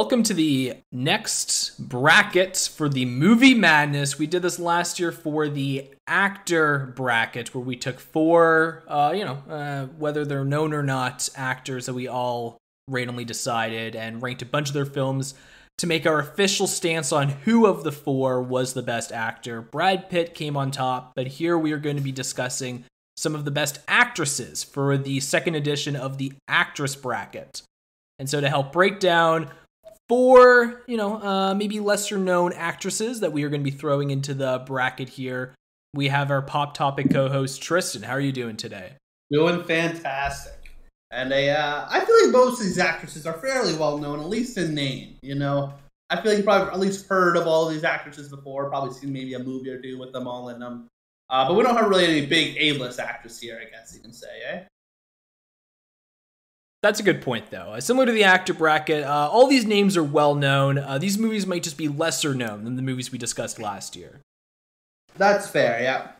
welcome to the next bracket for the movie madness. We did this last year for the actor bracket, where we took four, uh, you know, uh, whether they're known or not, actors that we all randomly decided and ranked a bunch of their films to make our official stance on who of the four was the best actor. Brad Pitt came on top, but here we are going to be discussing some of the best actresses for the second edition of the actress bracket. And so to help break down four, you know, uh, maybe lesser known actresses that we are going to be throwing into the bracket here. We have our pop topic co-host Tristan. How are you doing today? Doing fantastic. And I, uh, I feel like most of these actresses are fairly well known, at least in name. You know, I feel like you probably at least heard of all of these actresses before. Probably seen maybe a movie or two with them all in them. Uh, but we don't have really any big A-list actors here, I guess you can say, eh? That's a good point, though. Uh, similar to the actor bracket, uh, all these names are well known. Uh, these movies might just be lesser known than the movies we discussed last year. That's fair, yeah.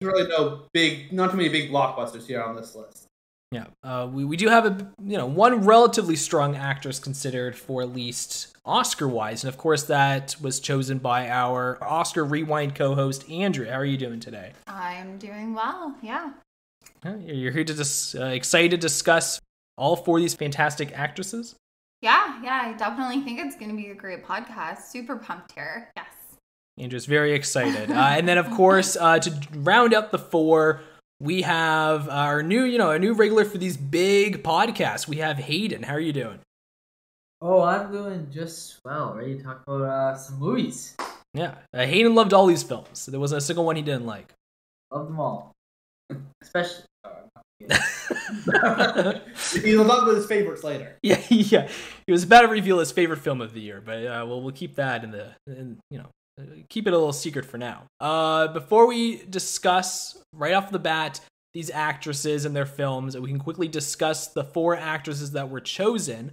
There's really no big, not too many big blockbusters here on this list. Yeah, uh, we, we do have a you know one relatively strong actress considered for at least Oscar wise, and of course that was chosen by our Oscar Rewind co-host Andrew. How are you doing today? I'm doing well. Yeah. You're here to just uh, excited to discuss all four of these fantastic actresses? Yeah, yeah, I definitely think it's going to be a great podcast. Super pumped here. Yes. Andrew's very excited. uh, and then, of course, uh, to round up the four, we have our new, you know, a new regular for these big podcasts. We have Hayden. How are you doing? Oh, I'm doing just well. Ready to talk about uh, some movies. Yeah, uh, Hayden loved all these films. There wasn't a single one he didn't like. Love them all, especially. He'll talk about his favorites later. Yeah, yeah. He was about to reveal his favorite film of the year, but uh, well, we'll keep that in the, in, you know, keep it a little secret for now. Uh, before we discuss right off the bat these actresses and their films, we can quickly discuss the four actresses that were chosen.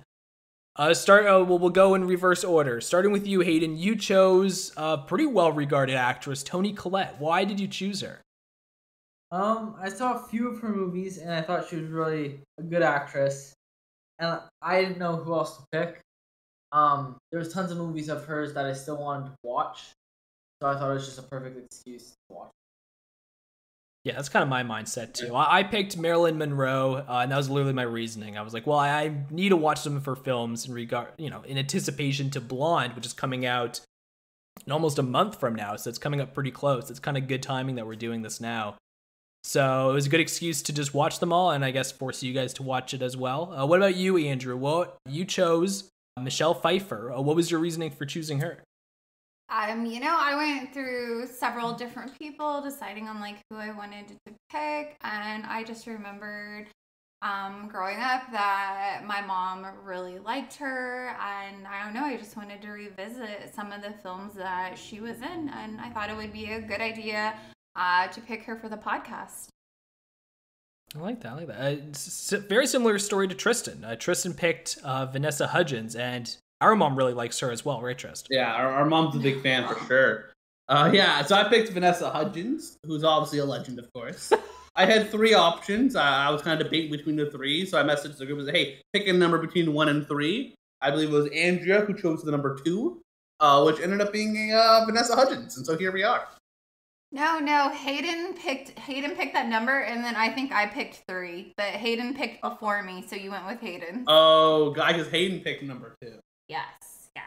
Uh, start. Uh, we'll, we'll go in reverse order. Starting with you, Hayden. You chose a pretty well-regarded actress, Toni Collette. Why did you choose her? Um, I saw a few of her movies and I thought she was really a good actress. And I didn't know who else to pick. Um, there was tons of movies of hers that I still wanted to watch. So I thought it was just a perfect excuse to watch. Yeah, that's kind of my mindset too. I, I picked Marilyn Monroe, uh, and that was literally my reasoning. I was like, well, I, I need to watch some of her films in regard, you know, in anticipation to Blonde, which is coming out in almost a month from now, so it's coming up pretty close. It's kind of good timing that we're doing this now. So it was a good excuse to just watch them all, and I guess force you guys to watch it as well. Uh, what about you, Andrew? What you chose Michelle Pfeiffer? Uh, what was your reasoning for choosing her? Um, you know, I went through several different people deciding on like who I wanted to pick, and I just remembered um, growing up that my mom really liked her, and I don't know, I just wanted to revisit some of the films that she was in, and I thought it would be a good idea uh, to pick her for the podcast. I like that. I like that. Uh, it's a very similar story to Tristan. Uh, Tristan picked uh, Vanessa Hudgens, and our mom really likes her as well, right, Tristan? Yeah, our, our mom's a big fan for sure. Uh, yeah, so I picked Vanessa Hudgens, who's obviously a legend, of course. I had three options. I was kind of debating between the three, so I messaged the group and said, "Hey, pick a number between one and three. I believe it was Andrew who chose the number two, uh, which ended up being uh, Vanessa Hudgens, and so here we are. No, no. Hayden picked Hayden picked that number, and then I think I picked three. But Hayden picked before me, so you went with Hayden. Oh, guy, because Hayden picked number two. Yes. Yeah.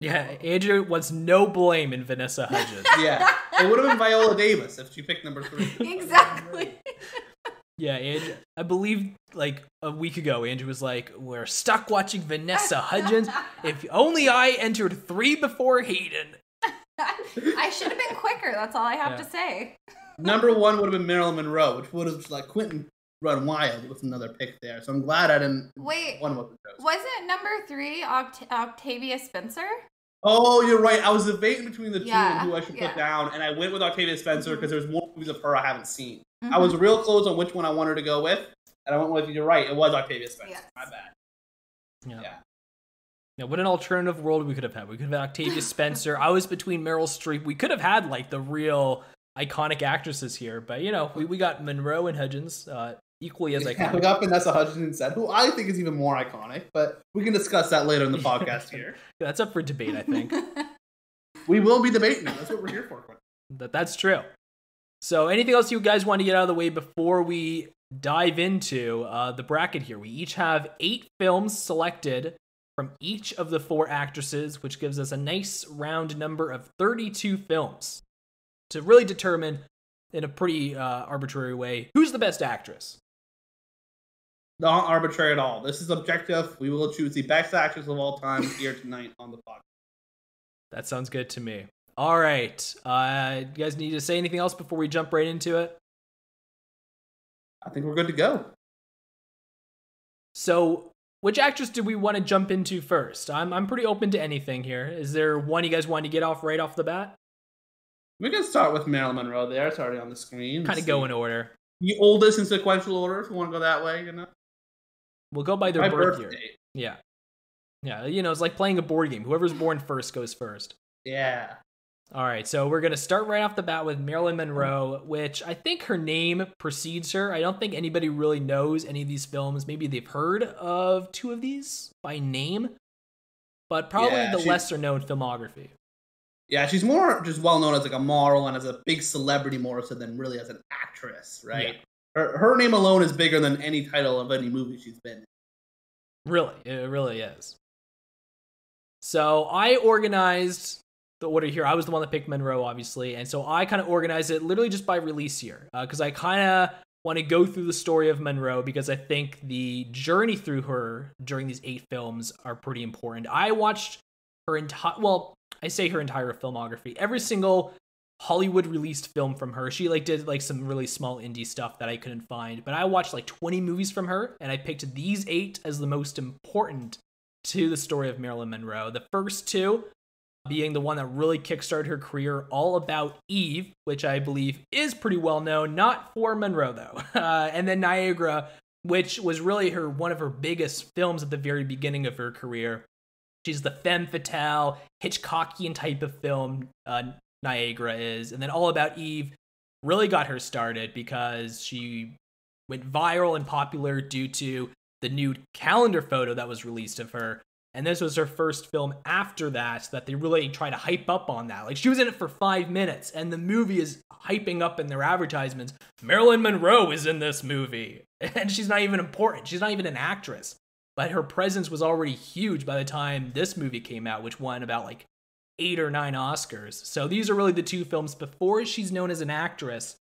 Yeah, Andrew wants no blame in Vanessa Hudgens. yeah, it would have been Viola Davis if she picked number three. exactly. Yeah, Andrew, I believe like a week ago, Andrew was like, "We're stuck watching Vanessa Hudgens. If only I entered three before Hayden." I should have been quicker. That's all I have Yeah. to say. number one would have been Marilyn Monroe, which would have just like Quentin run wild with another pick there. So I'm glad I didn't. Wait, One of them wasn't number three Oct- Octavia Spencer? Oh, you're right. I was debating between the two Yeah, and who I should yeah. put down, and I went with Octavia Spencer because there's more movies of her I haven't seen. I Mhm. was real close on which one I wanted to go with, and I went with you're right. It was Octavia Spencer. Yes. My bad. Yeah. Yeah. Yeah, what an alternative world we could have had. We could have had Octavia Spencer. I was between Meryl Streep. We could have had like the real iconic actresses here, but you know, we, we got Monroe and Hudgens. Uh, equally as Yeah, iconic. we got Vanessa Hudgens instead, who I think is even more iconic, but we can discuss that later in the podcast here. That's up for debate, I think. We will be debating it. That's what we're here for. That that's true. So, anything else you guys want to get out of the way before we dive into uh, the bracket here? We each have eight films selected from each of the four actresses, which gives us a nice round number of 32 films to really determine, in a pretty uh, arbitrary way, who's the best actress. Not arbitrary at all. This is objective. We will choose the best actress of all time here tonight on the podcast. That sounds good to me. All right. Uh, you guys need to say anything else before we jump right into it? I think we're good to go. So, which actress do we want to jump into first? I'm I'm pretty open to anything here. Is there one you guys want to get off right off the bat? We can start with Marilyn Monroe there. It's already on the screen. Kind of go in order. The oldest in sequential order, if you want to go that way, you know? We'll go by their My birth birthday. year. Yeah. Yeah, you know, it's like playing a board game. Whoever's born first goes first. Yeah. All right, so we're going to start right off the bat with Marilyn Monroe, which I think her name precedes her. I don't think anybody really knows any of these films. Maybe they've heard of two of these by name, but probably Yeah, the lesser known filmography. Yeah, she's more just well known as like a model and as a big celebrity more so than really as an actress, right? Her her name alone is bigger than any title of any movie she's been in. Really, it really is. So I organized the order here. I was the one that picked Monroe, obviously, and so I kind of organized it literally just by release year uh, because I kind of want to go through the story of Monroe because I think the journey through her during these eight films are pretty important. I watched her entire well, I say her entire filmography, every single Hollywood released film from her. She like did like some really small indie stuff that I couldn't find, but I watched like 20 movies from her and I picked these 8 as the most important to the story of Marilyn Monroe. The first two being the one that really kickstarted her career, All About Eve, which I believe is pretty well known, not for Monroe though. Uh, and then Niagara, which was really her one of her biggest films at the very beginning of her career. She's the femme fatale, Hitchcockian type of film. Uh, Niagara is, and then All About Eve really got her started because she went viral and popular due to the nude calendar photo that was released of her. And this was her first film after that that they really try to hype up on that. Like she was in it for five minutes, and the movie is hyping up in their advertisements. Marilyn Monroe is in this movie, and she's not even important. She's not even an actress, but her presence was already huge by the time this movie came out, which won about like eight or nine Oscars. So these are really the two films before she's known as an actress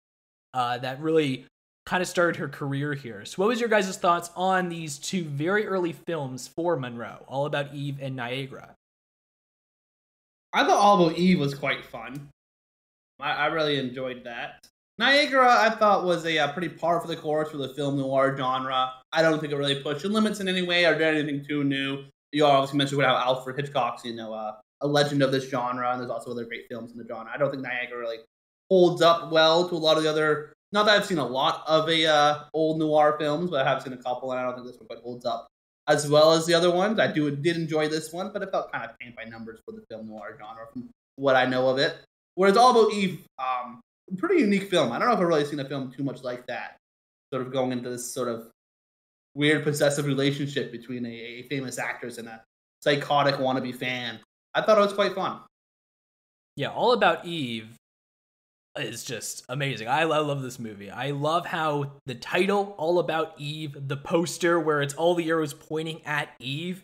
uh, that really kind of started her career here. So, what was your guys' thoughts on these two very early films for Monroe, All About Eve and Niagara? I thought All About Eve was quite fun. I, I really enjoyed that. Niagara, I thought was a uh, pretty par for the course for the film noir genre. I don't think it really pushed the limits in any way or did anything too new. You obviously mentioned how Alfred Hitchcock's, you know, uh, a legend of this genre, and there's also other great films in the genre. I don't think Niagara really holds up well to a lot of the other. Not that I've seen a lot of a uh, old noir films, but I have seen a couple, and I don't think this one quite holds up as well as the other ones. I do did enjoy this one, but it felt kind of paint by numbers for the film noir genre from what I know of it. Whereas All About Eve, um, pretty unique film. I don't know if I've really seen a film too much like that. Sort of going into this sort of weird possessive relationship between a, a famous actress and a psychotic wannabe fan. I thought it was quite fun. Yeah, All About Eve is just amazing. I, I love this movie. I love how the title, All About Eve, the poster where it's all the arrows pointing at Eve,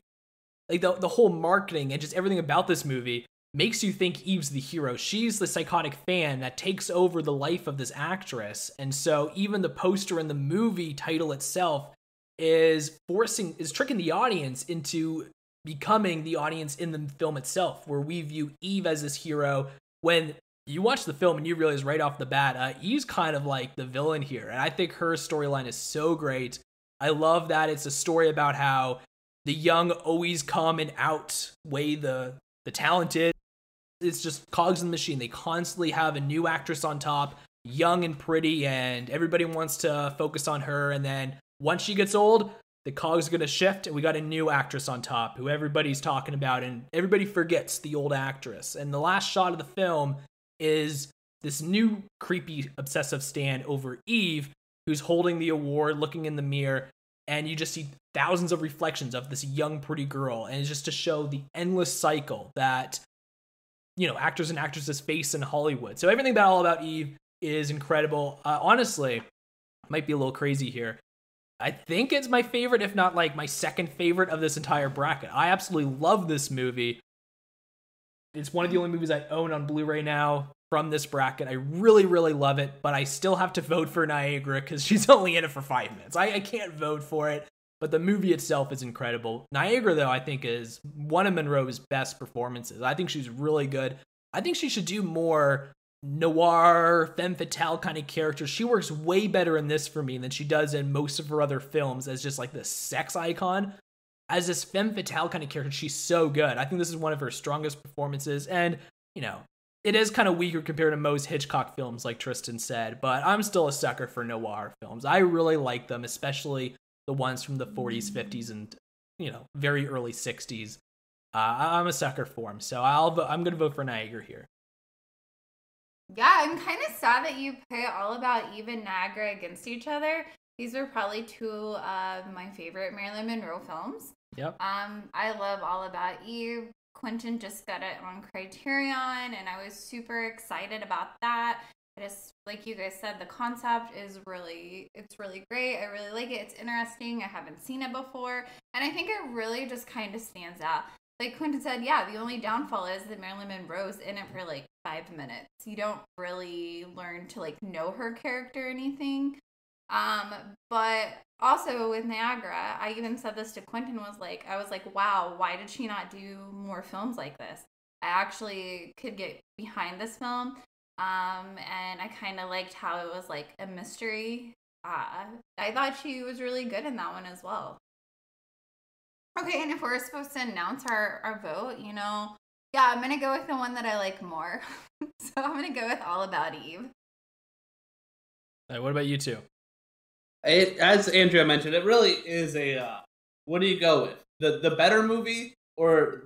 like the, the whole marketing and just everything about this movie makes you think Eve's the hero. She's the psychotic fan that takes over the life of this actress. And so even the poster and the movie title itself is forcing is tricking the audience into becoming the audience in the film itself, where we view Eve as this hero when you watch the film and you realize right off the bat, uh, Eve's kind of like the villain here. And I think her storyline is so great. I love that it's a story about how the young always come and outweigh the the talented. It's just cogs in the machine. They constantly have a new actress on top, young and pretty, and everybody wants to focus on her. And then once she gets old, the cogs are going to shift and we got a new actress on top who everybody's talking about and everybody forgets the old actress and the last shot of the film is this new creepy obsessive stand over eve who's holding the award, looking in the mirror, and you just see thousands of reflections of this young, pretty girl. And it's just to show the endless cycle that, you know, actors and actresses face in Hollywood. So everything about All About Eve is incredible. Uh, honestly, might be a little crazy here. I think it's my favorite, if not like my second favorite of this entire bracket. I absolutely love this movie. It's one of the only movies I own on Blu ray now from this bracket. I really, really love it, but I still have to vote for Niagara because she's only in it for five minutes. I, I can't vote for it, but the movie itself is incredible. Niagara, though, I think is one of Monroe's best performances. I think she's really good. I think she should do more noir, femme fatale kind of characters. She works way better in this for me than she does in most of her other films as just like the sex icon. As this femme fatale kind of character, she's so good. I think this is one of her strongest performances. And, you know, it is kind of weaker compared to most Hitchcock films, like Tristan said, but I'm still a sucker for noir films. I really like them, especially the ones from the 40s, 50s, and you know, very early 60s. Uh, I'm a sucker for them, so I'll I'm gonna vote for Niagara here. Yeah, I'm kind of sad that you put All About Eve and Niagara against each other. These are probably two of my favorite Marilyn Monroe films. Yep. Um, I love All About Eve. Quentin just got it on Criterion, and I was super excited about that. Just like you guys said, the concept is really it's really great. I really like it. It's interesting. I haven't seen it before, and I think it really just kind of stands out. Like Quentin said, yeah, the only downfall is that Marilyn Monroe's in it for like five minutes. You don't really learn to like know her character or anything. Um, but also with Niagara, I even said this to Quentin was like, I was like, wow, why did she not do more films like this? I actually could get behind this film. Um, and I kind of liked how it was like a mystery. Uh, I thought she was really good in that one as well. Okay, and if we're supposed to announce our, our vote, you know, yeah, I'm gonna go with the one that I like more. so I'm gonna go with All About Eve. Right, what about you two? It, as Andrew mentioned, it really is a. Uh, what do you go with? The the better movie or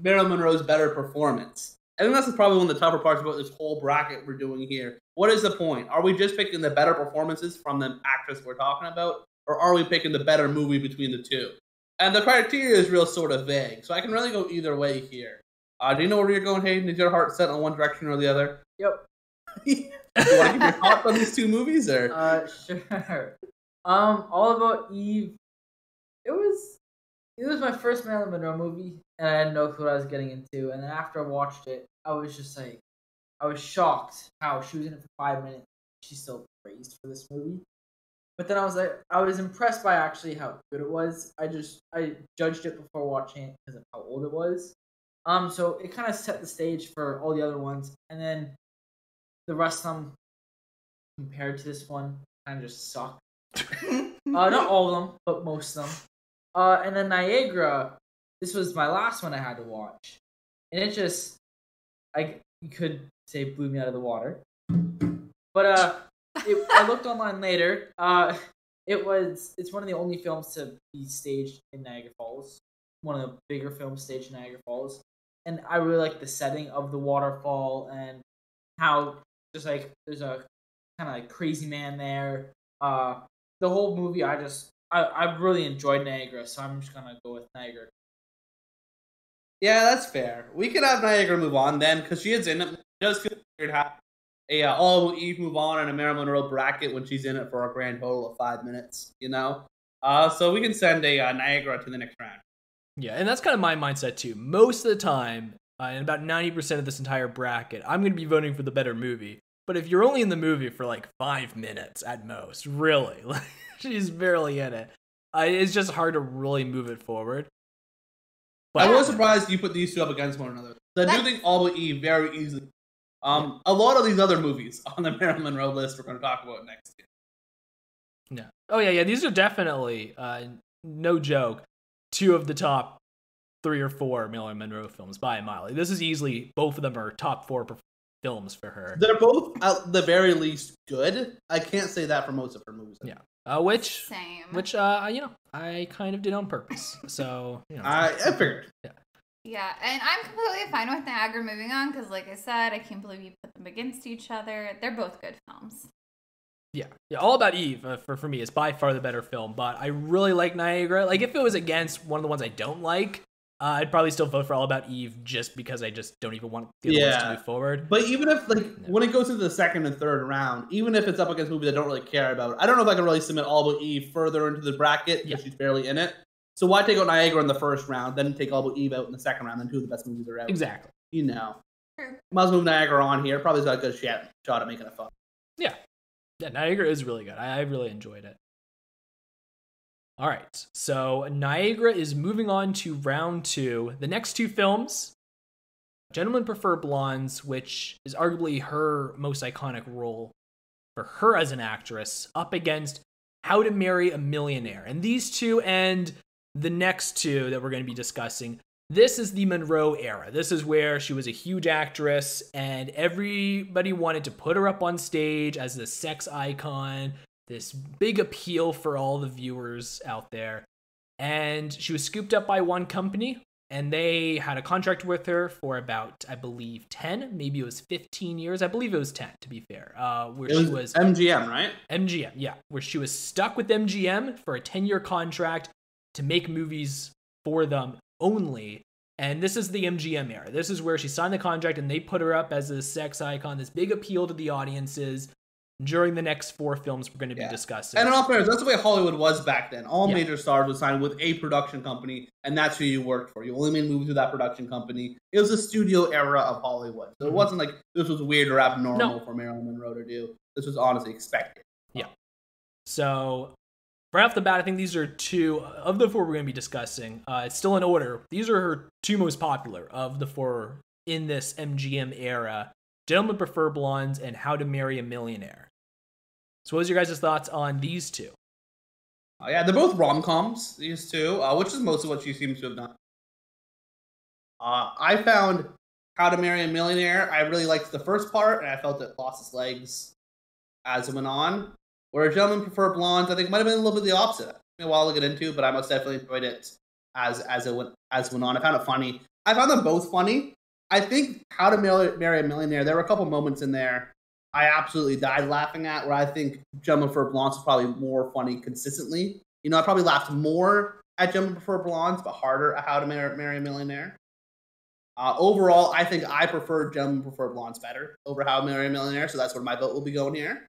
Marilyn Monroe's better performance? I think that's probably one of the tougher parts about this whole bracket we're doing here. What is the point? Are we just picking the better performances from the actress we're talking about, or are we picking the better movie between the two? And the criteria is real sort of vague, so I can really go either way here. Uh, do you know where you're going, Hayden? Is your heart set on one direction or the other? Yep. you want to give your thoughts on these two movies, or Uh, sure. Um, All About Eve. It was it was my first Marilyn Monroe movie, and I didn't know what I was getting into. And then after I watched it, I was just like, I was shocked how she was in it for five minutes. She's still praised for this movie. But then I was like, I was impressed by actually how good it was. I just I judged it before watching it because of how old it was. Um, so it kind of set the stage for all the other ones, and then the rest of them compared to this one kind of just suck. uh, not all of them, but most of them. Uh, and then Niagara, this was my last one I had to watch, and it just, I could say blew me out of the water. But uh, it, I looked online later. Uh, it was it's one of the only films to be staged in Niagara Falls, one of the bigger films staged in Niagara Falls, and I really like the setting of the waterfall and how just like there's a kind of like crazy man there. Uh, the whole movie, I just I, I really enjoyed Niagara, so I'm just gonna go with Niagara. yeah, that's fair. We could have Niagara move on then, because she is in it. It does feel weird have a uh, All About Eve move on and a Marilyn Monroe bracket when she's in it for a grand total of five minutes. You know, uh, so we can send a uh, Niagara to the next round. Yeah, and that's kind of my mindset too. Most of the time, uh, and about 90% of this entire bracket, I'm going to be voting for the better movie. But if you're only in the movie for like five minutes at most, really, like, she's barely in it, uh, it's just hard to really move it forward. But I was surprised you put these two up against one another. I do That's- think All But Eve very easily. Um, a lot of these other movies on the Marilyn Monroe list we're going to talk about next. Yeah. Oh yeah, yeah. These are definitely, uh, no joke, two of the top three or four Marilyn Monroe films by a mile. This is easily both of them are top four films for her. They're both at the very least good. I can't say that for most of her movies. Yeah. Uh, which, Same. which, uh, you know, I kind of did on purpose. So, you know. I, I figured. Yeah, and I'm completely fine with Niagara moving on because, like I said, I can't believe you put them against each other. They're both good films. Yeah, yeah. All About Eve uh, for for me is by far the better film, but I really like Niagara. Like if it was against one of the ones I don't like, uh, I'd probably still vote for All About Eve just because I just don't even want the other ones to move forward. But even if like No. when it goes into the second and third round, even if it's up against movies I don't really care about, I don't know if I can really submit All About Eve further into the bracket because Yeah. she's barely in it. So why take out Niagara in the first round, then take All About Eve out in the second round, then two of the best movies are out? Exactly. You know, True. might as well move Niagara on here. Probably got a good shot shot at making it fun. Yeah, yeah, Niagara is really good. I, I really enjoyed it. All right, so Niagara is moving on to round two. The next two films Gentlemen Prefer Blondes, which is arguably her most iconic role for her as an actress, up against How to Marry a Millionaire. And these two and the next two that we're going to be discussing, this is the Monroe era. This is where she was a huge actress and everybody wanted to put her up on stage as the sex icon, this big appeal for all the viewers out there. And she was scooped up by one company and they had a contract with her for about, I believe, 10, maybe it was 15 years. I believe it was 10, to be fair, uh, where It she was was MGM, right? MGM, yeah, where she was stuck with MGM for a 10 year contract to make movies for them only. And this is the MGM era. This is where she signed the contract and they put her up as a sex icon, this big appeal to the audiences during the next four films we're going to be Yeah. discussing. And in all fairness, that's the way Hollywood was back then. All Yeah. major stars would sign with a production company, and that's who you worked for. You only made movies with that production company. It was a studio era of Hollywood. So it Mhm. wasn't like this was weird or abnormal No. for Marilyn Monroe to do. This was honestly expected. Yeah. So, right off the bat, I think these are two of the four we're going to be discussing. Uh, it's still in order. These are her two most popular of the four in this MGM era Gentlemen Prefer Blondes and How to Marry a Millionaire. So, what was your guys' thoughts on these two? Uh, yeah, they're both rom coms, these two, uh, which is most of what she seems to have done. Uh, I found How to Marry a Millionaire. I really liked the first part, and I felt it lost its legs as it went on. Where Gentlemen Prefer Blondes, I think it might have been a little bit the opposite. It took me a while to get into, but I most definitely enjoyed it as as it went as it went on. I found it funny. I found them both funny. I think How to Marry a Millionaire. There were a couple moments in there I absolutely died laughing at. Where I think Gentlemen for Blondes is probably more funny consistently. You know, I probably laughed more at Gentlemen Prefer Blondes, but harder at How to Marry, Marry a Millionaire. Uh, overall, I think I prefer Gentlemen Prefer Blondes better over How to Marry a Millionaire, so that's where my vote will be going here.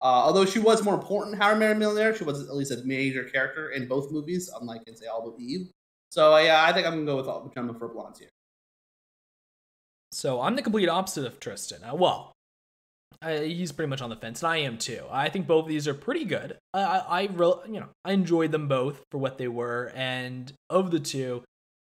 Uh, although she was more important in How to Marry a Millionaire, she was at least a major character in both movies, unlike in say All But Eve. So uh, yeah, I think I'm gonna go with Gentlemen Prefer Blondes here. So, I'm the complete opposite of Tristan. Uh, well, I, he's pretty much on the fence, and I am too. I think both of these are pretty good. I, I, I real, you know, I enjoyed them both for what they were, and of the two,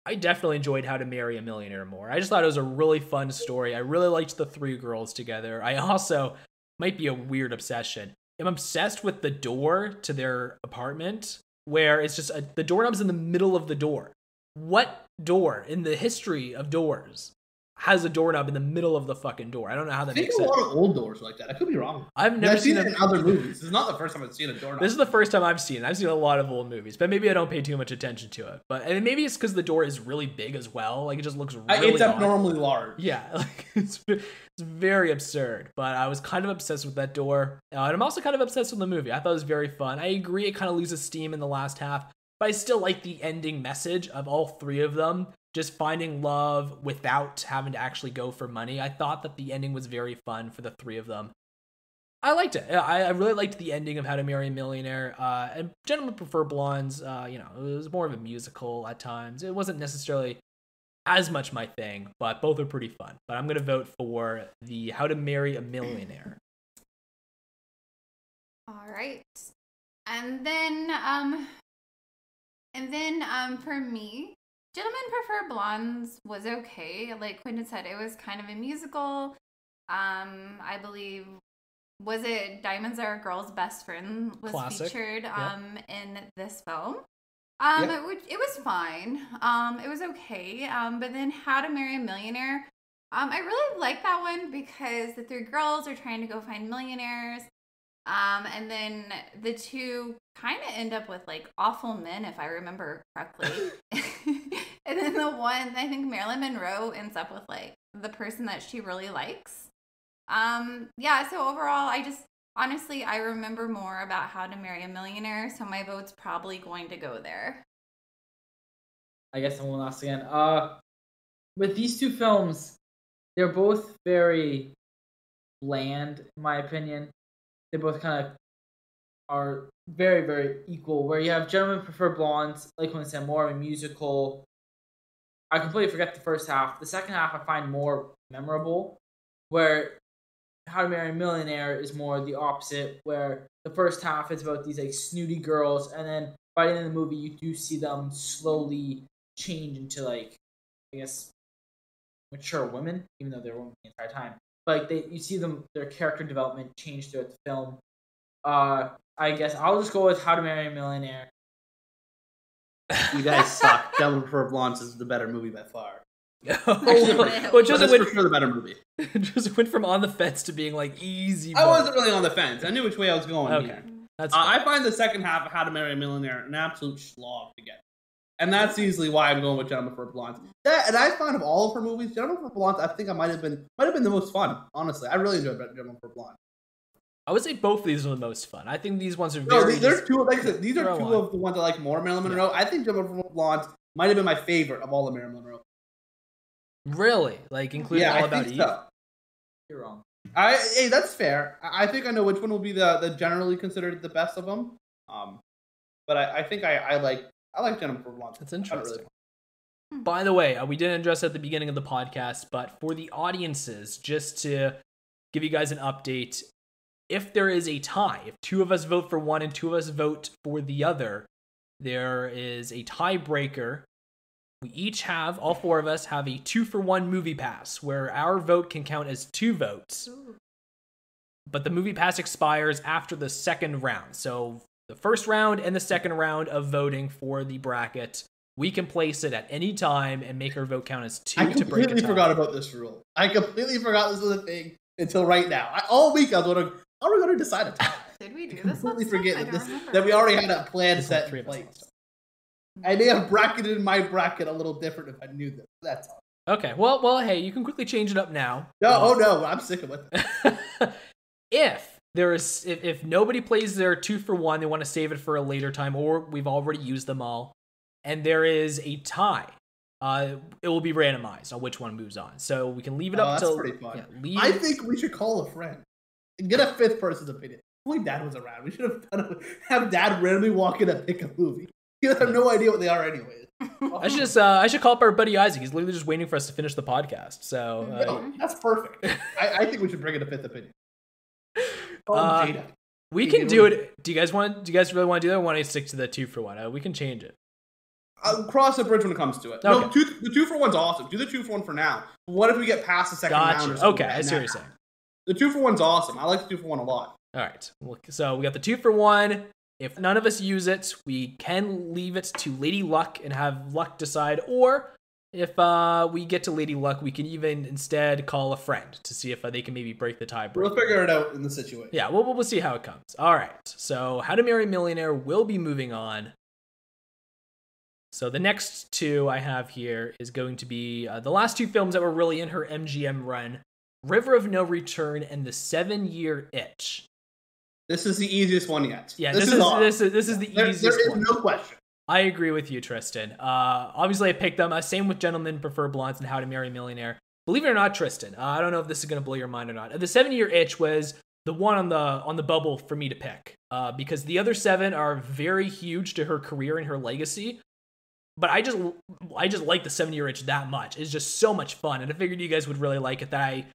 I definitely enjoyed How to Marry a Millionaire more. I just thought it was a really fun story. I really liked the three girls together. I also might be a weird obsession. I'm obsessed with the door to their apartment, where it's just a, the doorknob's in the middle of the door. What door in the history of doors has a doorknob in the middle of the fucking door? I don't know how that I think makes a sense. lot of old doors like that. I could be wrong. I've I've never seen seen it in other movies. This is not the first time I've seen a doorknob. This is the first time I've seen it. I've seen a lot of old movies, but maybe I don't pay too much attention to it. But and maybe it's because the door is really big as well. Like it just looks really it's odd. abnormally large. Yeah, like it's it's very absurd. But I was kind of obsessed with that door, uh, and I'm also kind of obsessed with the movie. I thought it was very fun. I agree, it kind of loses steam in the last half, but I still like the ending message of all three of them just finding love without having to actually go for money. I thought that the ending was very fun for the three of them. I liked it. I, I really liked the ending of How to Marry a Millionaire. Uh, and Gentlemen Prefer Blondes. Uh, you know, it was more of a musical at times. It wasn't necessarily as much my thing, but both are pretty fun. But I'm gonna vote for the How to Marry a Millionaire. All right. And then um and then um for me, Gentlemen Prefer Blondes was okay. Like Quentin said, it was kind of a musical. Um, I believe was it Diamonds Are a Girl's Best Friend was Classic. featured um in this film. Um Yeah. it, would, it was fine. Um it was okay. Um but then How to Marry a Millionaire um, I really like that one because the three girls are trying to go find millionaires. Um, and then the two kind of end up with like awful men, if I remember correctly. and then the one, I think Marilyn Monroe ends up with like the person that she really likes. Um, yeah, so overall, I just, honestly, I remember more about How to Marry a Millionaire, so my vote's probably going to go there. I guess I'm going last again. Uh, with these two films, they're both very bland, in my opinion. They both kind of are very, very equal. Where you have Gentlemen Prefer Blondes, like when I said, more of a musical. I completely forget the first half. The second half I find more memorable. Where How to Marry a Millionaire is more the opposite, where the first half is about these like snooty girls, and then by the end of the movie, you do see them slowly change into like, I guess, mature women, even though they're women the entire time. But like they, you see them, their character development change throughout the film. Uh, I guess I'll just go with How to Marry a Millionaire. You guys suck. Gentlemen Prefer Blondes is the better movie by far. well, But Joseph went, for sure the better movie. Joseph went from on the fence to being like easy. I wasn't really on the fence. I knew which way I was going. Okay. here. That's Uh. I find the second half of How to Marry a Millionaire an absolute slog to get. And that's easily why I'm going with Gentlemen for Blondes. That, and I find of all of her movies, Gentlemen for Blondes, I think I might have been might have been the most fun. Honestly, I really enjoyed Gentlemen for Blondes. I would say both of these are the most fun. I think these ones are No, very. these, there's two. Like I said, these are two on. of the ones I like more. Marilyn Monroe. I think Gentlemen for Blondes might have been my favorite of all of Marilyn Monroe. really like including yeah, all I about think Eve. so. You're wrong. I hey, that's fair. I, I think I know which one will be the, the generally considered the best of them. Um, but I, I think I, I like I like Gentlemen for Blondes. That's I really- interesting. By the way, uh, we didn't address it at the beginning of the podcast, but for the audiences, just to give you guys an update, if there is a tie, if two of us vote for one and two of us vote for the other, there is a tiebreaker. We each have, all four of us have a two for one movie pass where our vote can count as two votes. But the movie pass expires after the second round. So the first round and the second round of voting for the bracket, we can place it at any time and make our vote count as two I to break a completely tie. forgot about this rule. I completely forgot this was a thing until right now. I, all week I was wondering, how are we going to decide a tie? Did we do I this? completely last forget I that, this, that we already had a plan There's set three in of us place. I may have bracketed my bracket a little different if I knew this. That's all. Okay, well, well, hey, you can quickly change it up now. No, Uh, oh no, I'm sick of it. if there is if, if nobody plays their two for one they want to save it for a later time or we've already used them all and there is a tie uh it will be randomized on which one moves on so we can leave it Oh, up that's to pretty fun. yeah, leave I it- think we should call a friend and get a fifth person's opinion. My dad was around. We should have done a, have dad randomly walk in and pick a movie. He would have no idea what they are anyways. I should just uh, I should call up our buddy Isaac. He's literally just waiting for us to finish the podcast. So uh, No, that's perfect. I, I think we should bring in a fifth opinion. Him Uh, we can do it. Do you guys want? Do you guys really want to do that? Or want to stick to the two for one? Uh, we can change it. I'll cross the bridge when it comes to it. No, two, the two for one's awesome. Do the two for one for now. What if we get past the second round? Gotcha. something Okay, I see what you're saying. The two for one's awesome. I like the two for one a lot. All right. So we got the two for one. If none of us use it, we can leave it to Lady Luck and have Luck decide. Or if uh, we get to Lady Luck, we can even instead call a friend to see if uh, they can maybe break the tie. We'll figure it out in the situation. Yeah, we'll, we'll see how it comes. All right. So, How to Marry a Millionaire will be moving on. So, the next two I have here is going to be uh, the last two films that were really in her MGM run River of No Return and The Seven Year Itch. This is the easiest one yet. Yeah, this, is, all- this is this is the there, easiest there is one. no question. I agree with you, Tristan. Uh, obviously, I picked them. Uh, same with Gentlemen Prefer Blondes and How to Marry a Millionaire. Believe it or not, Tristan, uh, I don't know if this is going to blow your mind or not. The Seven Year Itch was the one on the on the bubble for me to pick uh, because the other seven are very huge to her career and her legacy. But I just I just like the Seven Year Itch that much. It's just so much fun, and I figured you guys would really like it. That I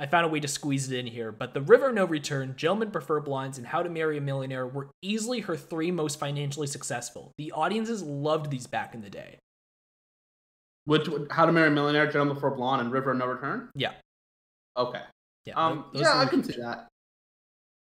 I found a way to squeeze it in here. But The River No Return, Gentlemen Prefer Blondes, and How to Marry a Millionaire were easily her three most financially successful. The audiences loved these back in the day. Which How to Marry a Millionaire, Gentleman Before Blonde, and River No Return. Yeah. Okay. Yeah, Um. Yeah, I can see that.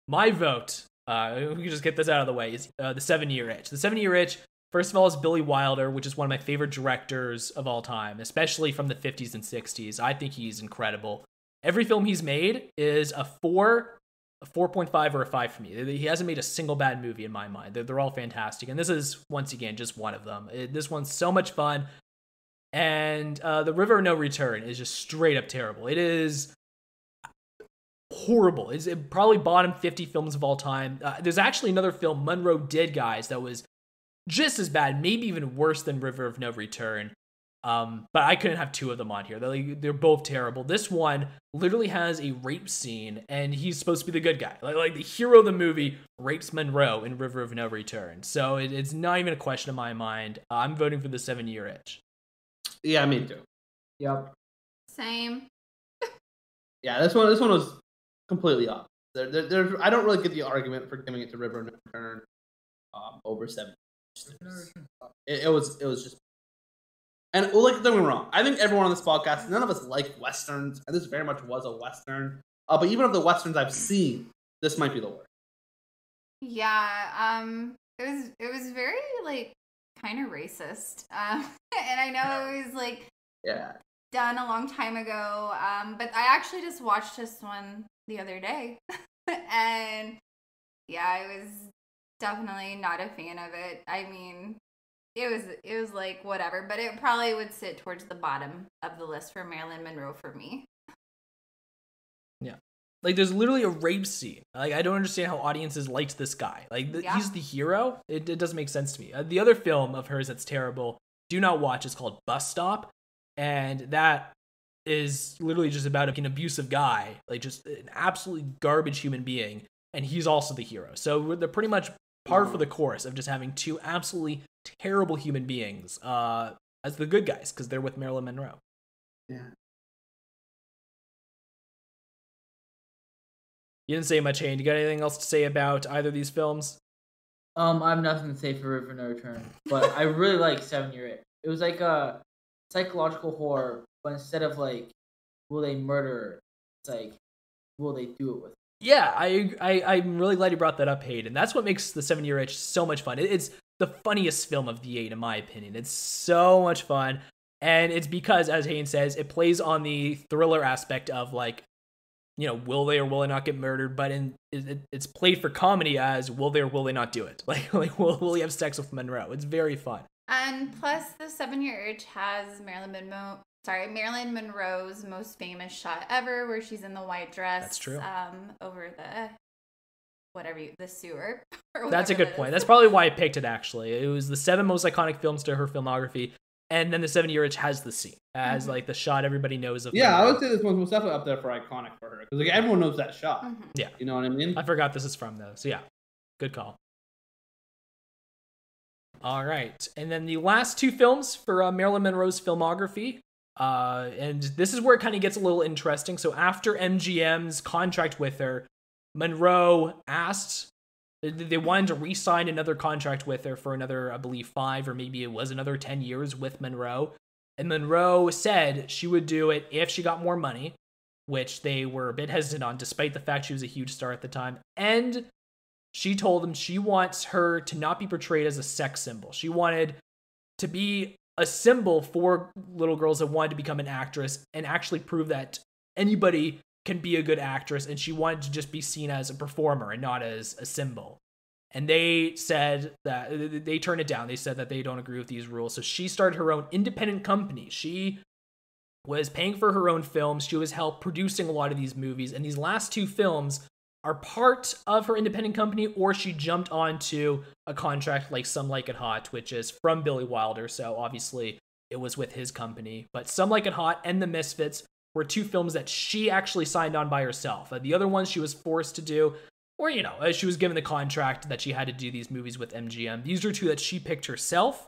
My vote, uh, we can just get this out of the way, is uh, The Seven Year Itch. The Seven Year Itch, first of all, is Billy Wilder, which is one of my favorite directors of all time, especially from the 50s and 60s. I think he's incredible. Every film he's made is a four, a 4.5, or a five for me. He hasn't made a single bad movie in my mind. They're, they're all fantastic. And this is, once again, just one of them. It- this one's so much fun. And uh, The River of No Return is just straight up terrible. It is horrible. It's it probably bottom 50 films of all time. Uh, there's actually another film Monroe did, guys, that was just as bad, maybe even worse than River of No Return. Um, but I couldn't have two of them on here. They're, like, they're both terrible. This one literally has a rape scene, and he's supposed to be the good guy. Like, like the hero of the movie rapes Monroe in River of No Return. So it, it's not even a question in my mind. Uh, I'm voting for the seven year itch. Yeah, me too. Yep. Same. Yeah, this one this one was completely off. There, there, there, I don't really get the argument for giving it to River of No Return um, over seven. It, it was it was just and well, like don't get me wrong. I think everyone on this podcast, none of us like westerns, and this very much was a western. Uh, but even of the westerns I've seen, this might be the worst. Yeah, um, it was it was very like kind of racist, um, and I know it was like Yeah. done a long time ago. Um, but I actually just watched this one the other day, and yeah, I was definitely not a fan of it. I mean, it was it was like whatever, but it probably would sit towards the bottom of the list for Marilyn Monroe for me. Yeah. Like, there's literally a rape scene. Like, I don't understand how audiences liked this guy. Like, th- Yeah. he's the hero. It, it doesn't make sense to me. Uh, the other film of hers that's terrible, do not watch, is called Bus Stop. And that is literally just about an abusive guy, like just an absolutely garbage human being. And he's also the hero. So they're pretty much par for the course of just having two absolutely terrible human beings uh, as the good guys because they're with Marilyn Monroe. Yeah. You didn't say much, Hayden. You got anything else to say about either of these films? Um, I have nothing to say for River No Return, but I really like Seven Year Itch. It was like a psychological horror, but instead of like, will they murder? It's like, will they do it with? Yeah, I, I I'm really glad you brought that up, Hayden. That's what makes the Seven Year Itch so much fun. It, it's the funniest film of the eight, in my opinion. It's so much fun, and it's because, as Hayden says, it plays on the thriller aspect of like, you know, will they or will they not get murdered? But in it- it's played for comedy as will they or will they not do it? Like, like will will he have sex with Monroe? It's very fun. And plus, the Seven Year Itch has Marilyn Monroe. Sorry, Marilyn Monroe's most famous shot ever, where she's in the white dress. That's true. Um, over the whatever you, the sewer. or That's a good that point. That's probably why I picked it. Actually, it was the seven most iconic films to her filmography, and then the Seven Year Itch has the scene as Mhm. like the shot everybody knows of. Yeah, I would say this one's most definitely up there for iconic for her because like everyone knows that shot. Mhm. You know what I mean? I forgot this is from though. So yeah, good call. All right, and then the last two films for uh, Marilyn Monroe's filmography, uh, and this is where it kind of gets a little interesting. So after MGM's contract with her, Monroe asked they- wanted to re-sign another contract with her for another, I believe, five or maybe it was another ten years with Monroe, and Monroe said she would do it if she got more money which they were a bit hesitant on, despite the fact she was a huge star at the time. And she told them she wants her to not be portrayed as a sex symbol. She wanted to be a symbol for little girls that wanted to become an actress and actually prove that anybody can be a good actress. And she wanted to just be seen as a performer and not as a symbol. And they said that they turned it down. They said that they don't agree with these rules. So she started her own independent company. She was paying for her own films. She was help producing a lot of these movies, and these last two films are part of her independent company, or she jumped onto a contract like Some Like It Hot, which is from Billy Wilder. So obviously it was with his company. But Some Like It Hot and The Misfits were two films that she actually signed on by herself. The other ones she was forced to do, or you know, uh, she was given the contract that she had to do these movies with MGM. These are two that she picked herself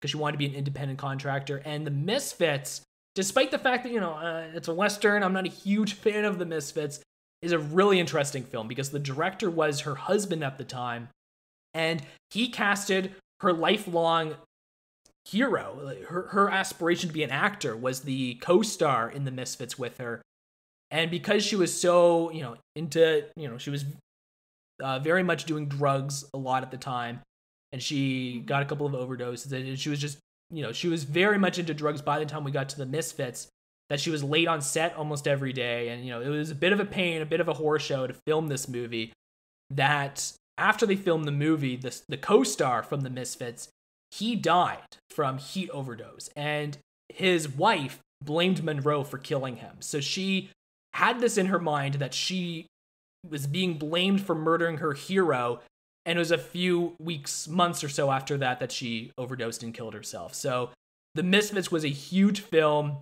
because she wanted to be an independent contractor. And The Misfits despite the fact that you know uh, it's a western i'm not a huge fan of the misfits is a really interesting film because the director was her husband at the time and he casted her lifelong hero her, her aspiration to be an actor was the co-star in the misfits with her and because she was so you know into you know she was uh, very much doing drugs a lot at the time and she got a couple of overdoses and she was just you know, she was very much into drugs by the time we got to the Misfits. That she was late on set almost every day, and you know, it was a bit of a pain, a bit of a horror show to film this movie. That after they filmed the movie, the the co-star from the Misfits, he died from heat overdose, and his wife blamed Monroe for killing him. So she had this in her mind that she was being blamed for murdering her hero and it was a few weeks months or so after that that she overdosed and killed herself so the misfits was a huge film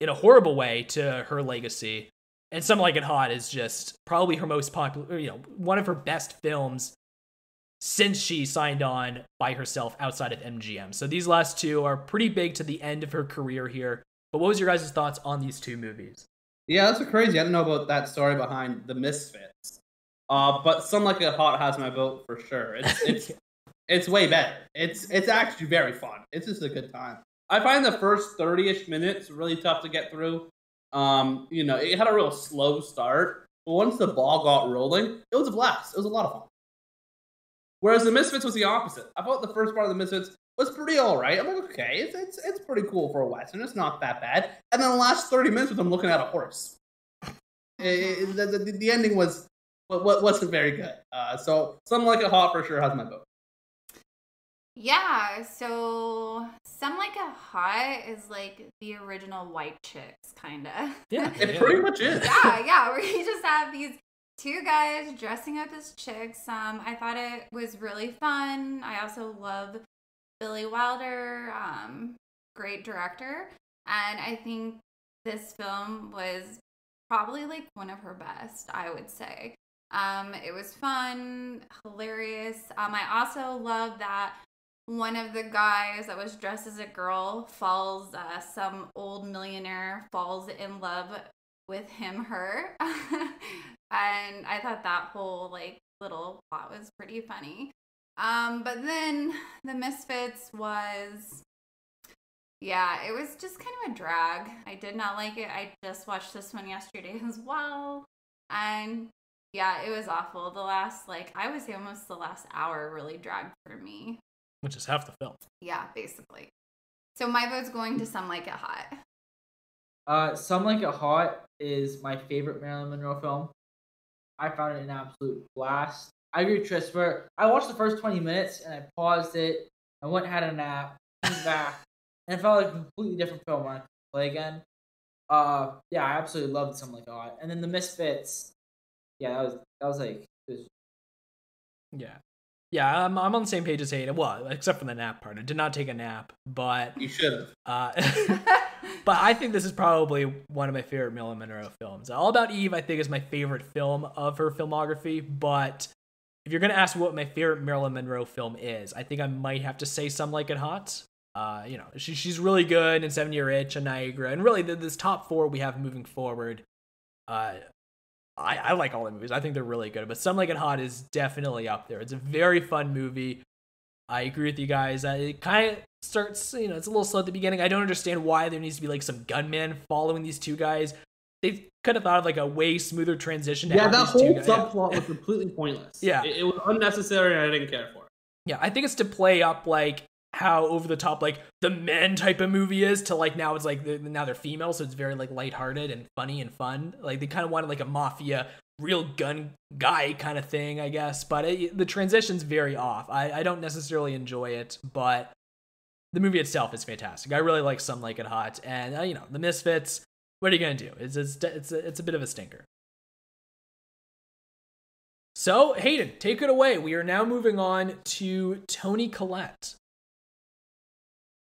in a horrible way to her legacy and some like it hot is just probably her most popular you know one of her best films since she signed on by herself outside of mgm so these last two are pretty big to the end of her career here but what was your guys' thoughts on these two movies Yeah, that's crazy. I didn't know about that story behind the Misfits. Uh, but Some Like It Hot has my vote for sure. It's it's it's way better. It's it's actually very fun. It's just a good time. I find the first thirty-ish minutes really tough to get through. Um, you know, it had a real slow start, but once the ball got rolling, it was a blast. It was a lot of fun. Whereas the Misfits was the opposite. I thought the first part of the Misfits was pretty all right. I'm like, okay, it's it's it's pretty cool for a western. It's not that bad. And then the last thirty minutes with them looking at a horse. It- it- the, the, the ending was wa- wa- wasn't very good. Uh, so something like a hot for sure has my vote. Yeah, so Some Like a Hot is like the original White Chicks, kind of. yeah It pretty much is. yeah, yeah, where you just have these two guys dressing up as chicks. Um, I thought it was really fun. I also love Billy Wilder, um, great director, and I think this film was probably like one of her best. I would say. Um, it was fun, hilarious. Um, I also love that one of the guys that was dressed as a girl falls uh, some old millionaire falls in love with him her. And i thought that whole like little plot was pretty funny. Um but then the misfits was yeah it was just kind of a drag. I did not like it. I just watched this one yesterday as well. And yeah it was awful. The last like i would say almost the last hour really dragged for me which is half the film yeah basically so my vote's going to some like it hot Uh, Some Like It Hot is my favorite Marilyn Monroe film. I found it an absolute blast. I agree with Tristan. I watched the first 20 minutes and I paused it. I went and had a nap, came back, and it felt like a completely different film when I could play again. Uh, yeah, I absolutely loved Some Like It Hot. And then The Misfits, yeah, that was that was like it was Yeah. Yeah, I'm, I'm on the same page as Hayden. Well, except for the nap part. I did not take a nap, but You should have. uh, but I think this is probably one of my favorite Marilyn Monroe films. All About Eve, I think, is my favorite film of her filmography. But if you're gonna ask what my favorite Marilyn Monroe film is, I think I might have to say Some Like It Hot. Uh, you know, she, she's really good in Seven Year Itch and Niagara, and really the, this top four we have moving forward. Uh, I, I like all the movies. I think they're really good, but Some Like It Hot is definitely up there. It's a very fun movie. I agree with you guys. It kind of starts, you know, it's a little slow at the beginning. I don't understand why there needs to be like some gunman following these two guys. They could have thought of like a way smoother transition. To Yeah, that whole subplot was completely pointless. Yeah. it, it was unnecessary, and I didn't care for it. Yeah, I think it's to play up like how over the top like the men type of movie is to like now it's like the, now they're female, so it's very like lighthearted and funny and fun. Like they kind of wanted like a mafia real gun guy kind of thing, I guess. But it, the transition's very off. I, I don't necessarily enjoy it, but the movie itself is fantastic. I really like Some Like It Hot, and uh, you know the Misfits. What are you gonna do? It's it's it's a, it's a bit of a stinker. So Hayden, take it away. We are now moving on to Toni Collette.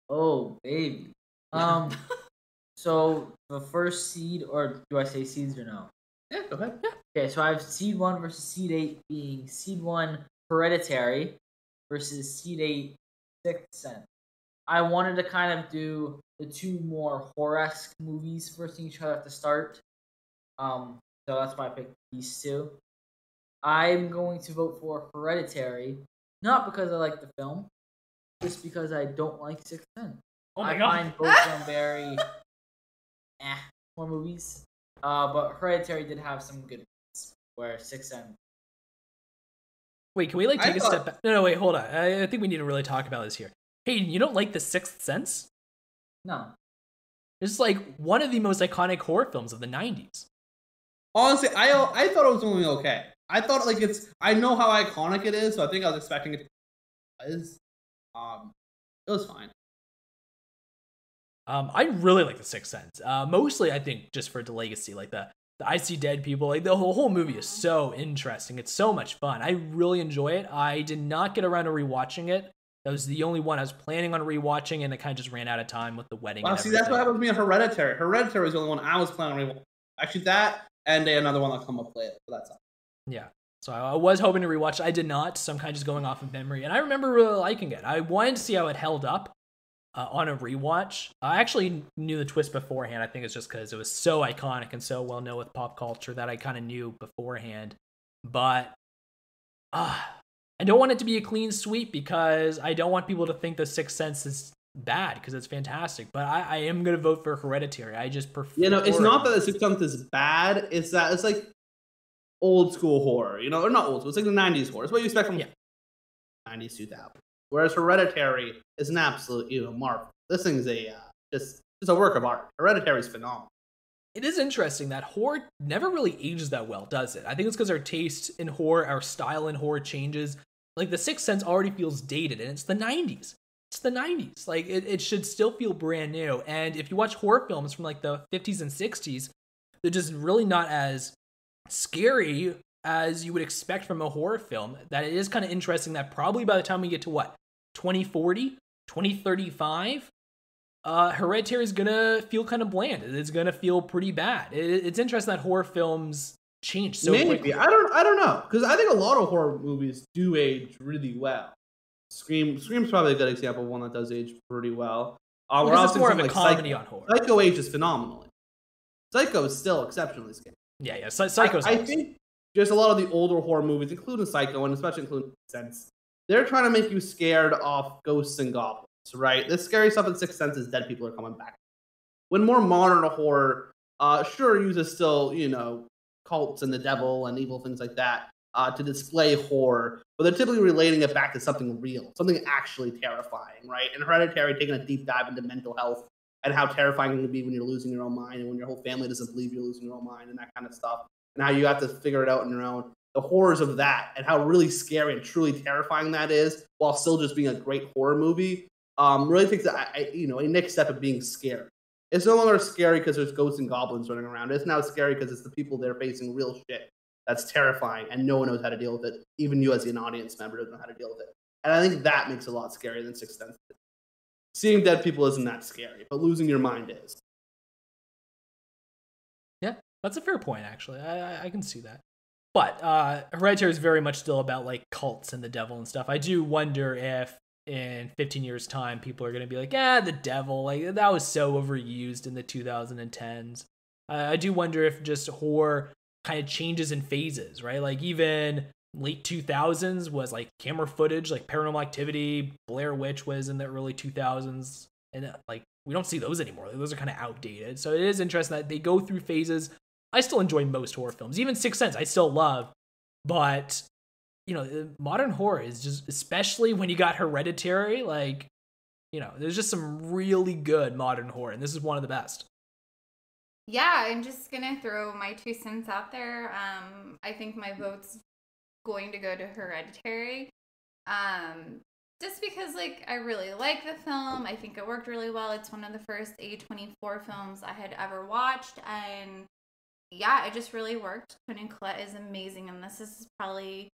Oh, baby. Um, so the first seed, or do I say seeds or no? Yeah, go ahead. Okay, so I have seed one versus seed eight being seed one hereditary versus seed eight sixth sense. I wanted to kind of do the two more horror-esque movies versus each other at the start. Um, so that's why I picked these two. I'm going to vote for Hereditary, not because I like the film, just because I don't like Sixth Sense. Oh my I god! find both of them very eh more movies. Uh, but Hereditary did have some good ones, where Sixth Sense. Wait, can we like take a thought- step back? No, no, wait, hold on. I, I think we need to really talk about this here. Hayden, you don't like The Sixth Sense? No, This is like one of the most iconic horror films of the '90s. Honestly, I I thought it was only okay. I thought like it's. I know how iconic it is, so I think I was expecting it. to was. Um, it was fine. Um, I really like The Sixth Sense. Uh, mostly, I think just for the legacy, like the the I see dead people. Like the whole, whole movie is so interesting. It's so much fun. I really enjoy it. I did not get around to rewatching it. That was the only one I was planning on rewatching, and it kind of just ran out of time with the wedding. Well, see, that's what happened to me in Hereditary. Hereditary was the only one I was planning on rewatching. Actually, that and another one that'll come up later. But that's all. Yeah. So I was hoping to rewatch it. I did not, so I'm kind of just going off of memory. And I remember really liking it. I wanted to see how it held up uh, on a rewatch. I actually knew the twist beforehand. I think it's just because it was so iconic and so well known with pop culture that I kind of knew beforehand. But uh, I don't want it to be a clean sweep because I don't want people to think The Sixth Sense is bad because it's fantastic. But I, I am going to vote for Hereditary. I just prefer. You know, it's not that the Sixth Sense is bad. It's that it's like old school horror. You know, or not old school. It's like the '90s horror. It's what you expect from Yeah. '90s, 2000. Whereas Hereditary is an absolute, you know, marvel. This thing's a uh, just it's a work of art. Hereditary is phenomenal. It is interesting that horror never really ages that well, does it? I think it's because our taste in horror, our style in horror changes. Like The Sixth Sense already feels dated, and it's the 90s. It's the 90s. Like it, it should still feel brand new. And if you watch horror films from like the 50s and 60s, they're just really not as scary as you would expect from a horror film. That it is kind of interesting that probably by the time we get to what 2040, 2035, uh, Hereditary is gonna feel kind of bland. It's gonna feel pretty bad. It, it's interesting that horror films change so Maybe quickly. I don't I don't know because I think a lot of horror movies do age really well. Scream Scream's probably a good example of one that does age pretty well. Uh, we're because also more of a like comedy Psycho. on horror. Psycho ages phenomenally. Psycho is still exceptionally scary. Yeah, yeah. Psy- Psycho's. I, I think just a lot of the older horror movies, including Psycho, and especially including Sense. They're trying to make you scared of ghosts and goblins, right? The scary stuff in Sixth Sense is dead people are coming back. When more modern horror, uh, sure uses still, you know, cults and the devil and evil things like that uh, to display horror, but they're typically relating it back to something real, something actually terrifying, right? And Hereditary taking a deep dive into mental health and how terrifying it can be when you're losing your own mind and when your whole family doesn't believe you're losing your own mind and that kind of stuff and how you have to figure it out on your own. The horrors of that and how really scary and truly terrifying that is, while still just being a great horror movie, um, really takes a, I- you know a next step of being scary. It's no longer scary because there's ghosts and goblins running around. It's now scary because it's the people that are facing real shit that's terrifying and no one knows how to deal with it. Even you as an audience member don't know how to deal with it. And I think that makes it a lot scarier than Sixth Sense. Seeing dead people isn't that scary, but losing your mind is. Yeah, that's a fair point. Actually, I, I, I can see that. But uh, Hereditary is very much still about like cults and the devil and stuff. I do wonder if in 15 years' time people are going to be like, "Ah, the devil!" Like that was so overused in the 2010s. Uh, I do wonder if just horror kind of changes in phases, right? Like even late 2000s was like camera footage, like Paranormal Activity, Blair Witch was in the early 2000s, and uh, like we don't see those anymore. Those are kind of outdated. So it is interesting that they go through phases. I still enjoy most horror films, even Sixth Sense. I still love, but you know, uh, modern horror is just, especially when you got Hereditary, like you know, there's just some really good modern horror, and this is one of the best. Yeah, I'm just gonna throw my two cents out there. Um, I think my vote's going to go to Hereditary. Um, just because like I really like the film. I think it worked really well. It's one of the first A24 films I had ever watched and yeah, it just really worked. Toni Collette is amazing and this is probably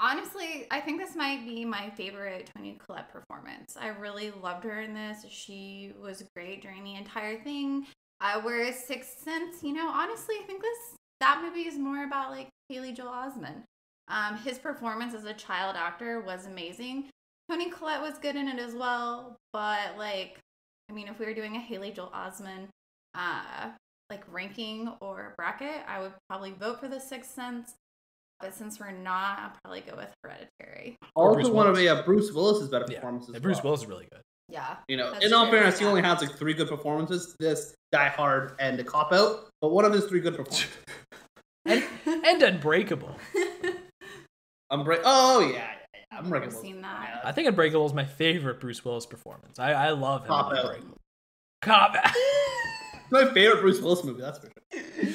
honestly, I think this might be my favorite Toni Collette performance. I really loved her in this. She was great during the entire thing. Uh, whereas Sixth Sense, you know, honestly, I think this that movie is more about like Haley Joel Osment. Um, his performance as a child actor was amazing. Toni Collette was good in it as well, but like, I mean, if we were doing a Haley Joel Osment, uh, like ranking or bracket, I would probably vote for The Sixth Sense. But since we're not, I'll probably go with Hereditary. Or Bruce Also, one of Willis. the uh, Bruce Willis's better Yeah, performances. yeah, Bruce Willis is really good. Yeah. You know, That's in all true, fairness, he only has like three good performances. This Die Hard and The Cop Out, but one of his three good performances. And and Unbreakable. Unbreak. Oh yeah, yeah, yeah. I've Unbreakable. seen that. Yeah, I think Unbreakable is my favorite Bruce Willis performance. I, I love him. Cop Out. Cop Out. It's my favorite Bruce Willis movie. That's for sure.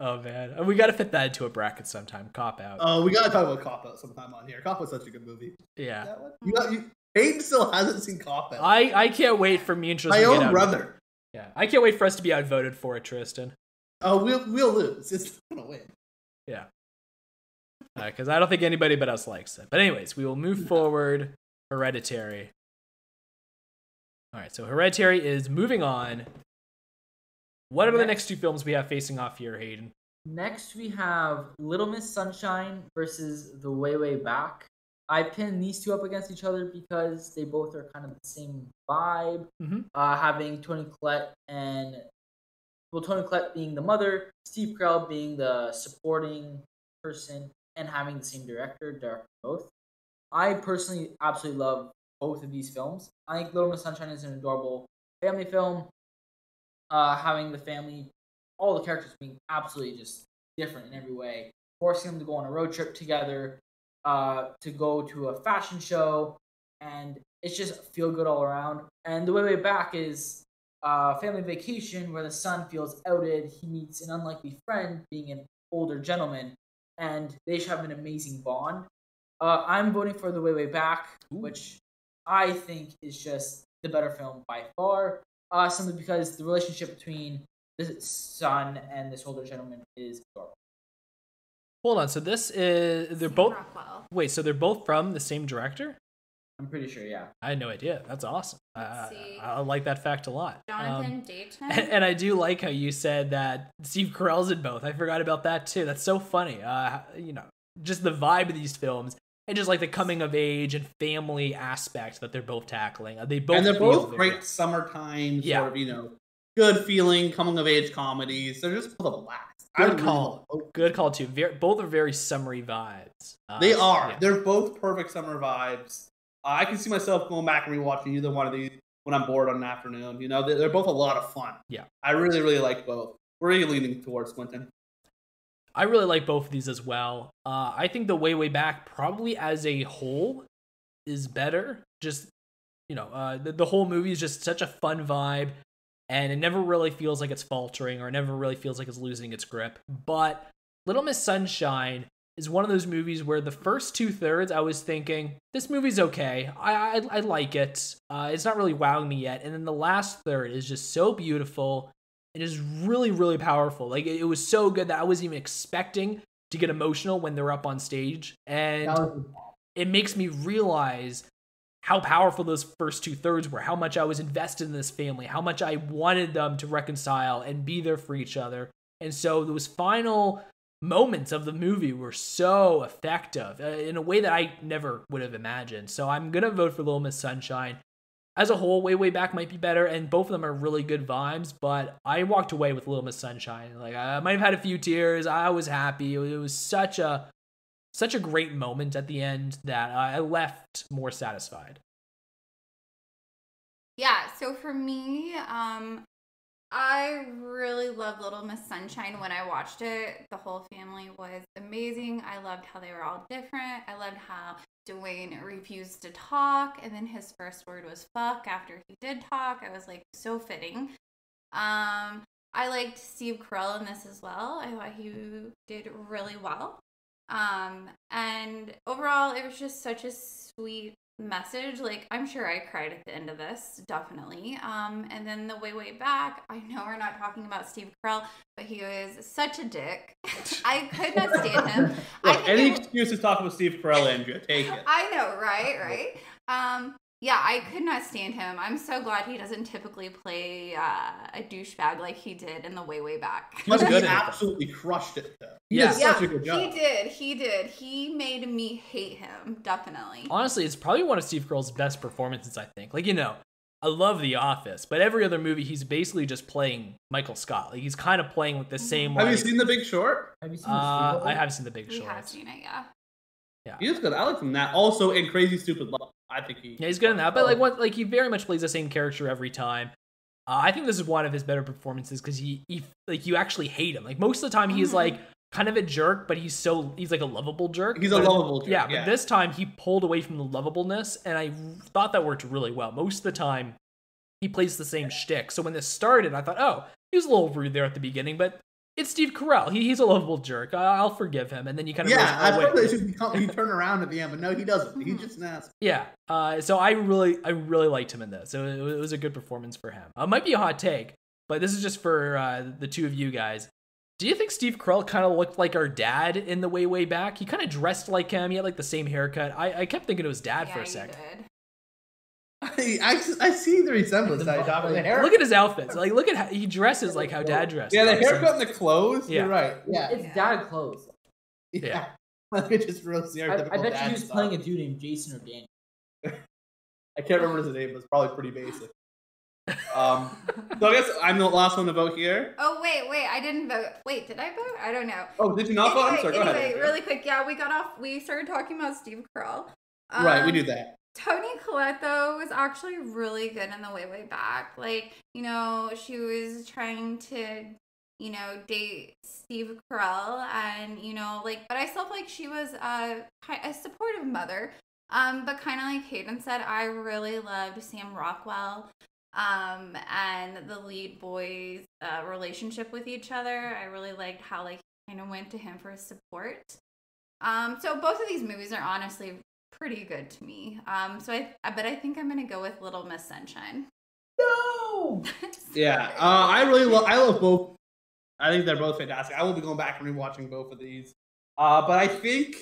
oh man, uh, we got to fit that into a bracket sometime. Cop Out. Oh, we gotta talk about Cop Out sometime on here. Cop Out's such a good movie. yeah. That one? You got you. Hayden still hasn't seen Cop Out. I I can't wait for me and Tristan. My to get own out- brother. Yeah, I can't wait for us to be outvoted for it, Tristan. Oh, we'll we'll lose. It's not gonna win. Because I don't think anybody but us likes it. But anyways, we will move forward. Hereditary. All right, so Hereditary is moving on. What are the Next- next two films we have facing off here, Hayden? Next, we have Little Miss Sunshine versus The Way Way Back. I pinned these two up against each other because they both are kind of the same vibe. Mhm. Uh, having Toni Collette and well, Toni Collette being the mother, Steve Carell being the supporting person, and having the same director, direct both. I personally absolutely love both of these films. I think Little Miss Sunshine is an adorable family film. Uh, having the family all the characters being absolutely just different in every way, forcing them to go on a road trip together, uh, to go to a fashion show, and it's just feel good all around. And the way way back is a family vacation where the son feels outed. He meets an unlikely friend, being an older gentleman, and they should have an amazing bond. Uh, I'm voting for the way way back, Ooh. which I think is just the better film by far. Uh, simply because the relationship between the son and this older gentleman is adorable. Hold on. So this is they're both Rockwell. wait. So they're both from the same director. I'm pretty sure, yeah. I had no idea. That's awesome. I, Let's I, see. I like that fact a lot. Jonathan Um, Dayton. and, and I do like how you said that Steve Carell's in both. I forgot about that too. That's so funny. Uh, you know, just the vibe of these films, and just like the coming of age and family aspect that they're both tackling. Uh, They both and they're feel both very- great summertime Yeah. sort of, you know, good feeling coming of age comedies. They're just both a blast. Good really call. love both. Good call too. Very, both are very summery vibes. Uh, They are. yeah. They're both perfect summer vibes. Uh, I can see myself going back and rewatching either one of these when I'm bored on an afternoon. You know, they're, they're both a lot of fun. Yeah. I really, really like both. Where are you leaning towards, Quentin? I really like both of these as well. Uh, I think the way way back probably as a whole is better. Just you know, uh, the, the whole movie is just such a fun vibe, and it never really feels like it's faltering or it never really feels like it's losing its grip. But Little Miss Sunshine is one of those movies where the first two thirds I was thinking this movie's okay. I I, I like it. Uh, it's not really wowing me yet, and then the last third is just so beautiful. It is really, really powerful. Like it, it was so good that I wasn't even expecting to get emotional when they're up on stage, and was it makes me realize how powerful those first two thirds were, how much I was invested in this family, how much I wanted them to reconcile and be there for each other. And so those final moments of the movie were so effective uh, in a way that I never would have imagined. So I'm going to vote for Little Miss Sunshine. As a whole, Way Way Back might be better, and both of them are really good vibes, but I walked away with Little Miss Sunshine. Like, I might have had a few tears. I was happy. It was such a such a great moment at the end that I left more satisfied. Yeah, so for me, um, I really loved Little Miss Sunshine when I watched it. The whole family was amazing. I loved how they were all different. I loved how Dwayne refused to talk, and then his first word was fuck after he did talk. I was like, so fitting. Um, I liked Steve Carell in this as well. I thought he did really well. Um, and overall, it was just such a sweet message. Like, I'm sure I cried at the end of this, definitely. Um, and then the way, way back, I know we're not talking about Steve Carell, but he was such a dick. I could not stand him. Look, think any it- excuse to talk about Steve Carell, Andrea, take it. I know, right? Right. Um, yeah, I could not stand him. I'm so glad he doesn't typically play uh, a douchebag like he did in the way, way back. He was good He at it. absolutely crushed it, though. He Yeah. did such a good job. He did. He did. He made me hate him. Definitely. Honestly, it's probably one of Steve Carell's best performances, I think. Like, you know, I love The Office, but every other movie, he's basically just playing Michael Scott. Like, he's kind of playing with the same Have you seen The Big Short? Have you seen Uh, the I have seen The Big We Short. have seen it. Yeah. Yeah. He is good. I like him that. Also, in Crazy Stupid Love, I think he. Yeah, he's good in that, but like, what, like he very much plays the same character every time. Uh, I think this is one of his better performances because he, he, like, you actually hate him. Like most of the time, he's like kind of a jerk, but he's so he's like a lovable jerk. He's a lovable jerk, Yeah, yeah. but this time he pulled away from the lovableness, and I thought that worked really well. Most of the time, he plays the same shtick. So when this started, I thought, oh, he was a little rude there at the beginning, but it's Steve Carell. He, he's a lovable jerk. I, I'll forgive him. And then you kind of Yeah, I oh, thought wait. they should become, he turn around at the end, but no, he doesn't. He's just an ass. Yeah. Uh, so I really, I really liked him in this. So it, was a good performance for him. Uh, it might be a hot take, but this is just for uh, the two of you guys. Do you think Steve Carell kind of looked like our dad in the way way back? He kind of dressed like him. He had like the same haircut. I, I kept thinking it was dad yeah, for a you sec. did. I, I, I see the resemblance. The I the hair. Look at his outfits. Like look at how he dresses like how dad dressed. yeah, the Obviously. haircut and the clothes. Yeah. You're right. Yeah, It's Yeah. dad clothes. yeah. Yeah. Like it's just real I, stereotypical. I bet you he was playing a dude named Jason or Daniel. I can't remember his name, but it's probably pretty basic. Um, so I guess I'm the last one to vote here. Oh wait, wait, I didn't vote. Wait, did I vote? I don't know. Oh, did you not vote? I'm sorry. Go anyway, ahead. really quick, yeah, we got off. We started talking about Steve Carell. right, we Um, do that. Toni Collette though was actually really good in the way way back. Like you know, she was trying to you know date Steve Carell, and you know like, but I still like she was a a supportive mother. Um, but kind of like Hayden said, I really loved Sam Rockwell. Um, and the lead boys' uh, relationship with each other. I really liked how like kind of went to him for support. Um, so both of these movies are honestly pretty good to me. Um, so I, but I think I'm gonna go with Little Miss Sunshine. No. Yeah, uh, I really love. I love both. I think they're both fantastic. I will be going back and rewatching both of these. Uh, but I think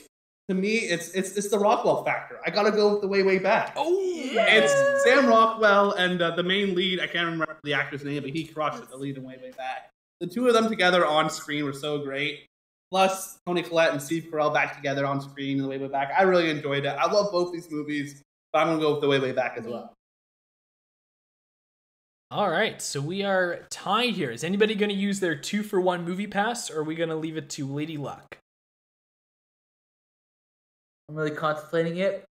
to me, it's it's it's the Rockwell factor. I gotta go with the way way back. Oh, yeah. It's Sam Rockwell and uh, the main lead. I can't remember the actor's name, but he crushed it. The lead in Way Way Back. The two of them together on screen were so great. Plus Toni Collette and Steve Carell back together on screen in The Way Way Back. I really enjoyed it. I love both these movies, but I'm gonna go with The Way Way Back as well. All right, so we are tied here. Is anybody going to use their two for one movie pass, or are we going to leave it to Lady Luck? I'm really contemplating it.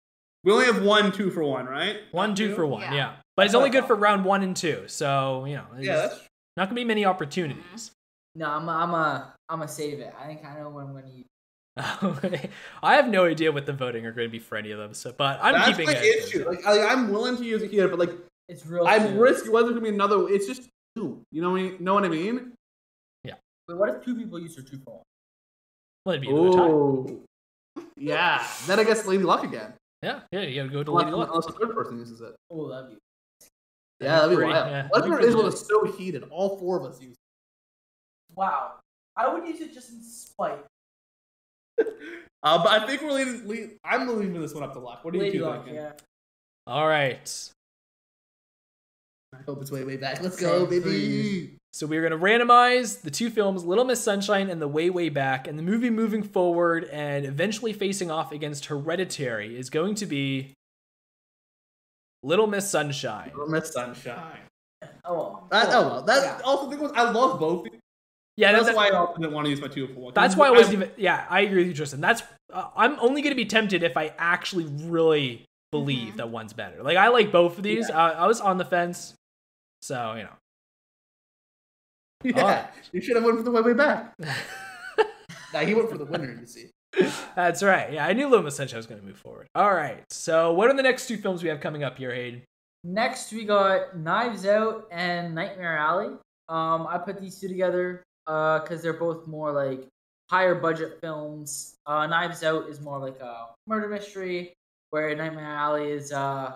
We only have one two for one, right? One, two for one, Yeah. yeah. But it's only good for round one and two, so you know, Yeah, that's not going to be many opportunities. No, I'm I'm a I'm gonna save it. I think I know what I'm gonna use. I have no idea what the voting are going to be for any of them, so but I'm that's keeping my it. issue. Like I, I'm willing to use it here, but like It's real. I'm soon. risky whether it's gonna be another. It's just two. You know what I mean? Know what I mean? Wait, what if two people use their two for one? Let it be another time. Oh, yeah. Then I guess Lady Luck again. Yeah, yeah, you got to go to Unless, Lady Luck. unless the third person uses it. Oh, that'd be. Yeah, that'd be Pretty- wild. yeah. What if That'd our be Israel is so heated? All four of us use. Wow. I would use it just in spite. Uh, but I think we're leaving. leave- I'm leaving this one up to luck. What do you Lady Luck, think? yeah. All right. I hope it's way way back. Let's go, baby. please. So we're going to randomize the two films, Little Miss Sunshine and The Way Way Back, and the movie moving forward and eventually facing off against Hereditary is going to be Little Miss Sunshine. Little Miss Sunshine. Oh well. That, oh well. That Yeah. also the thing was I love both. Yeah, that's that- why I also didn't want to use my two for one. That's why I wasn't even. Yeah, I agree with you, Tristan. That's uh, I'm only going to be tempted if I actually really believe Mhm. that one's better. Like I like both of these. Uh, I was on the fence, so you know. Yeah, Alright. you should have went for the way way back. nah, he went for the winner. You see. That's right. Yeah, I knew Little Miss Sunshine was going to move forward. All right. So what are the next two films we have coming up here, Hayden? Next, we got Knives Out and Nightmare Alley. Um, I put these two together because they're both more like higher budget films. Uh, Knives Out is more like a murder mystery, where Nightmare Alley is uh,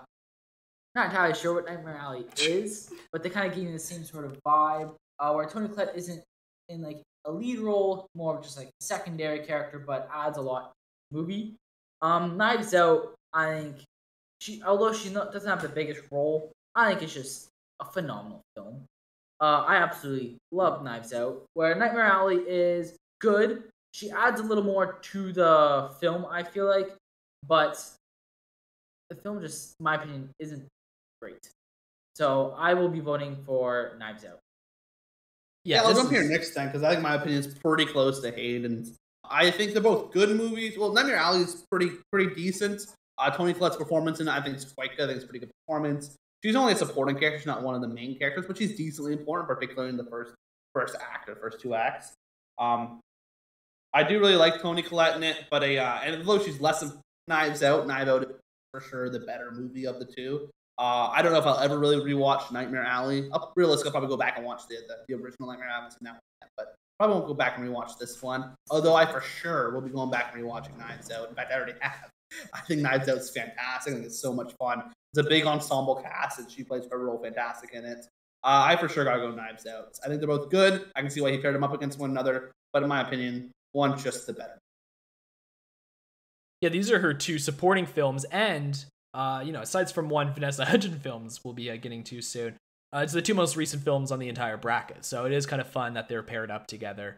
not entirely sure what Nightmare Alley is, but they kind of give you the same sort of vibe. Uh, where Toni Collette isn't in like a lead role, more of just like a secondary character, but adds a lot to the movie. Um, Knives Out, I think she, although she not, doesn't have the biggest role, I think it's just a phenomenal film. Uh, I absolutely love Knives Out. Where Nightmare Alley is good, she adds a little more to the film. I feel like, but the film just, in my opinion, isn't great. So I will be voting for Knives Out. Yeah, this I'll jump here is- next time because I think my opinion is pretty close to Hayden's. I think they're both good movies. Well, Nightmare Alley is pretty pretty decent. Uh, Toni Collette's performance in it, I think, is quite good. I think it's a pretty good performance. She's only a supporting character; she's not one of the main characters, but she's decently important, particularly in the first first act or first two acts. Um, I do really like Toni Collette in it, but a uh, and although she's less of Knives Out, Knives Out is for sure the better movie of the two. Uh, I don't know if I'll ever really rewatch Nightmare Alley. I'll realistically I'll probably go back and watch the, the, the original Nightmare Alley. I haven't seen that one yet, but probably won't go back and rewatch this one. Although I for sure will be going back and rewatching Knives Out. In fact, I already have. I think Knives Out is fantastic. I think it's so much fun. It's a big ensemble cast, and she plays her role fantastic in it. Uh, I for sure gotta go Knives Out. I think they're both good. I can see why he paired them up against one another. but in my opinion, one's just the better. Yeah, these are her two supporting films, and uh, you know, aside from one Vanessa Hudgens films we'll be uh, getting to soon, uh, it's the two most recent films on the entire bracket. So it is kind of fun that they're paired up together.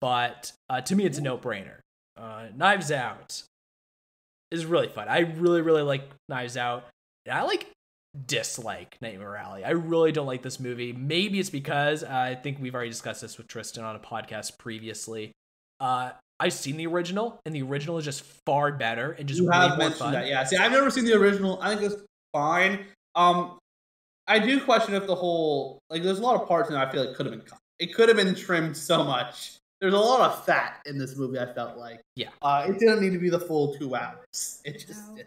But uh, to me, it's a no-brainer. Uh, Knives Out is really fun. I really, really like Knives Out. And I like dislike Nightmare Alley. I really don't like this movie. Maybe it's because uh, I think we've already discussed this with Tristan on a podcast previously. Uh, I've seen the original, and the original is just far better and just You way have more mentioned fun. that, yeah. See, I've never seen the original. I think it's fine. Um, I do question if the whole like there's a lot of parts in it I feel like could have been cut. It could have been trimmed so much. There's a lot of fat in this movie. I felt like, Yeah. uh, it didn't need to be the full two hours. It just, No.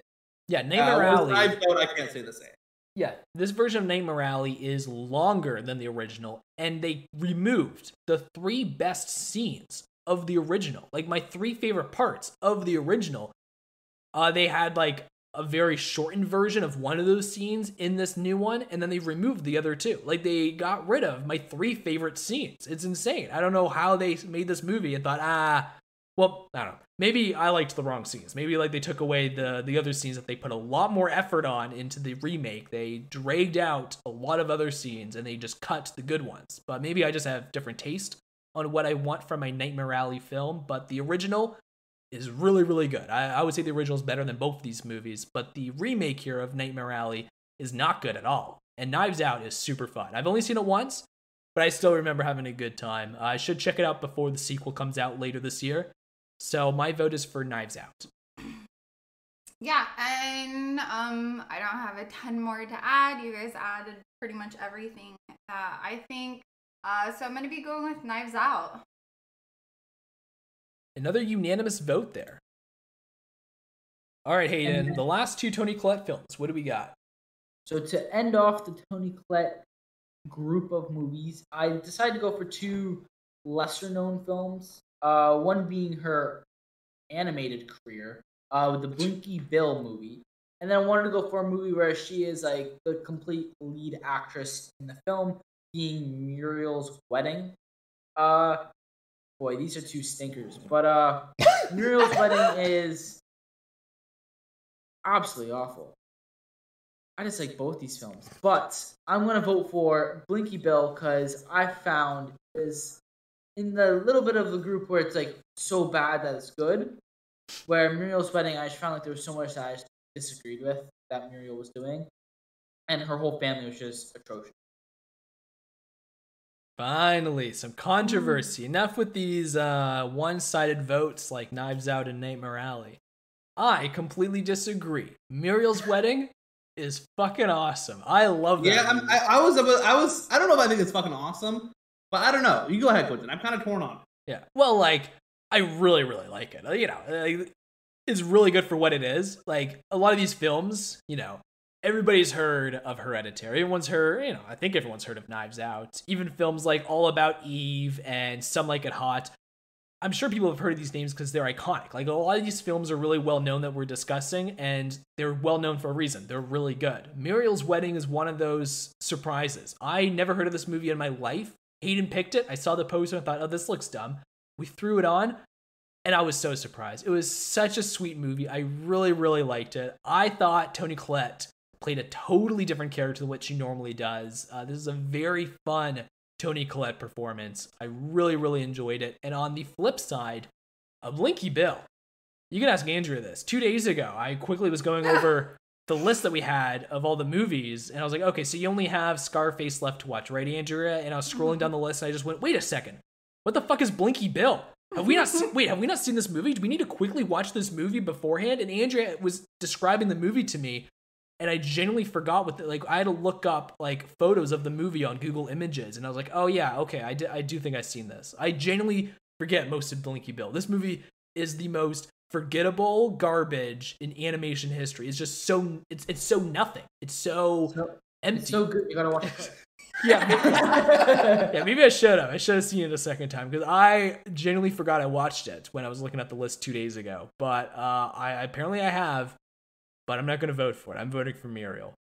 Yeah, Uh, Nightmare whereas Alley. Knives Out, I can't say the same. Yeah, this version of Nightmare Alley is longer than the original, and they removed the three best scenes of the original. Like my three favorite parts of the original. Uh, they had like a very shortened version of one of those scenes in this new one, and then they removed the other two. Like they got rid of my three favorite scenes. It's insane. I don't know how they made this movie and thought, ah, well, I don't know. Maybe I liked the wrong scenes. Maybe like they took away the the other scenes that they put a lot more effort on into the remake. They dragged out a lot of other scenes and they just cut the good ones. But maybe I just have different taste on what I want from my Nightmare Alley film. But the original is really really good. I, I would say the original is better than both of these movies. But the remake here of Nightmare Alley is not good at all. And Knives Out is super fun. I've only seen it once, but I still remember having a good time. I should check it out before the sequel comes out later this year. So my vote is for Knives Out. Yeah, and um, I don't have a ton more to add. You guys added pretty much everything that I think. Uh, so I'm gonna be going with Knives Out. Another unanimous vote there. All right, Hayden, And- the last two Toni Collette films. What do we got? So to end off the Toni Collette group of movies, I decided to go for two lesser known films. Uh, one being her animated career uh, with the Blinky Bill movie, and then I wanted to go for a movie where she is like the complete lead actress in the film, being Muriel's Wedding. Uh, boy, these are two stinkers, but uh, Muriel's Wedding is absolutely awful. I just like both these films, but I'm gonna vote for Blinky Bill because I found is in the little bit of the group where it's like so bad that it's good. Where Muriel's wedding, I just found like there was so much that I just disagreed with that Muriel was doing, and her whole family was just atrocious. Finally, some controversy. Enough with these uh, one-sided votes like Knives Out and Nightmare Alley. I completely disagree. Muriel's Wedding is fucking awesome. I love that. Yeah, I'm. I, I was, I was, I don't know if I think it's fucking awesome, but I don't know. You go ahead, Quentin. I'm kind of torn on. it. Yeah. Well, like I really, really like it. Uh, you know, uh, like, it's really good for what it is. Like a lot of these films, you know, everybody's heard of Hereditary. Everyone's heard, you know, I think everyone's heard of Knives Out. Even films like All About Eve and Some Like It Hot. I'm sure people have heard of these names because they're iconic. Like a lot of these films are really well known that we're discussing, and they're well known for a reason. They're really good. Muriel's Wedding is one of those surprises. I never heard of this movie in my life. Hayden picked it. I saw the poster and thought, oh, this looks dumb. We threw it on, and I was so surprised. It was such a sweet movie. I really, really liked it. I thought Toni Collette played a totally different character than what she normally does. Uh, this is a very fun Toni Collette performance. I really, really enjoyed it. And on the flip side, of Blinky Bill, you can ask Andrea this. Two days ago, I quickly was going over the list that we had of all the movies, and I was like, okay, so you only have Scarface left to watch, right, Andrea? And I was scrolling mm-hmm. down the list, and I just went, wait a second, what the fuck is Blinky Bill? Have we not seen, mm-hmm. wait? Have we not seen this movie? Do we need to quickly watch this movie beforehand? And Andrea was describing the movie to me, and I genuinely forgot what the, like I had to look up like photos of the movie on Google Images, and I was like, oh yeah, okay, I, di- I do think I've seen this. I genuinely forget most of Blinky Bill. This movie is the most forgettable garbage in animation history. It's just so it's it's so nothing. It's so So, empty. it's so good. You gotta watch it. yeah, maybe, yeah, maybe I should have. I should have seen it a second time because I genuinely forgot I watched it when I was looking at the list two days ago. But uh, I apparently I have, but I'm not going to vote for it. I'm voting for Muriel.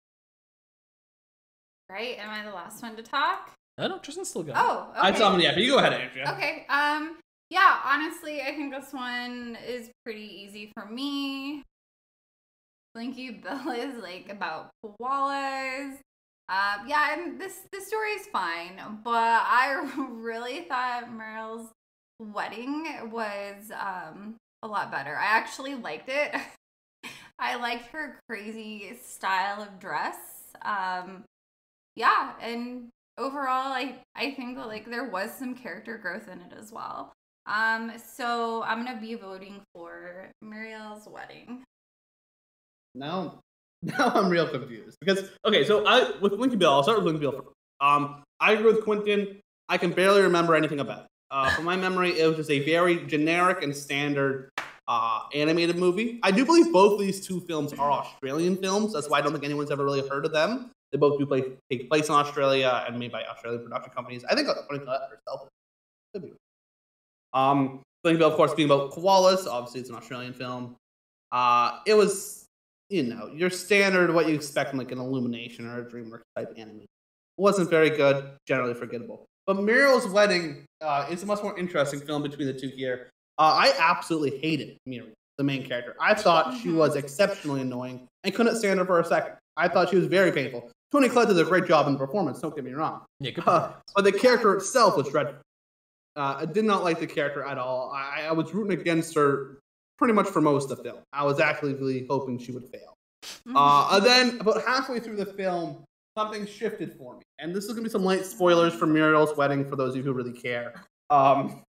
Right? Am I the last one to talk? I don't. Tristan's still going. Oh, okay. I saw him. Yeah, but you go ahead, Andrea. Okay. Um. Yeah, honestly, I think this one is pretty easy for me. Blinky Bill is like about koalas. Uh, yeah, and this this story is fine, but I really thought Muriel's wedding was um, a lot better. I actually liked it. I liked her crazy style of dress. Um, yeah, and overall, I I think like there was some character growth in it as well. Um, so I'm gonna be voting for Muriel's wedding. Now, now I'm real confused because okay, so I with Blinky Bill, I'll start with Blinky Bill. Um, I agree with Quentin. I can barely remember anything about it. Uh, from my memory, it was just a very generic and standard uh, animated movie. I do believe both these two films are Australian films. That's why I don't think anyone's ever really heard of them. They both do play, take place in Australia and made by Australian production companies. I think Toni Collette herself could be. Um, Blinky Bill, of course, being about koalas. Obviously, it's an Australian film. Uh, it was, you know, your standard what you expect from like an Illumination or a DreamWorks type anime. It wasn't very good, generally forgettable. But Muriel's Wedding uh, is a much more interesting film between the two here. Uh, I absolutely hated Muriel, the main character. I thought she was exceptionally annoying and couldn't stand her for a second. I thought she was very painful. Toni Collette did a great job in the performance, don't get me wrong. Yeah, good Uh, but the character itself was dreadful. Uh, I did not like the character at all. I, I was rooting against her pretty much for most of the film. I was actively hoping she would fail. Uh, and then about halfway through the film, something shifted for me. And this is gonna be some light spoilers for Muriel's wedding for those of you who really care. Um,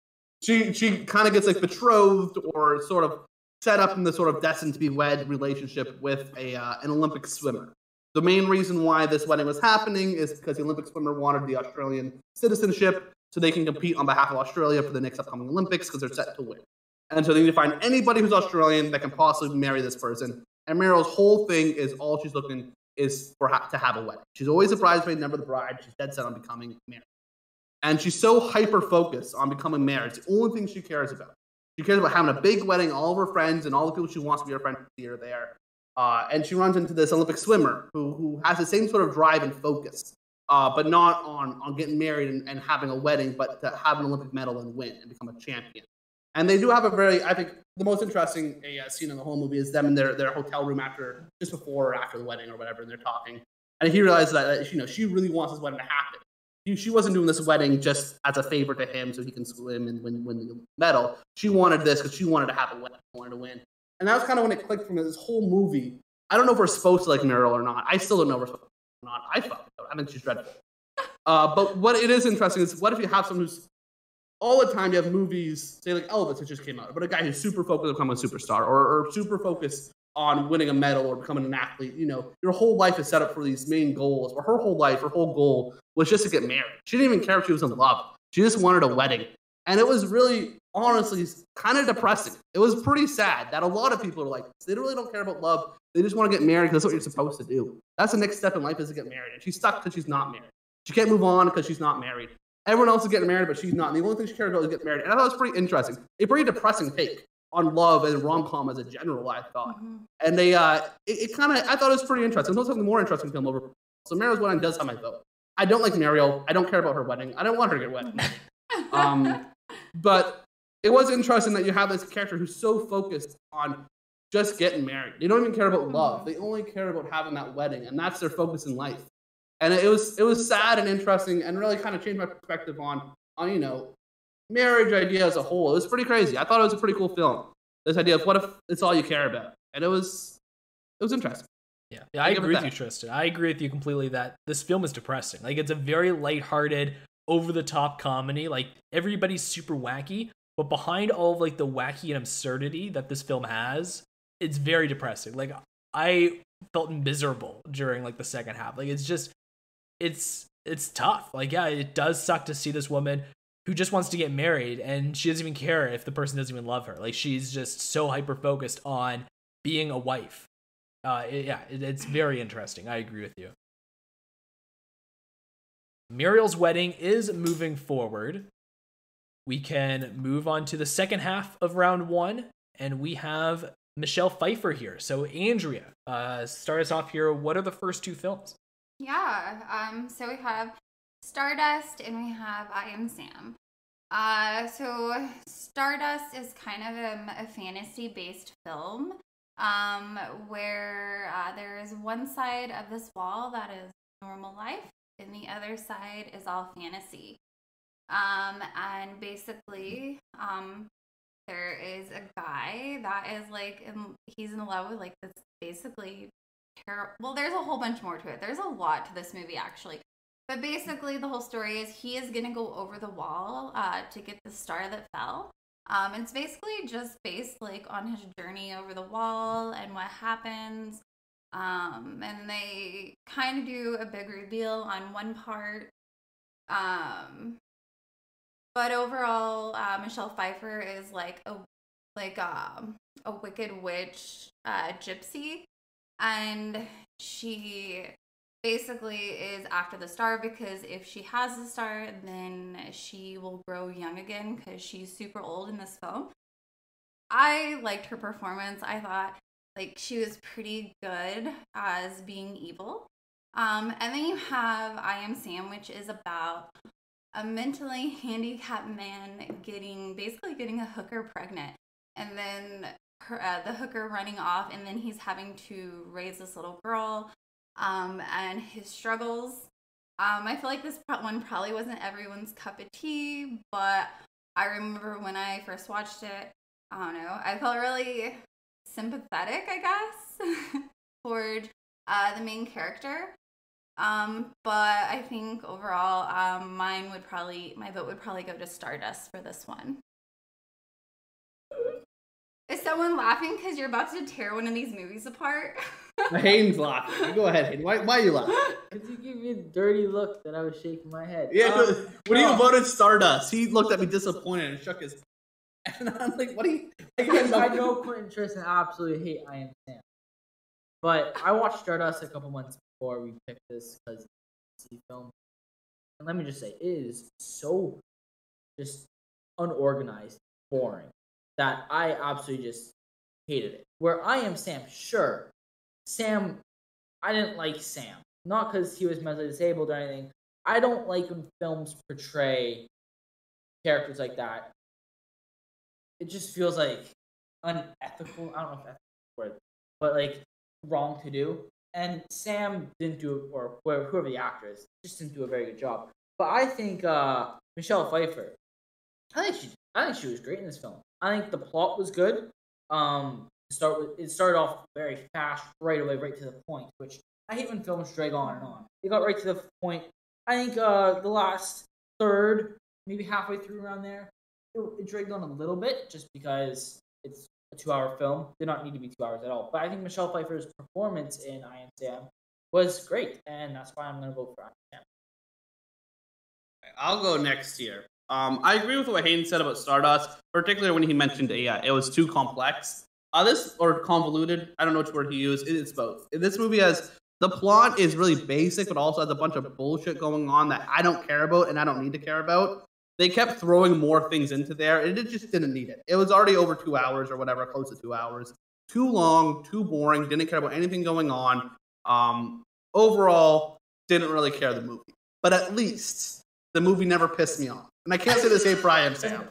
she she kind of gets like betrothed or sort of set up in the sort of destined to be wed relationship with a uh, an Olympic swimmer. The main reason why this wedding was happening is because the Olympic swimmer wanted the Australian citizenship so they can compete on behalf of Australia for the next upcoming Olympics because they're set to win. And so they need to find anybody who's Australian that can possibly marry this person. And Muriel's whole thing is all she's looking is for ha- to have a wedding. She's always a bridesmaid, never the bride. She's dead set on becoming married. And she's so hyper focused on becoming married. It's the only thing she cares about. She cares about having a big wedding, all of her friends and all the people she wants to be her friends see her there. Uh, and she runs into this Olympic swimmer who, who has the same sort of drive and focus, uh, but not on, on getting married and, and having a wedding, but to have an Olympic medal and win and become a champion. And they do have a very, I think, the most interesting uh, scene in the whole movie is them in their, their hotel room after, just before or after the wedding or whatever, and they're talking. And he realizes that, you know, she really wants this wedding to happen. She, she wasn't doing this wedding just as a favor to him so he can swim and win, win the medal. She wanted this because she wanted to have a wedding, wanted to win. And that was kind of when it clicked for me. This whole movie, I don't know if we're supposed to like Muriel or not. I still don't know if we're supposed to or not. I fucking. I think she's dreadful. Uh, but what it is interesting is what if you have someone who's all the time you have movies, say like Elvis that just came out, but a guy who's super focused on becoming a superstar or, or super focused on winning a medal or becoming an athlete. You know, your whole life is set up for these main goals. But her whole life, her whole goal was just to get married. She didn't even care if she was in love. She just wanted a wedding. And it was really, honestly, kind of depressing. It was pretty sad that a lot of people are like, they really don't care about love. They just want to get married because that's what you're supposed to do. That's the next step in life is to get married. And she's stuck because she's not married. She can't move on because she's not married. Everyone else is getting married, but she's not. And the only thing she cares about is getting married. And I thought it was pretty interesting. A pretty depressing take on love and rom com as a general, I thought. Mhm. And they, uh, it, it kind of, I thought it was pretty interesting. Was something more interesting film over. So Mario's wedding does have my vote. I don't like Muriel. I don't care about her wedding. I don't want her to get wed. Um, but it was interesting that you have this character who's so focused on just getting married. They don't even care about love. Mm-hmm. They only care about having that wedding, and that's their focus in life. And it was it was sad and interesting, and really kind of changed my perspective on on you know marriage idea as a whole. It was pretty crazy. I thought it was a pretty cool film. This idea of what if it's all you care about, and it was it was interesting. Yeah, yeah I give it agree with that. you, Tristan. I agree with you completely that this film is depressing. Like it's a very lighthearted, over the top comedy. Like everybody's super wacky, but behind all of like the wacky and absurdity that this film has, it's very depressing. Like I felt miserable during like the second half. Like it's just it's it's tough. Like yeah, it does suck to see this woman who just wants to get married and she doesn't even care if the person doesn't even love her. Like she's just so hyper focused on being a wife. Uh, it- yeah, it, it's very interesting. I agree with you. Muriel's wedding is moving forward. We can move on to the second half of round one, and we have Michelle Pfeiffer here. So, Andrea, uh, start us off here. What are the first two films? Yeah. Um. So we have Stardust and we have I Am Sam. Uh, so Stardust is kind of a, a fantasy-based film, um, where uh, there is one side of this wall that is normal life, and the other side is all fantasy. Um, and basically, um, there is a guy that is like, in, he's in love with like this basically terrible. Well, there's a whole bunch more to it. There's a lot to this movie actually. But basically, the whole story is he is gonna go over the wall uh, to get the star that fell. Um, it's basically just based like on his journey over the wall and what happens. Um, and they kind of do a big reveal on one part. Um, but overall, uh, Michelle Pfeiffer is like a like um, a wicked witch uh, gypsy, and she basically is after the star because if she has the star, then she will grow young again because she's super old in this film. I liked her performance. I thought like she was pretty good as being evil. Um, and then you have I Am Sam, which is about a mentally handicapped man getting basically getting a hooker pregnant, and then her, uh, the hooker running off, and then he's having to raise this little girl, um, and his struggles. Um, I feel like this one probably wasn't everyone's cup of tea, but I remember when I first watched it, I don't know, I felt really sympathetic, I guess, toward uh, the main character. Um, but I think overall, um, mine would probably, my vote would probably go to Stardust for this one. Is someone laughing because you're about to tear one of these movies apart? Hayden's laughing. Go ahead, Hayden. Why, why are you laughing? Because you give me a dirty look that I was shaking my head. Yeah, Um, when no. you voted Stardust, he looked at me disappointed and shook his. And I'm like, what are you? Because I know Quentin Tristan absolutely hate I Am Sam. But I watched Stardust a couple months before we picked this because it's a film. And let me just say, it is so just unorganized, boring, that I absolutely just hated it. Where I Am Sam, sure. Sam, I didn't like Sam. Not because he was mentally disabled or anything. I don't like when films portray characters like that it just feels like unethical. I don't know if that's the word, but like wrong to do. And Sam didn't do, or whoever the actor is, just didn't do a very good job. But I think uh, Michelle Pfeiffer, I think she, I think she was great in this film. I think the plot was good. Um, start with, it started off very fast, right away, right to the point. Which I hate when films drag on and on. It got right to the point. I think uh, the last third, maybe halfway through around there, it, it dragged on a little bit just because a two-hour film. Did not need to be two hours at all. But I think Michelle Pfeiffer's performance in I Am Sam was great, and that's why I'm going to vote for I Am Sam. I'll go next year. Um, I agree with what Hayden said about Stardust, particularly when he mentioned yeah, it was too complex. Uh, this or convoluted. I don't know which word he used. It's both. This movie has the plot is really basic, but also has a bunch of bullshit going on that I don't care about and I don't need to care about. They kept throwing more things into there, and it just didn't need it. It was already over two hours or whatever, close to two hours. Too long, too boring. Didn't care about anything going on. Um, overall, didn't really care the movie. But at least the movie never pissed me off. And I can't say the same for I Am Sam.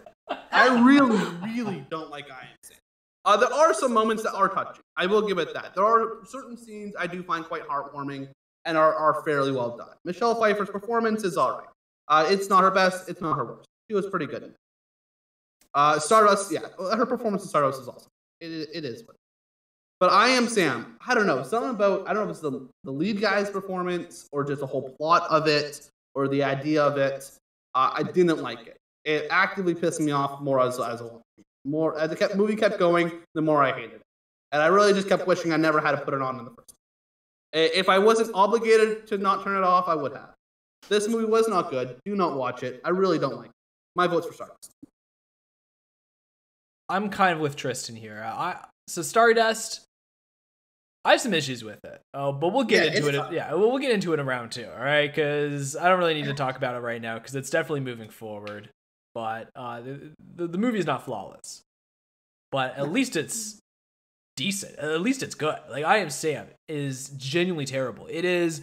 I really, really don't like I Am Sam. Uh, there are some moments that are touching. I will give it that. There are certain scenes I do find quite heartwarming and are, are fairly well done. Michelle Pfeiffer's performance is all right. Uh, it's not her best. It's not her worst. She was pretty good. Uh, Stardust, yeah, her performance in Stardust is awesome. It, it, is. But I am Sam. I don't know. Something about I don't know if it's the, the lead guy's performance or just the whole plot of it or the idea of it. Uh, I didn't like it. It actively pissed me off more as as a more as the kept, movie kept going, the more I hated it. And I really just kept wishing I never had to put it on in the first. place. If I wasn't obligated to not turn it off, I would have. This movie was not good. Do not watch it. I really don't like it. My vote's for Stardust. I'm kind of with Tristan here. I so Stardust. I have some issues with it. Oh, but we'll get Yeah, into it. fine. Yeah, we'll, we'll get into it in round two. All right, because I don't really need to talk about it right now because it's definitely moving forward. But uh, the, the the movie is not flawless, but at least it's decent. At least it's good. Like I am Sam is genuinely terrible. It is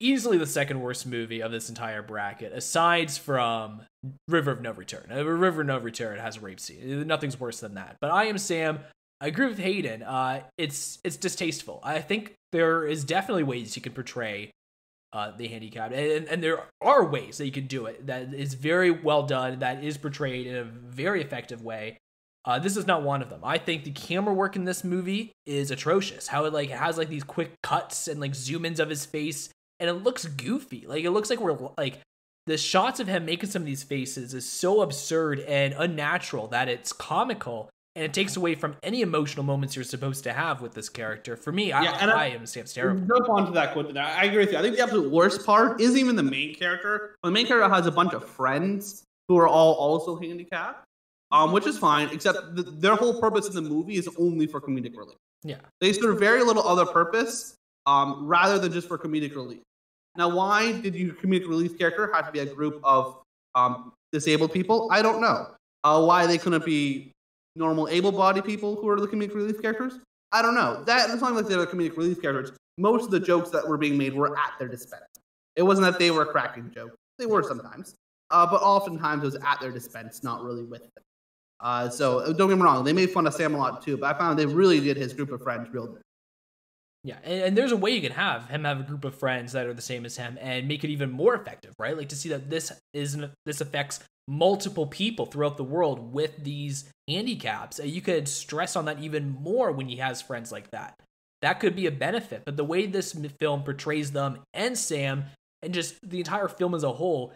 easily the second worst movie of this entire bracket, aside from River of No Return. Uh, River of No Return has a rape scene. Nothing's worse than that. But I Am Sam. I agree with Hayden. Uh, it's it's distasteful. I think there is definitely ways you can portray uh, the handicap, and, and there are ways that you can do it that is very well done, that is portrayed in a very effective way. Uh, this is not one of them. I think the camera work in this movie is atrocious. How it like has like these quick cuts and like zoom ins of his face, and it looks goofy. Like it looks like we're like the shots of him making some of these faces is so absurd and unnatural that it's comical and it takes away from any emotional moments you're supposed to have with this character. For me, yeah, I, and I, I am Sam's terrible. Jump onto that quote. I agree with you. I think the absolute worst part isn't even the main character. The main character has a bunch of friends who are all also handicapped, um, which is fine. Except the, their whole purpose in the movie is only for comedic relief. Yeah, they serve very little other purpose, um, rather than just for comedic relief. Now, why did your comedic relief character have to be a group of um, disabled people? I don't know. Uh, why they couldn't be normal able-bodied people who are the comedic relief characters? I don't know. That it's not like they're the comedic relief characters. Most of the jokes that were being made were at their dispense. It wasn't that they were cracking jokes. They were sometimes, uh, but oftentimes it was at their dispense, not really with them. Uh, so uh, don't get me wrong, they made fun of Sam a lot too, but I found they really did his group of friends real good. Yeah, and, and, there's a way you can have him have a group of friends that are the same as him and make it even more effective, right? Like to see that this isn't this affects multiple people throughout the world with these handicaps. You could stress on that even more when he has friends like that. That could be a benefit. But the way this film portrays them and Sam and just the entire film as a whole,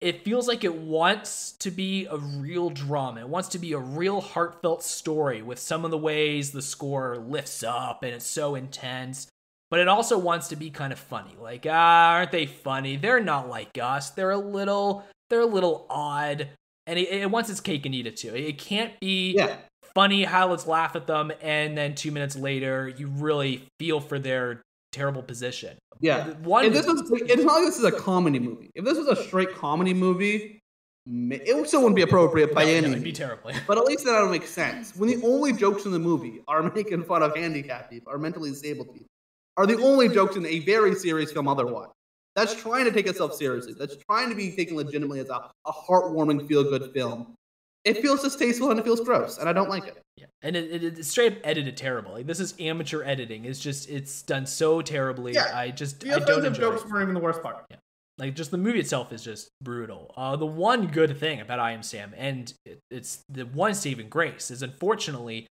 it feels like it wants to be a real drama. It wants to be a real heartfelt story with some of the ways the score lifts up and it's so intense. But it also wants to be kind of funny. Like, ah, aren't they funny? They're not like us. They're a little they're a little odd, and it, it wants its cake and eat it too. It can't be yeah. funny how let's laugh at them, and then two minutes later you really feel for their terrible position. Yeah, one. If this was, it's not like this is a comedy movie. If this was a straight comedy movie, it still wouldn't be appropriate by no, any no, it'd be terrible. but at least that would make sense. When the only jokes in the movie are making fun of handicapped people, or mentally disabled people, are the only jokes in a very serious film otherwise. That's trying to take itself seriously. That's trying to be taken legitimately as a, a heartwarming, feel good film. It feels distasteful and it feels gross, and I don't like it. Yeah, and it, it, it's straight up edited terrible. Like this is amateur editing. It's just it's done so terribly. Yeah, I just the I don't enjoy jokes it. weren't even the worst part. Yeah, like just the movie itself is just brutal. Uh, the one good thing about I Am Sam, and it, it's the one saving grace, is unfortunately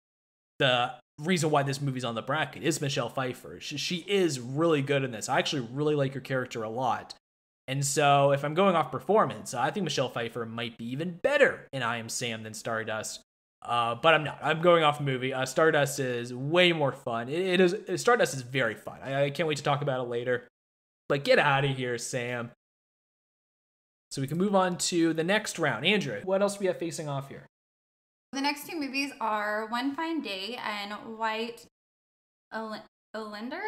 the reason why this movie's on the bracket is Michelle Pfeiffer. She, she is really good in this. I actually really like her character a lot. And so, if I'm going off performance, I think Michelle Pfeiffer might be even better in I Am Sam than Stardust. Uh, but I'm not. I'm going off movie. Uh, Stardust is way more fun. It, it is. Stardust is very fun. I, I can't wait to talk about it later. But get out of here, Sam. So we can move on to the next round. Andrew, what else we have facing off here? The next two movies are One Fine Day and White Oleander.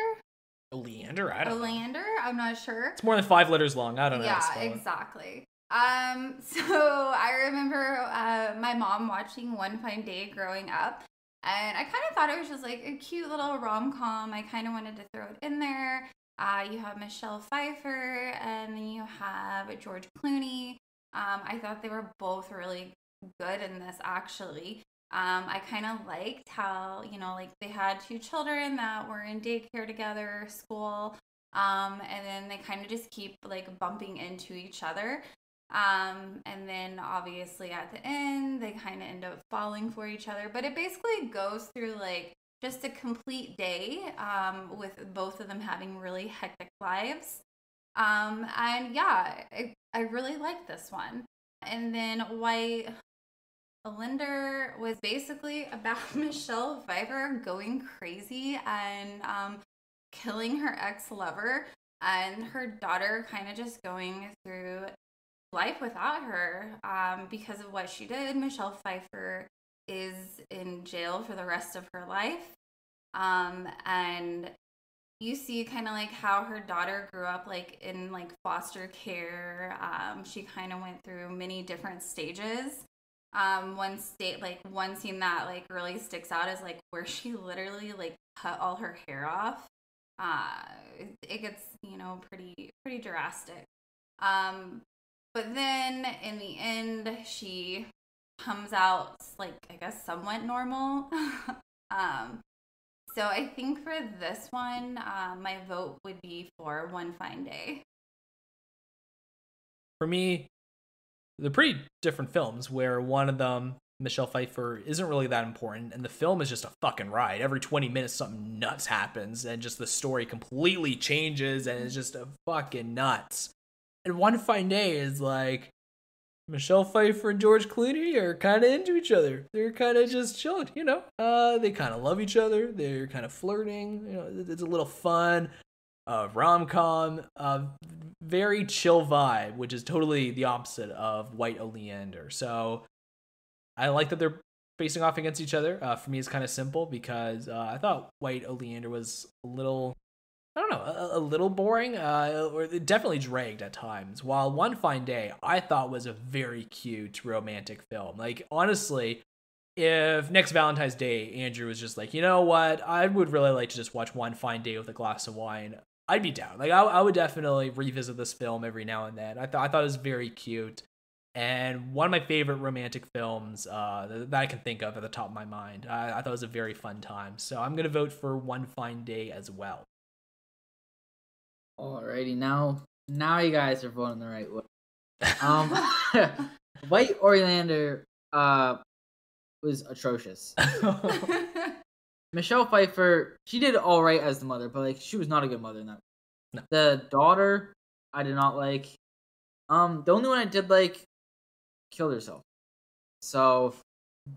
Oleander? I don't Oleander? Know. I'm not sure. It's more than five letters long. I don't know. Yeah, exactly. Um, so I remember uh, my mom watching One Fine Day growing up, and I kind of thought it was just like a cute little rom com. I kind of wanted to throw it in there. Uh, you have Michelle Pfeiffer, and then you have George Clooney. Um, I thought they were both really good in this actually. Um, I kind of liked how, you know, like they had two children that were in daycare together, school, um, and then they kind of just keep like bumping into each other. Um, and then obviously at the end, they kind of end up falling for each other. But it basically goes through like just a complete day um, with both of them having really hectic lives. Um, and yeah, I, I really like this one. And then White Oleander was basically about Michelle Pfeiffer going crazy and um, killing her ex lover, and her daughter kind of just going through life without her um, because of what she did. Michelle Pfeiffer is in jail for the rest of her life. Um, and you see kind of like how her daughter grew up like in like foster care. Um, she kind of went through many different stages um one state like one scene that like really sticks out is like where she literally like cut all her hair off uh, it, gets you know pretty pretty drastic. Um, but then in the end, she comes out like I guess somewhat normal. um, so I think for this one, uh, my vote would be for One Fine Day. For me, they're pretty different films where one of them Michelle Pfeiffer isn't really that important, and the film is just a fucking ride. Every 20 minutes, something nuts happens, and just the story completely changes, and it's just a fucking nuts. And One Fine Day is like Michelle Pfeiffer and George Clooney are kind of into each other. They're kind of just chilling, you know. Uh, they kind of love each other. They're kind of flirting. You know, it's a little fun. Uh, rom com, uh, very chill vibe, which is totally the opposite of White Oleander. So I like that they're facing off against each other. Uh, for me, it's kind of simple because uh, I thought White Oleander was a little, I don't know, a, a little boring, uh, or definitely dragged at times. While One Fine Day, I thought was a very cute romantic film. Like honestly, if next Valentine's Day Andrew was just like, you know what, I would really like to just watch One Fine Day with a glass of wine. I'd be down. Like I, I would definitely revisit this film every now and then. I thought I thought it was very cute and one of my favorite romantic films uh, that I can think of at the top of my mind. I, I thought it was a very fun time, so I'm gonna vote for One Fine Day as well. Alrighty, now now you guys are voting the right way. Um, White Oleander uh was atrocious. Michelle Pfeiffer, she did all right as the mother, but like she was not a good mother in that. No. The daughter, I did not like. Um, the only one I did like killed herself. So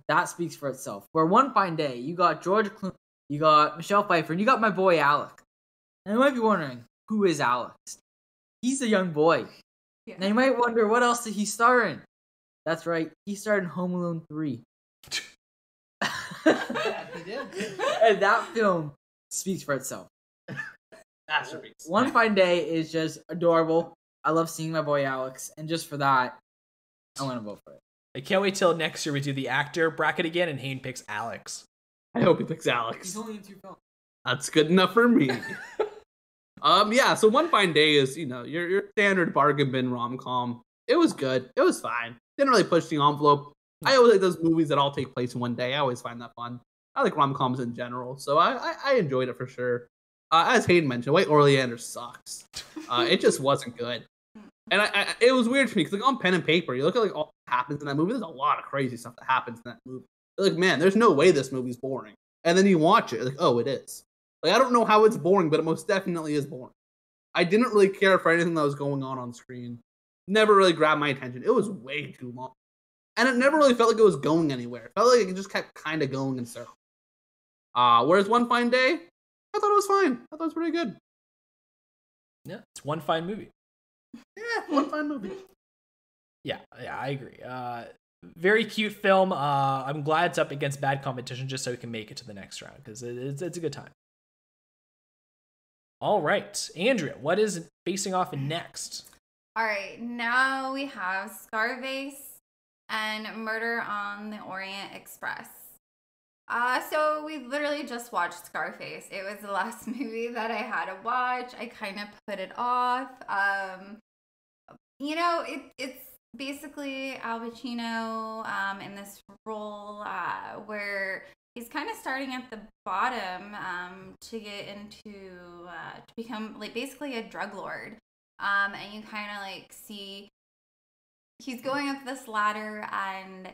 that speaks for itself. Where one fine day, you got George Clooney, you got Michelle Pfeiffer, and you got my boy Alec. And you might be wondering, who is Alex? He's a young boy. Yeah. Now you might wonder, what else did he star in? That's right, he starred in Home Alone 3. Yeah, he did. and that film speaks for itself. Masterpiece. One Fine Day is just adorable. I love seeing my boy Alex, and just for that, I'm gonna vote for it. I can't wait till next year we do the actor bracket again, and Hayden picks Alex. I hope he picks Alex. He's only in two films. That's good enough for me. um, yeah. So one fine day is you know your your standard bargain bin rom com. It was good. It was fine. Didn't really push the envelope. I always like those movies that all take place in one day. I always find that fun. I like rom coms in general, so I, I I enjoyed it for sure. Uh, as Hayden mentioned, White Oleander sucks. Uh, it just wasn't good. And I, I, it was weird for me because like on pen and paper, you look at like all that happens in that movie. There's a lot of crazy stuff that happens in that movie. You're like, man, there's no way this movie's boring. And then you watch it, like, oh, it is. Like, I don't know how it's boring, but it most definitely is boring. I didn't really care for anything that was going on on screen. Never really grabbed my attention. It was way too long, and it never really felt like it was going anywhere. It felt like it just kept kind of going in circles. Uh, whereas One Fine Day, I thought it was fine. I thought it was pretty good. Yeah, it's one fine movie. Yeah, one fine movie. Yeah, yeah, I agree. Uh, very cute film. Uh, I'm glad it's up against bad competition just so we can make it to the next round because it, it's, it's a good time. All right, Andrea, what is facing off next? All right, now we have Scarface and Murder on the Orient Express. Uh, so we literally just watched Scarface. It was the last movie that I had to watch. I kind of put it off. Um, you know, it, it's basically Al Pacino um, in this role uh, where he's kind of starting at the bottom um, to get into uh, to become like basically a drug lord um, and you kind of like see he's going up this ladder and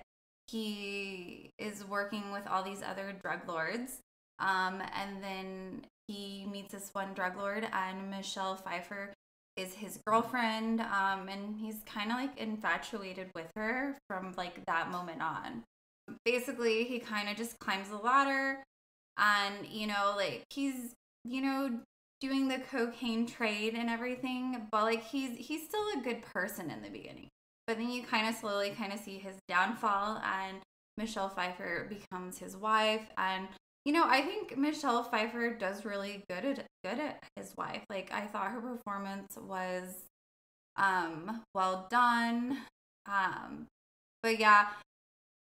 he is working with all these other drug lords um, and then he meets this one drug lord and michelle pfeiffer is his girlfriend um, and he's kind of like infatuated with her from like that moment on. Basically he kind of just climbs the ladder and you know like he's you know doing the cocaine trade and everything but like he's he's still a good person in the beginning but then you kind of slowly kind of see his downfall and michelle pfeiffer becomes his wife and you know i think michelle pfeiffer does really good at good at his wife. Like i thought her performance was um well done um but yeah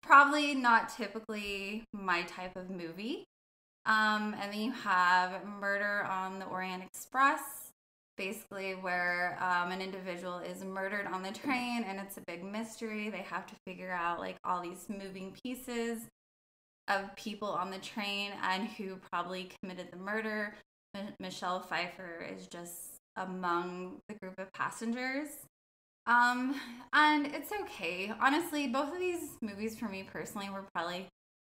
probably not typically my type of movie. Um, and then you have Murder on the Orient Express, basically where um, an individual is murdered on the train, and it's a big mystery. They have to figure out like all these moving pieces of people on the train and who probably committed the murder. M- Michelle Pfeiffer is just among the group of passengers. Um, and it's okay. Honestly, both of these movies for me personally were probably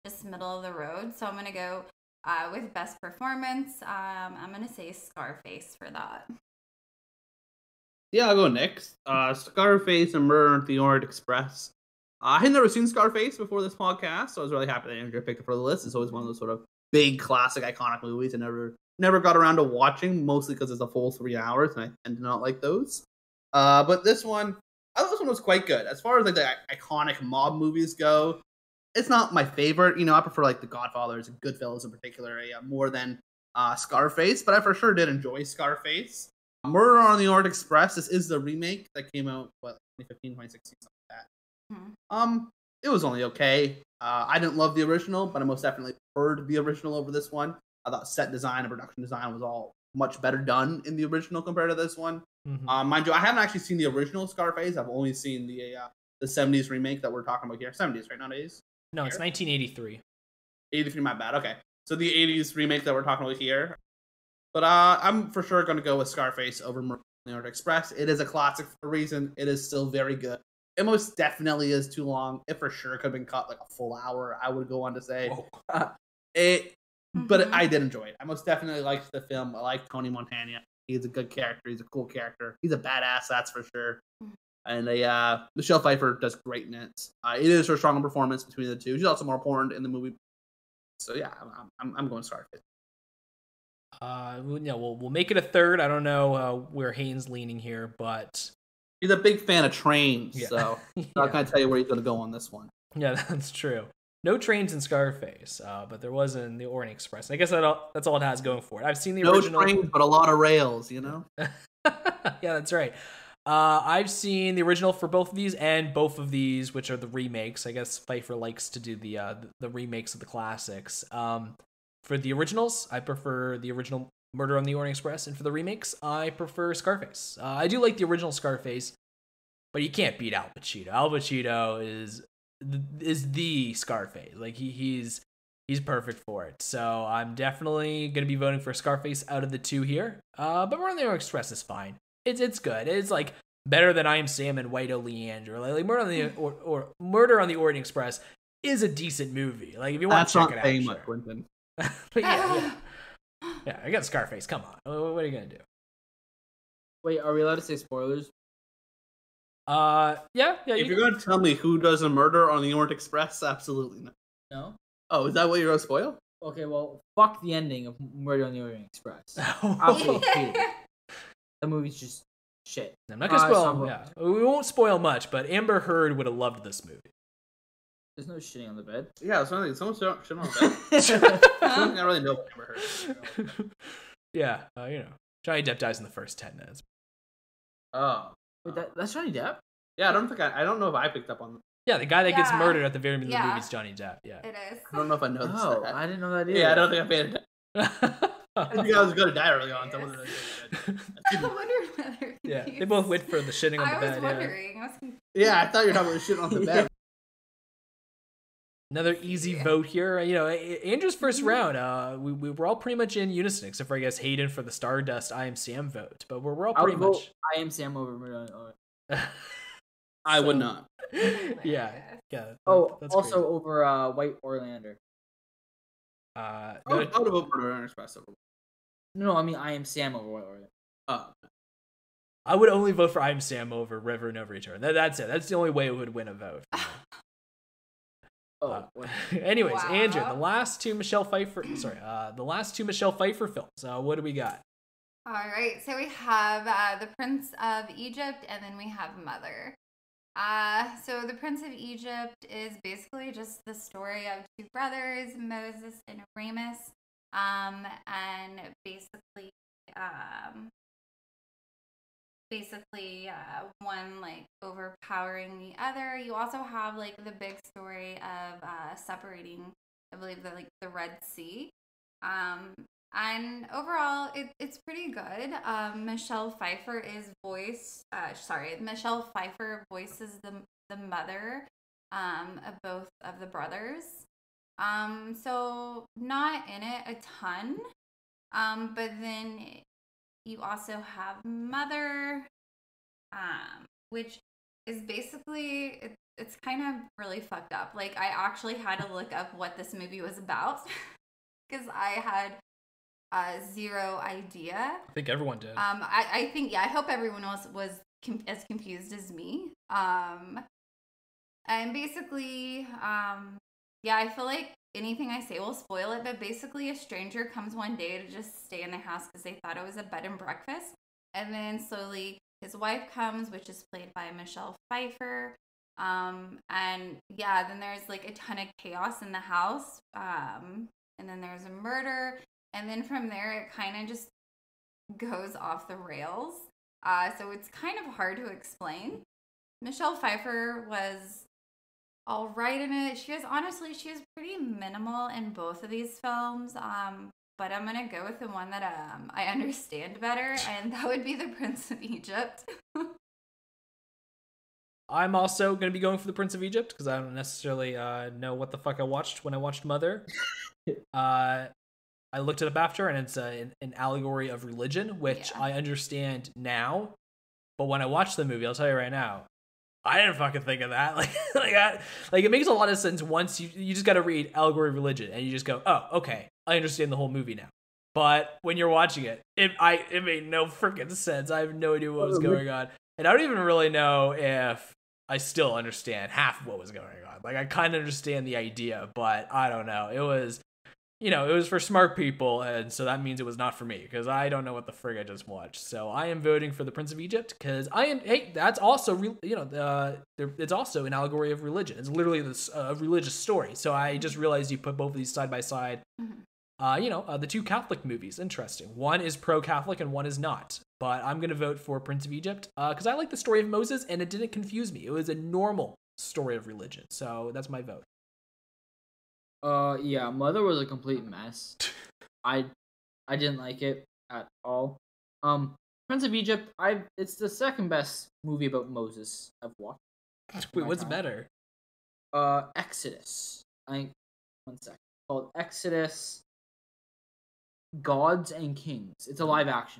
just middle of the road. So I'm gonna go uh, with best performance. Um, I'm gonna say Scarface for that. Yeah, I'll go next. Uh, Scarface and Murder on the Orient Express. Uh, I had never seen Scarface before this podcast, so I was really happy that Andrew picked it for the list. It's always one of those sort of big, classic, iconic movies I never never got around to watching, mostly because it's a full three hours, and I tend to not like those. Uh, but this one, I thought this one was quite good. As far as like the iconic mob movies go, it's not my favorite. You know, I prefer like The Godfathers and Goodfellas in particular more than uh, Scarface, but I for sure did enjoy Scarface. Murder on the Orient Express. This is the remake that came out what 2015, 2016, something like that. Hmm. Um, it was only okay. Uh, I didn't love the original, but I most definitely preferred the original over this one. I thought set design and production design was all much better done in the original compared to this one. Mhm. Um, mind you, I haven't actually seen the original Scarface. I've only seen the uh, the 70s remake that we're talking about here. 70s, right? Not 80s. no, it's here? 1983. 83, my bad. Okay. So the 80s remake that we're talking about here. But uh, I'm for sure going to go with Scarface over Murder on Express. It is a classic for a reason. It is still very good. It most definitely is too long. It for sure could have been cut like a full hour, I would go on to say. It, but Mhm. I did enjoy it. I most definitely liked the film. I like Tony Montana. He's a good character. He's a cool character. He's a badass, that's for sure. Mhm. And they, uh, Michelle Pfeiffer does great in it. Uh, it is her stronger performance between the two. She's also more important in the movie. So yeah, I'm, I'm, I'm going Scarface. Uh, well, yeah, we'll we'll make it a third. I don't know uh, where Hayden's leaning here, but He's a big fan of trains, Yeah. so I'm not gonna tell you where he's gonna go on this one. yeah, that's true. No trains in Scarface, uh, but there was in the Orient Express. I guess that all, that's all it has going for it. I've seen the No original. trains, but a lot of rails. You know. yeah, that's right. Uh, I've seen the original for both of these and both of these, which are the remakes. I guess Pfeiffer likes to do the uh, the remakes of the classics. Um, for the originals, I prefer the original Murder on the Orient Express, and for the remakes, I prefer Scarface. Uh, I do like the original Scarface, but you can't beat Al Pacino. Al Pacino is is the Scarface. Like he he's he's perfect for it. So I'm definitely gonna be voting for Scarface out of the two here. Uh, but Murder on the Orient Express is fine. It's it's good. It's like better than I Am Sam and White Oleander. Like, like Murder on the or, or Murder on the Orient Express is a decent movie. Like if you want That's to check not it out, sure. Quentin. but yeah, yeah, yeah. I got Scarface. Come on, what, what are you gonna do? Wait, are we allowed to say spoilers? Uh, yeah, yeah. If You, you're gonna tell me who does a murder on the Orient Express, absolutely not. No. Oh, is that what you're gonna spoil? Okay, well, fuck the ending of Murder on the Orient Express. I'm Absolutely. The movie's just shit. I'm not gonna Uh, spoil. yeah, we won't spoil much, but Amber Heard would have loved this movie. There's no shitting on the bed. Yeah, it's something. Someone shit shit on the bed. Something I really know. I've never heard. yeah, uh, you know, Johnny Depp dies in the first ten minutes. Oh, Wait, that, that's Johnny Depp? yeah. I don't think I. I don't know if I picked up on. Yeah, the guy that gets murdered at the very end of the movie is Johnny Depp. Yeah. It is. I don't know if I know this. Oh, I didn't know that either. yeah, I don't think I paid attention. I think I was gonna die early on. So I wasn't really. I wondered yeah, they both went for the shitting on I the was bed. Yeah. wondering. I was confused. yeah, I thought you were talking about shit on the bed. Another easy Yeah. vote here. You know, Andrew's first round. Uh, we, we were all pretty much in unison, except for I guess Hayden for the Stardust I am Sam vote. But we're, we're all pretty vote much. I am Sam over Murder on the Orient. I would not. yeah, yeah. that- Oh, that's also crazy. over uh, White Oleander. uh, I would, I would have voted for Murder on Express over. No, no, I mean I am Sam over White Oleander. Oh, I would only vote for I am Sam over River No Return. That, that's it. That's the only way it would win a vote. Oh, Uh, what- anyways, Andrew, the last two Michelle Pfeiffer. Sorry, uh, the last two Michelle Pfeiffer films. Uh, what do we got? All right, so we have uh, the Prince of Egypt, and then we have Mother. Uh, so the Prince of Egypt is basically just the story of two brothers, Moses and Rameses, um, and basically, um, basically uh, one like overpowering the other. You also have like the big story of uh, separating, I believe, the like the Red Sea. Um, and overall, it, it's pretty good. Um, Michelle Pfeiffer is voice. Uh, sorry, Michelle Pfeiffer voices the the mother um, of both of the brothers. Um, so not in it a ton. Um, but then you also have Mother, um, which is basically it, it's kind of really fucked up. Like I actually had to look up what this movie was about because I had uh, zero idea. I think everyone did. Um, I, I think yeah. I hope everyone else was com- as confused as me. Um, and basically, um, yeah, I feel like anything I say will spoil it. But basically, a stranger comes one day to just stay in the house because they thought it was a bed and breakfast, and then slowly his wife comes, which is played by Michelle Pfeiffer. Um, and yeah, then there's like a ton of chaos in the house. Um, and then there's a murder and then from there it kind of just goes off the rails uh, so it's kind of hard to explain michelle pfeiffer was all right in it she is honestly she is pretty minimal in both of these films um, but i'm gonna go with the one that um, i understand better and that would be the prince of egypt I'm also going to be going for the Prince of Egypt because I don't necessarily uh, know what the fuck I watched when I watched Mother. uh, I looked it up after, and it's uh, an, an allegory of religion, which Yeah. I understand now. But when I watched the movie, I'll tell you right now, I didn't fucking think of that. Like, like, I, like it makes a lot of sense once you you just got to read allegory of religion, and you just go, oh, okay, I understand the whole movie now. But when you're watching it, it I it made no freaking sense. I have no idea what was going on, and I don't even really know if I still understand half of what was going on. Like I kind of understand the idea, but I don't know. It was, you know, it was for smart people, and so that means it was not for me because I don't know what the frig I just watched. So I am voting for the Prince of Egypt because I am. Hey, that's also re- you know, uh, there, it's also an allegory of religion. It's literally this uh, religious story. So I just realized you put both of these side by side. Mhm. Uh, you know, uh, the two Catholic movies. Interesting. One is pro-Catholic and one is not. But I'm gonna vote for Prince of Egypt because I like the story of Moses and it didn't confuse me. It was a normal story of religion. So that's my vote. Uh, yeah, Mother was a complete mess. I, I didn't like it at all. Um, Prince of Egypt, I it's the second best movie about Moses I've watched. Wait, what's time. better? Uh, Exodus. I think one second. Called Exodus. Gods and Kings. It's a live action.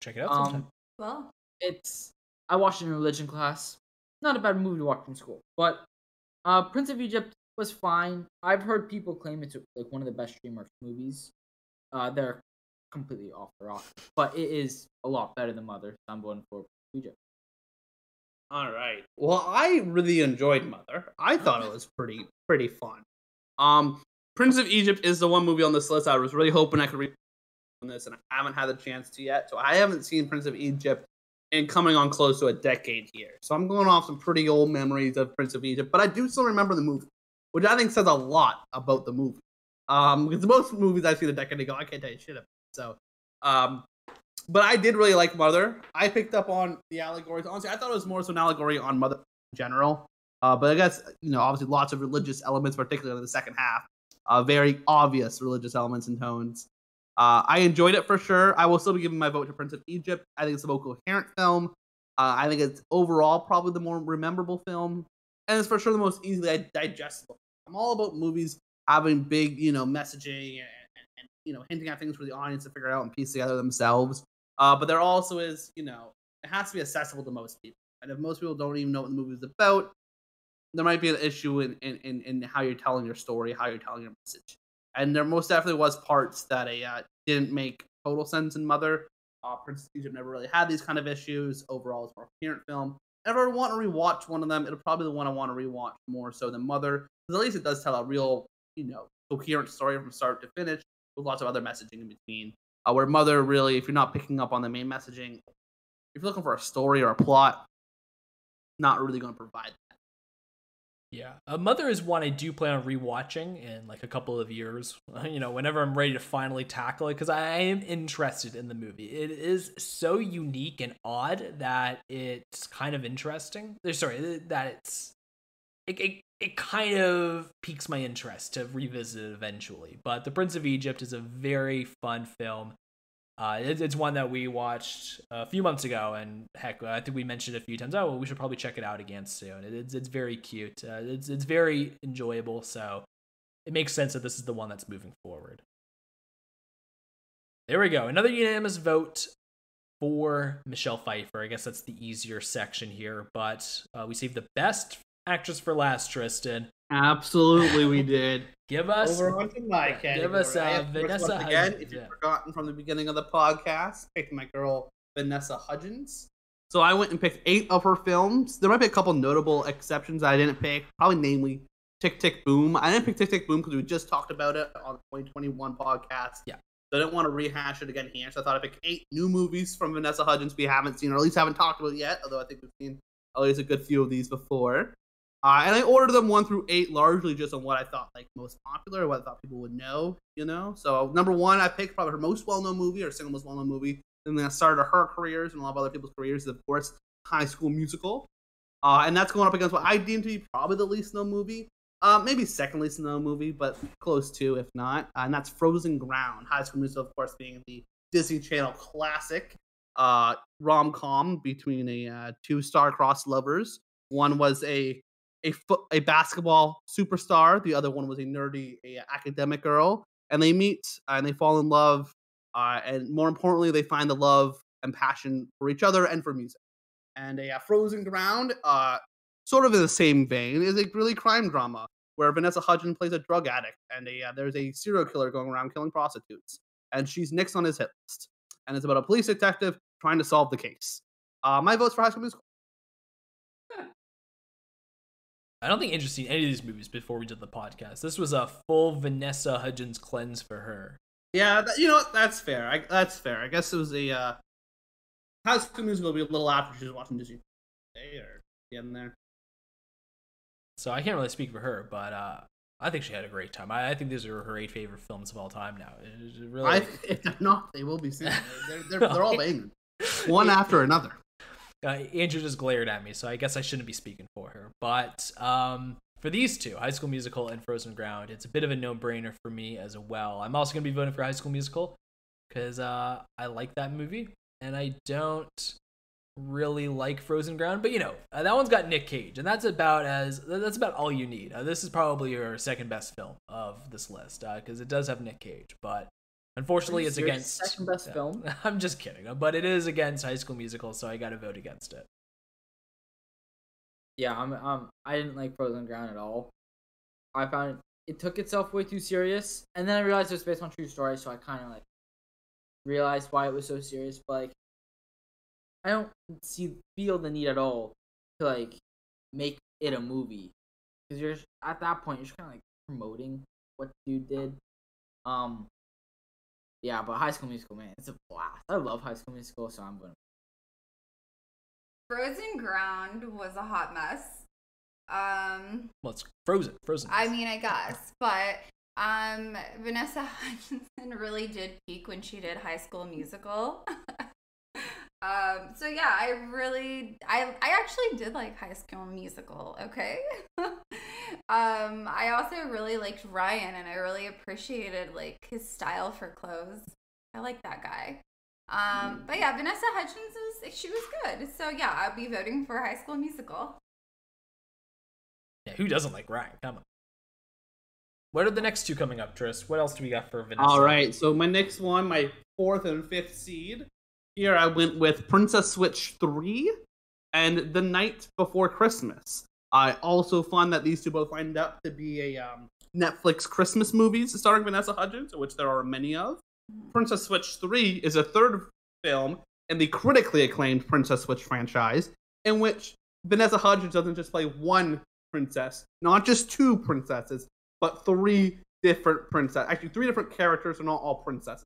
Check it out sometime. Um, well it's I watched it in religion class. Not a bad movie to watch in school, but uh, Prince of Egypt was fine. I've heard people claim it's like one of the best DreamWorks movies. Uh, they're completely off the rock, but it is a lot better than Mother. So I'm going for Prince of Egypt. All right. Well, I really enjoyed Mother. I thought it was pretty pretty fun. Um, Prince of Egypt is the one movie on this list I was really hoping I could read on this, and I haven't had the chance to yet. So I haven't seen Prince of Egypt in coming on close to a decade here. So I'm going off some pretty old memories of Prince of Egypt, but I do still remember the movie, which I think says a lot about the movie. Um, because most movies I've seen a decade ago, I can't tell you shit about. So, um, but I did really like Mother. I picked up on the allegories. Honestly, I thought it was more so an allegory on Mother in general. Uh, but I guess you know, obviously, lots of religious elements, particularly in the second half. Uh, very obvious religious elements and tones. Uh, I enjoyed it for sure. I will still be giving my vote to Prince of Egypt. I think it's a more coherent film. Uh, I think it's overall probably the more rememberable film, and it's for sure the most easily digestible. I'm all about movies having big, you know, messaging and, and, you know, hinting at things for the audience to figure out and piece together themselves. Uh, but there also is, you know, it has to be accessible to most people. And if most people don't even know what the movie is about, there might be an issue in, in, in, in how you're telling your story, how you're telling your message. And there most definitely was parts that a, uh, didn't make total sense in Mother. Uh, Prince of Egypt never really had these kind of issues. Overall, it's more coherent film. I want to rewatch one of them, it'll probably be the one I want to rewatch more so than Mother, because at least it does tell a real, you know, coherent story from start to finish with lots of other messaging in between. Uh, where Mother really, if you're not picking up on the main messaging, if you're looking for a story or a plot, not really going to provide. Yeah, a Mother is one I do plan on rewatching in like a couple of years. You know, whenever I'm ready to finally tackle it, because I am interested in the movie. It is so unique and odd that it's kind of interesting. Eh, Sorry, that it's it, it it kind of piques my interest to revisit it eventually. But The Prince of Egypt is a very fun film. Uh, it, it's one that we watched a few months ago, and heck, I think we mentioned it a few times. Oh, well, we should probably check it out again soon. It, it's it's very cute. Uh, it's it's very enjoyable. So it makes sense that this is the one that's moving forward. There we go. Another unanimous vote for Michelle Pfeiffer. I guess that's the easier section here, but uh, we saved the best actress for last, Tristan. Absolutely, we did. Give us Over onto my yeah, category. give us, uh, I, of course, Vanessa once again, Hudgens, if you've yeah. forgotten from the beginning of the podcast, picked my girl Vanessa Hudgens. So I went and picked eight of her films. There might be a couple notable exceptions I didn't pick, probably namely Tick Tick Boom. I didn't pick Tick Tick Boom because we just talked about it on the 2021 podcast. Yeah. So I didn't want to rehash it again here. So I thought I'd pick eight new movies from Vanessa Hudgens we haven't seen, or at least haven't talked about yet, although I think we've seen at least a good few of these before. Uh, and I ordered them one through eight largely just on what I thought like most popular, what I thought people would know, you know. So number one, I picked probably her most well-known movie or single most well-known movie. And then I started her careers and a lot of other people's careers, of course, High School Musical. Uh, and that's going up against what I deem to be probably the least known movie. Uh, maybe second least known movie, but close to, if not. Uh, and that's Frozen Ground. High School Musical, of course, being the Disney Channel classic uh, rom com between a uh, two star-crossed lovers. One was a a, fo- a basketball superstar. The other one was a nerdy a academic girl, and they meet uh, and they fall in love. Uh, and more importantly, they find the love and passion for each other and for music. And a Frozen Ground, uh, sort of in the same vein, is a really crime drama where Vanessa Hudgens plays a drug addict, and a uh, there's a serial killer going around killing prostitutes, and she's next on his hit list. And it's about a police detective trying to solve the case. My vote's for High School Musical. I don't think interesting any of these movies before we did the podcast. This was a full Vanessa Hudgens cleanse for her. Yeah, that, you know what? That's fair. I, that's fair. I guess it was a uh, School Musical will be a little after she was watching Disney or getting there. So I can't really speak for her, but uh, I think she had a great time. I, I think these are her eight favorite films of all time now. It- it really, I, if they're not, they will be soon. They're, they're, they're all banging, one after another. Uh, Andrew just glared at me, so I guess I shouldn't be speaking for her. But um, for these two, High School Musical and Frozen Ground, it's a bit of a no-brainer for me as well. I'm also going to be voting for High School Musical because uh, I like that movie, and I don't really like Frozen Ground. But you know, uh, that one's got Nick Cage, and that's about as that's about all you need. Uh, this is probably your second best film of this list because it does have Nick Cage, but. Unfortunately, it's against Second best Yeah. film? I'm just kidding, but it is against High School Musical, so I got to vote against it. Yeah, I'm. Um, I didn't like Frozen Ground at all. I found it, it took itself way too serious, and then I realized it was based on true story, so I kind of like realized why it was so serious. But like, I don't see feel the need at all to like make it a movie because you're at that point you're just kind of like promoting what dude did. Um. Yeah, but High School Musical, man, it's a blast. I love High School Musical, so I'm gonna. Frozen Ground was a hot mess. Um, Well, it's Frozen. Frozen. I mean, I guess, but um, Vanessa Hudgenson really did peak when she did High School Musical. um, so yeah, I really, I, I actually did like High School Musical. Okay. um, I also really liked Ryan, and I really appreciated like his style for clothes. I like that guy. Um, but yeah, Vanessa Hudgens was she was good. So yeah, I'll be voting for High School Musical. yeah, who doesn't like Ryan? Come on. What are the next two coming up, Tris? What else do we got for Vanessa? All right, so my next one, my fourth and fifth seed. Here I went with Princess Switch 3 and The Night Before Christmas. I also find that these two both lined up to be a um, Netflix Christmas movies starring Vanessa Hudgens, which there are many of. Princess Switch 3 is a third film in the critically acclaimed Princess Switch franchise, in which Vanessa Hudgens doesn't just play one princess, not just two princesses, but three different princesses. Actually, three different characters are not all princesses.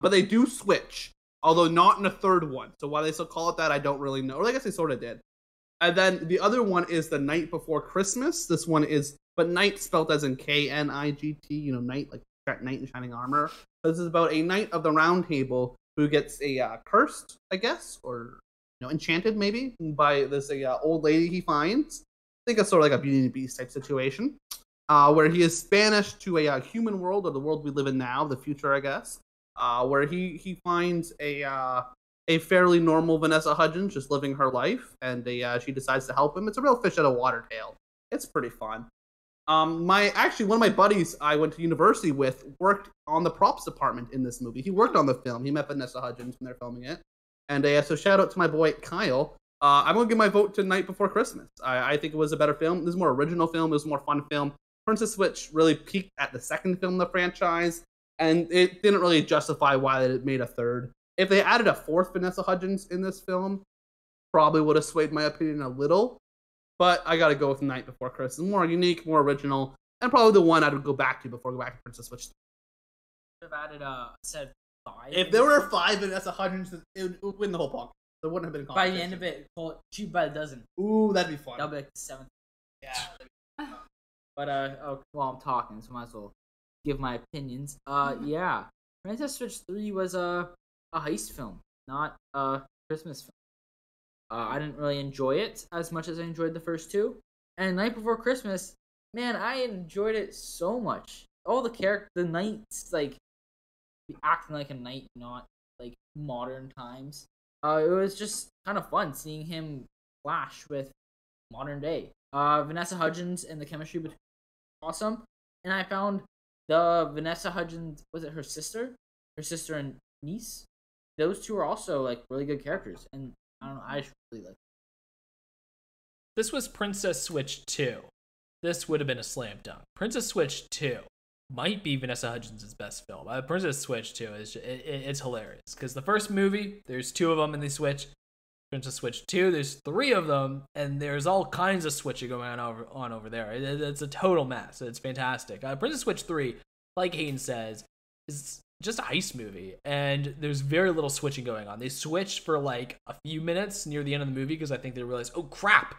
But they do switch, although not in a third one. So why they still call it that, I don't really know. Or I guess they sort of did. And then the other one is the night before Christmas. This one is, but night spelled as in K N I G T, you know, night, like knight in shining armor. This is about a knight of the round table who gets a uh, cursed, I guess, or you know, enchanted maybe by this uh, old lady he finds, I think it's sort of like a Beauty and the Beast type situation, uh, where he is banished to a, uh human world or the world we live in now, the future, I guess, uh, where he he finds a uh, a fairly normal Vanessa Hudgens just living her life, and they, uh, she decides to help him. It's a real fish out of water tale. It's pretty fun. Um, my actually one of my buddies I went to university with worked on the props department in this movie. He worked on the film. He met Vanessa Hudgens when they're filming it, and uh, so shout out to my boy Kyle. Uh, I'm gonna give my vote to Night Before Christmas. I, I think it was a better film. This is a more original film. It was a more fun film. Princess Switch really peaked at the second film in the franchise, and it didn't really justify why it made a third. If they added a fourth Vanessa Hudgens in this film, probably would have swayed my opinion a little. But I gotta go with Night Before Christmas. More unique, more original, and probably the one I would go back to before I go back to Princess Switch. Should have added uh said five. If there were five Vanessa Hudgens, it would win the whole podcast. There wouldn't have been a by the end of it, call it cheap by a dozen. Ooh, that'd be fun. That'd be like the seventh. yeah. But uh, oh, well, I'm talking, so might as well give my opinions. Uh, yeah, Princess Switch Three was a a heist film, not a Christmas film. Uh, I didn't really enjoy it as much as I enjoyed the first two. And Night Before Christmas, man, I enjoyed it so much. All the character, the knights, like acting like a knight, not like modern times. Uh, it was just kind of fun seeing him clash with modern day. Uh, Vanessa Hudgens and the chemistry between awesome. And I found the Vanessa Hudgens was it her sister, her sister and niece. Those two are also like really good characters, and I don't know. I just really like. This was Princess Switch 2. This would have been a slam dunk. Princess Switch 2 might be Vanessa Hudgens' best film. Uh, Princess Switch 2 is it, it, it's hilarious because the first movie, there's two of them in the Switch. Princess Switch 2, there's three of them, and there's all kinds of switching going on over, on over there. It- it's a total mess. It's fantastic. Uh, Princess Switch 3, like Hayden says, is just a heist movie, and there's very little switching going on. They switch for like a few minutes near the end of the movie because I think they realize, oh crap,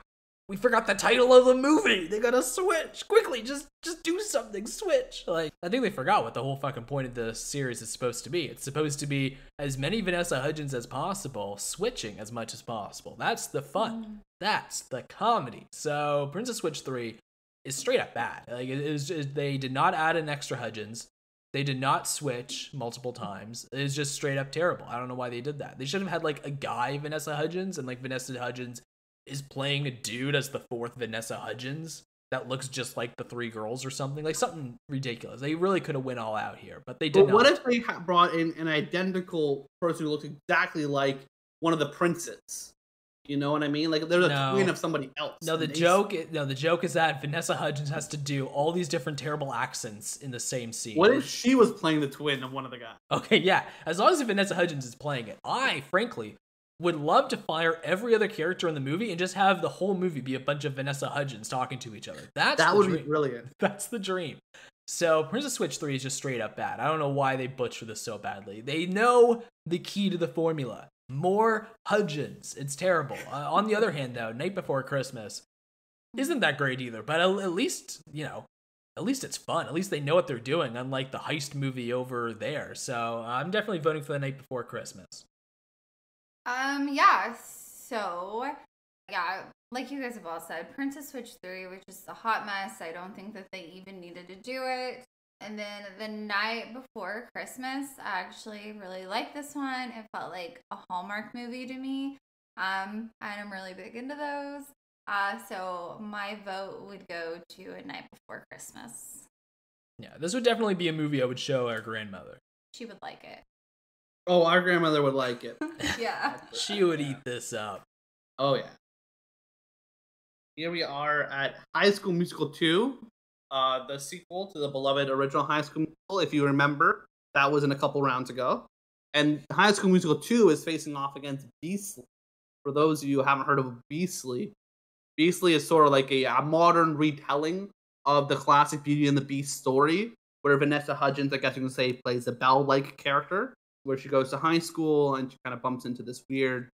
we forgot the title of the movie. They gotta switch quickly. Just just do something. Switch. Like I think they forgot what the whole fucking point of the series is supposed to be. It's supposed to be as many Vanessa Hudgens as possible, switching as much as possible. That's the fun. Mm. That's the comedy. So Princess Switch three is straight up bad. Like it is. Just, they did not add an extra Hudgens. They did not switch multiple times. It is just straight up terrible. I don't know why they did that. They should have had like a guy Vanessa Hudgens and like Vanessa Hudgens is playing a dude as the fourth Vanessa Hudgens that looks just like the three girls or something. Like something ridiculous. They really could have went all out here, but they did But not. what if they ha- brought in an identical person who looked exactly like one of the princes? You know what I mean? Like there's a No. twin of somebody else. no, the joke. No, the joke is that Vanessa Hudgens has to do all these different terrible accents in the same scene. What if she was playing the twin of one of the guys? Okay, yeah. As long as Vanessa Hudgens is playing it, I frankly would love to fire every other character in the movie and just have the whole movie be a bunch of Vanessa Hudgens talking to each other. That's that would dream. be brilliant. That's the dream. So Princess Switch 3 is just straight up bad. I don't know why they butcher this so badly. They know the key to the formula. More Hudgens. It's terrible. Uh, on the other hand, though, Night Before Christmas isn't that great either. But at, at least, you know, at least it's fun. At least they know what they're doing, unlike the heist movie over there. So I'm definitely voting for the Night Before Christmas. Um, yeah, so yeah, like you guys have all said, Princess Switch 3, which is a hot mess. I don't think that they even needed to do it. And then the night before Christmas, I actually really liked this one. It felt like a Hallmark movie to me. Um, and I'm really big into those. Uh, so my vote would go to A Night Before Christmas. Yeah, this would definitely be a movie I would show our grandmother. She would like it. Oh, our grandmother would like it. yeah. She would eat this up. Oh yeah. Here we are at High School Musical 2, uh, the sequel to the beloved original High School Musical. If you remember, that was in a couple rounds ago. And High School Musical 2 is facing off against Beastly. For those of you who haven't heard of Beastly, Beastly is sort of like a, a modern retelling of the classic Beauty and the Beast story, where Vanessa Hudgens, I guess you can say, plays a Belle-like character, where she goes to high school and she kind of bumps into this weird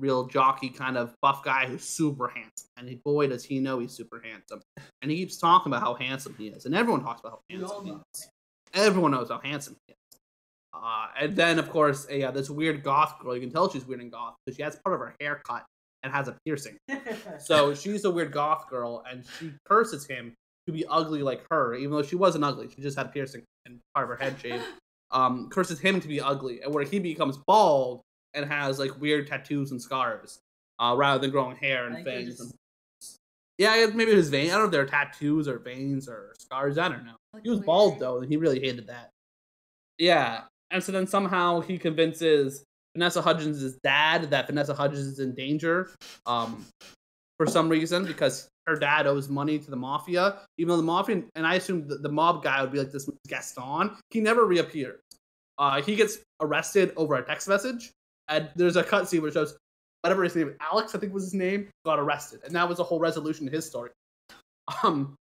real jockey kind of buff guy who's super handsome. And he, boy, does he know he's super handsome. And he keeps talking about how handsome he is. And everyone talks about how handsome he is. Everyone knows how handsome he is. Uh, and then, of course, a, uh, this weird goth girl. You can tell she's weird and goth because she has part of her hair cut and has a piercing. So she's a weird goth girl, and she curses him to be ugly like her, even though she wasn't ugly. She just had a piercing and part of her head shaved. Um, curses him to be ugly, and where he becomes bald and has like weird tattoos and scars, uh, rather than growing hair and fangs. And... Yeah, maybe his vein. I don't know if they're tattoos or veins or scars. I don't know. He was bald though, and he really hated that. Yeah, and so then somehow he convinces Vanessa Hudgens' dad that Vanessa Hudgens is in danger, um, for some reason because her dad owes money to the mafia. Even though the mafia, and I assume the, the mob guy would be like this Gaston, he never reappears. Uh, he gets arrested over a text message, and there's a cutscene which shows whatever his name, Alex, I think was his name, got arrested, and that was a whole resolution to his story. Um,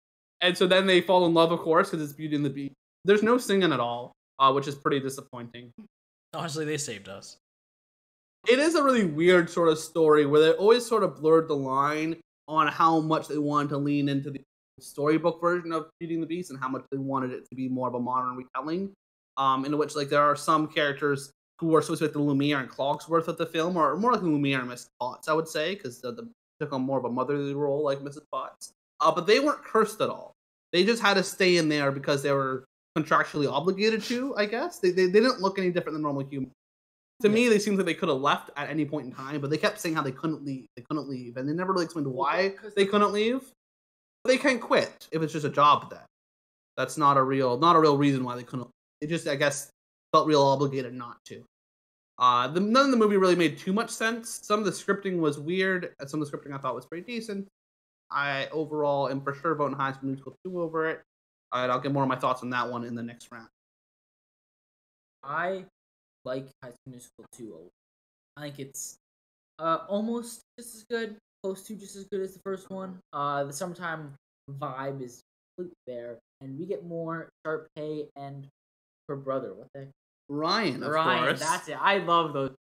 and so then they fall in love, of course, because it's Beauty and the Beast. There's no singing at all, uh, which is pretty disappointing. Honestly, they saved us. It is a really weird sort of story where they always sort of blurred the line on how much they wanted to lean into the storybook version of Beauty and the Beast and how much they wanted it to be more of a modern retelling. Um, in which like there are some characters who are supposed to be like the Lumiere and Cogsworth of the film, or more like Lumiere and Miss Potts, I would say, because the, the took on more of a motherly role like Mrs. Potts. Uh, but they weren't cursed at all. They just had to stay in there because they were contractually obligated to, I guess. They, they, they didn't look any different than normal humans. To me, they seemed like they could have left at any point in time, but they kept saying how they couldn't leave. They couldn't leave, and they never really explained why they couldn't leave. They can quit if it's just a job. Then that's not a real not a real reason why they couldn't. They just, I guess, felt real obligated not to. Uh, the, none of the movie really made too much sense. Some of the scripting was weird, and some of the scripting I thought was pretty decent. I overall am for sure voting High School Musical 2 over it. All right, I'll get more of my thoughts on that one in the next round. I like High School Musical 2 a lot. I think it's uh, almost just as good, close to just as good as the first one. Uh, the summertime vibe is completely there, and we get more Sharpay and her brother. What the heck? Ryan, of Ryan, course. that's it. I love those.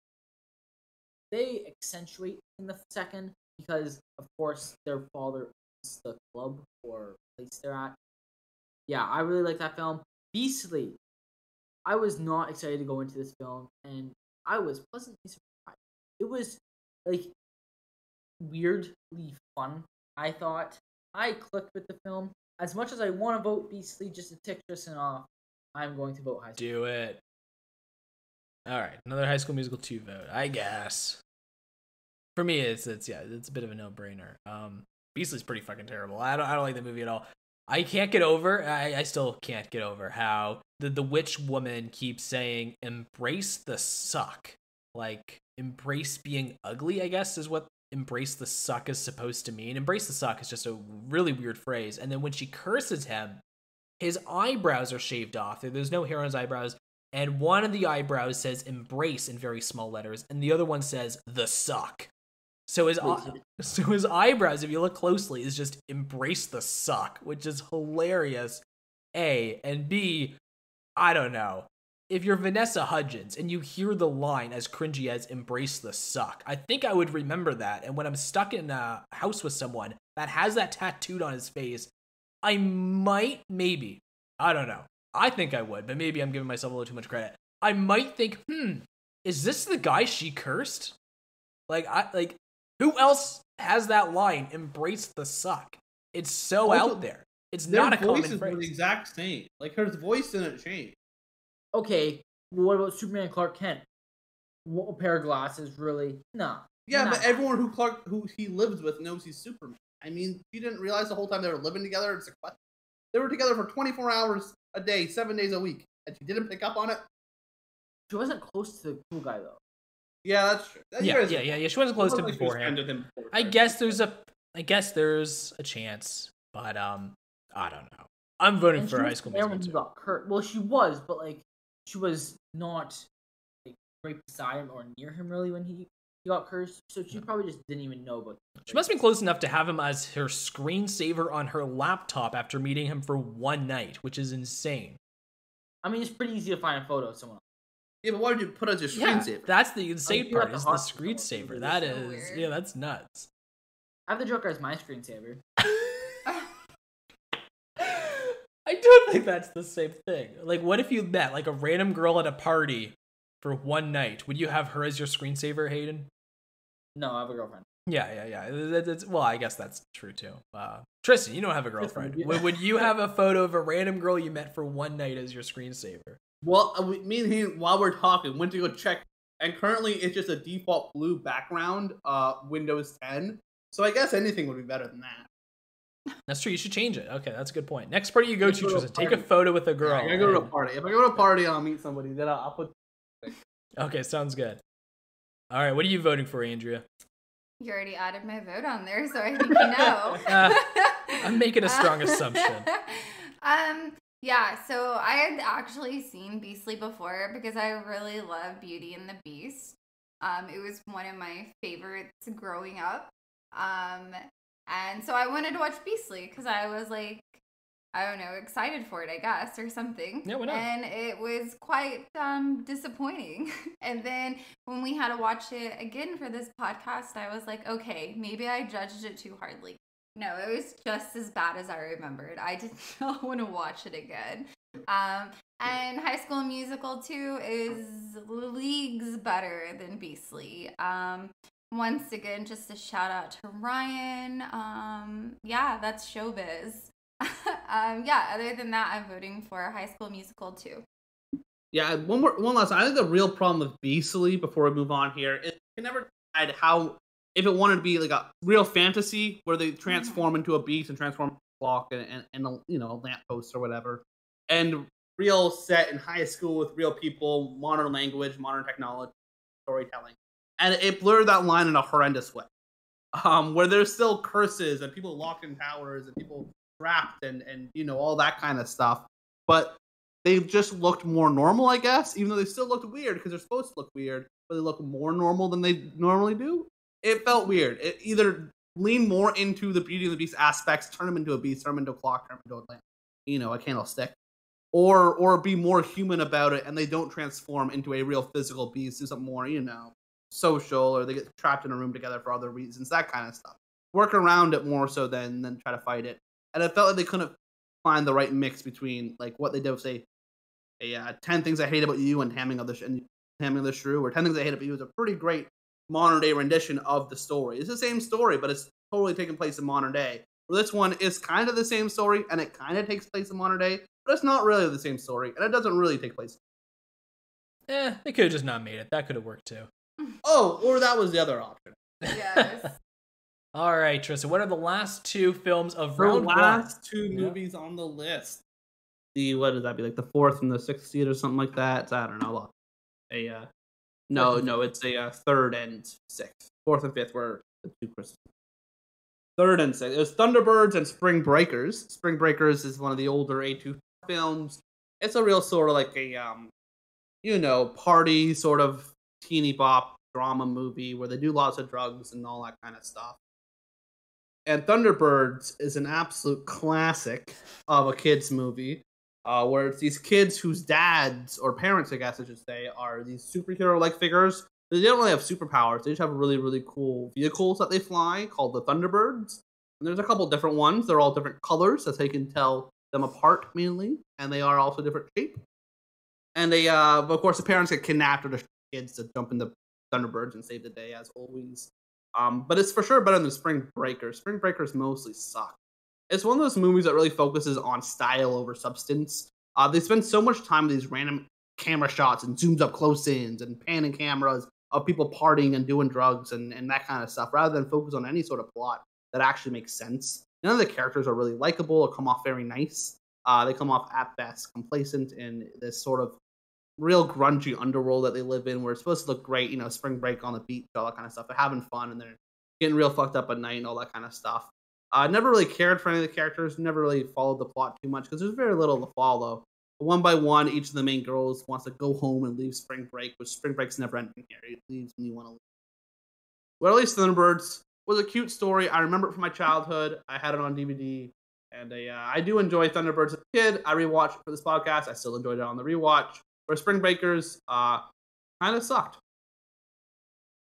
They accentuate in the second because, of course, their father owns the club or place they're at. Yeah, I really like that film. Beastly. I was not excited to go into this film, and I was pleasantly surprised. It was like weirdly fun. I thought I clicked with the film as much as I want to vote Beastly just to tick Tristan off. I'm going to vote High School. Do it. All right, another High School Musical two vote, I guess. For me, it's it's yeah, it's a bit of a no brainer. Um, Beastly's pretty fucking terrible. I don't I don't like the movie at all. I can't get over. I, I still can't get over how the the witch woman keeps saying embrace the suck, like embrace being ugly. I guess is what embrace the suck is supposed to mean. Embrace the suck is just a really weird phrase. And then when she curses him, his eyebrows are shaved off. There's no hair on his eyebrows. And one of the eyebrows says embrace in very small letters, and the other one says the suck. So his so his eyebrows, if you look closely, is just embrace the suck, which is hilarious. A and B, I don't know. If you're Vanessa Hudgens and you hear the line as cringy as embrace the suck, I think I would remember that. And when I'm stuck in a house with someone that has that tattooed on his face, I might, maybe, I don't know. I think I would, but maybe I'm giving myself a little too much credit. I might think, hmm, is this the guy she cursed? Like, I like, who else has that line? Embrace the suck. It's so Also, out there. It's Their not a common voices were the exact same. Like her voice didn't change. Okay, well, what about Superman and Clark Kent? What, a pair of glasses, really? No. Yeah, Not but that. everyone who Clark who he lives with knows he's Superman. I mean, she didn't realize the whole time they were living together. It's like what? They were together for 24 hours a day, seven days a week, and she didn't pick up on it. She wasn't close to the cool guy, though. Yeah, that's true. That- Yeah, yeah, yeah, yeah. She wasn't close to him Like she was beforehand. him before, I guess there's a, I guess there's a chance, but um, I don't know. I'm voting And for she High School there Musical when he too. got hurt. Well, she was, but like she was not like right beside him or near him really when he, he got cursed. So she probably just didn't even know about. She must have been close enough to have him as her screensaver on her laptop after meeting him for one night, which is insane. I mean, it's pretty easy to find a photo of someone. Yeah, but why did you put as your Yeah, screensaver? that's the insane you're part. the Is the hospital. screensaver. That's That so is, weird. yeah, that's nuts. I have the Joker as my screensaver. I don't think that's the same thing. Like, what if you met like a random girl at a party for one night? Would you have her as your screensaver, Hayden? No, I have a girlfriend. Yeah, yeah, yeah. That- that's- well, I guess that's true too. Uh, Tristan, you don't have a girlfriend. yeah. Would, would you have a photo of a random girl you met for one night as your screensaver? Well, uh, me and him, while we're talking, went to go check, and currently it's just a default blue background, uh, Windows 10. So I guess anything would be better than that. That's true. You should change it. Okay, that's a good point. Next party you go Go to, to a Tristan, take a photo with a girl. I gotta go to a party. If I go to a party and I'll meet somebody, then I'll, I'll put. Okay, sounds good. All right, what are you voting for, Andrea? You already added my vote on there, so I think you know. Uh, I'm making a strong assumption. Um, yeah, so I had actually seen Beastly before because I really love Beauty and the Beast. Um, it was one of my favorites growing up. Um, and so I wanted to watch Beastly because I was like, I don't know, excited for it, I guess, or something. Yeah, why not? And it was quite um, disappointing. and then when we had to watch it again for this podcast, I was like, okay, maybe I judged it too hardly. No, it was just as bad as I remembered. I did not want to watch it again. Um, and High School Musical 2 is leagues better than Beastly. Um, once again, just a shout out to Ryan. Um, yeah, that's showbiz. um, yeah, other than that, I'm voting for High School Musical 2. Yeah, one more, one last. I think the real problem with Beastly, before we move on here, is you never decide how if it wanted to be like a real fantasy where they transform into a beast and transform into a clock and, and, and a, you know a lamppost or whatever, and real set in high school with real people, modern language, modern technology, storytelling, and it blurred that line in a horrendous way. Um, where there's still curses and people locked in towers and people trapped and and you know all that kind of stuff, but they just looked more normal, I guess, even though they still looked weird because they're supposed to look weird, but they look more normal than they normally do. It felt weird. It either lean more into the Beauty and the Beast aspects, turn them into a beast, turn them into a clock, turn them into a lamp, you know, a candlestick, or or be more human about it, and they don't transform into a real physical beast. Do something more, you know, social, or they get trapped in a room together for other reasons, that kind of stuff. Work around it more so than than try to fight it. And it felt like they couldn't find the right mix between like what they did with say a uh, 10 things I hate about you and Hamming of the Sh- and Hamming of the Shrew or 10 things I hate about you is a pretty great modern day rendition of the story. It's the same story, but it's totally taking place in modern day. Well, this one is kind of the same story and it kind of takes place in modern day, but it's not really the same story and it doesn't really take place. Eh, they could have just not made it. That could have worked too. Oh, or that was the other option. Yes. All right, Tristan. What are the last two films of The round last two Yeah. movies on the list. The what does that be like the fourth and the sixth seed or something like that? I don't know. A uh, no, no, it's a uh, third and sixth. Fourth and fifth were the two Christmas. Third and sixth. It was Thunderbirds and Spring Breakers. Spring Breakers is one of the older A24 films. It's a real sort of like a um, you know, party sort of teeny bop drama movie where they do lots of drugs and all that kind of stuff. And Thunderbirds is an absolute classic of a kids movie, uh, where it's these kids whose dads or parents, I guess I should say, are these superhero-like figures. They don't really have superpowers. They just have really, really cool vehicles that they fly called the Thunderbirds. And there's a couple different ones. They're all different colors, that's how you can tell them apart mainly, and they are also different shape. And they, uh, of course, the parents get kidnapped or the kids to jump in the Thunderbirds and save the day as always. Um, but it's for sure better than Spring Breakers. Spring Breakers mostly suck. It's one of those movies that really focuses on style over substance. Uh, they spend so much time with these random camera shots and zooms up close ins and panning cameras of people partying and doing drugs and, and that kind of stuff, rather than focus on any sort of plot that actually makes sense. None of the characters are really likable or come off very nice. Uh, they come off at best complacent in this sort of real grungy underworld that they live in where it's supposed to look great, you know, spring break on the beach, all that kind of stuff. They're having fun and they're getting real fucked up at night and all that kind of stuff. I never really cared for any of the characters, never really followed the plot too much because there's very little to follow. One by one, each of the main girls wants to go home and leave spring break, which spring break's never ending here. It leaves when you want to leave. Well, at least Thunderbirds was a cute story. I remember it from my childhood. I had it on DVD. And uh, I do enjoy Thunderbirds as a kid. I rewatched for this podcast. I still enjoyed it on the rewatch where Spring Breakers uh, kind of sucked.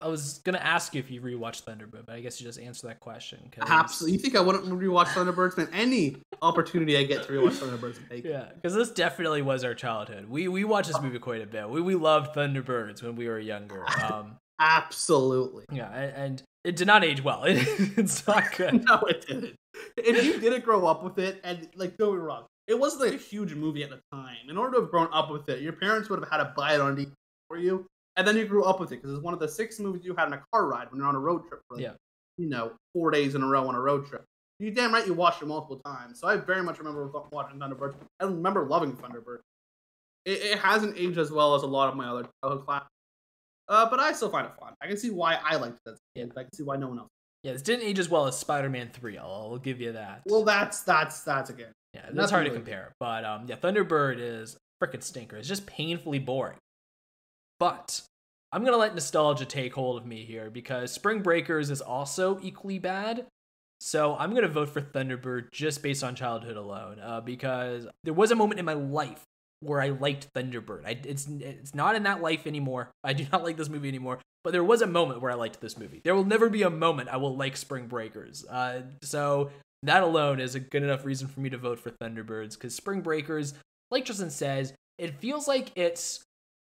I was gonna ask you if you rewatched Thunderbird, but I guess you just answered that question. 'cause- Absolutely. You think I wouldn't rewatch Thunderbirds? Man, any opportunity I get to rewatch Thunderbirds, I take. Yeah, because this definitely was our childhood. We we watched this movie quite a bit. We we loved Thunderbirds when we were younger. Um, Absolutely. Yeah, and it did not age well. it's not good. no, it didn't. If you didn't grow up with it, and like, don't be wrong, it wasn't like a huge movie at the time. In order to have grown up with it, your parents would have had to buy it on DVD for you, and then you grew up with it because it's one of the six movies you had in a car ride when you're on a road trip. For, like, Yeah. You know, four days in a row on a road trip. You damn right you watched it multiple times. So I very much remember watching Thunderbird. I remember loving Thunderbird. It, it hasn't aged as well as a lot of my other childhood classics. Uh, but I still find it fun. I can see why I liked it. as a kid, but I can see why no one else. Yeah, this didn't age as well as Spider-Man Three. I'll, I'll give you that. Well, that's that's that's again. yeah, that's nothing hard to compare. But um, yeah, Thunderbird is freaking stinker. It's just painfully boring. But I'm gonna let nostalgia take hold of me here because Spring Breakers is also equally bad. So I'm gonna vote for Thunderbird just based on childhood alone, uh, because there was a moment in my life where I liked Thunderbird. I, it's it's not in that life anymore. I do not like this movie anymore. But there was a moment where I liked this movie. There will never be a moment I will like Spring Breakers. Uh, so that alone is a good enough reason for me to vote for Thunderbirds because Spring Breakers, like Tristan says, it feels like it's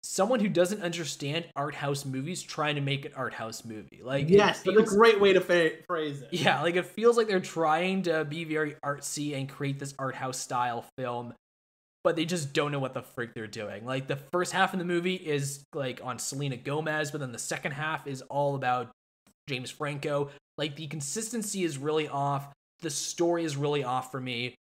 someone who doesn't understand art house movies trying to make an art house movie. Like yes, that's a great way to fa- phrase it. yeah, like it feels like they're trying to be very artsy and create this art house style film, but they just don't know what the freak they're doing. Like the first half of the movie is like on Selena Gomez, but then the second half is all about James Franco. Like the consistency is really off. The story is really off for me.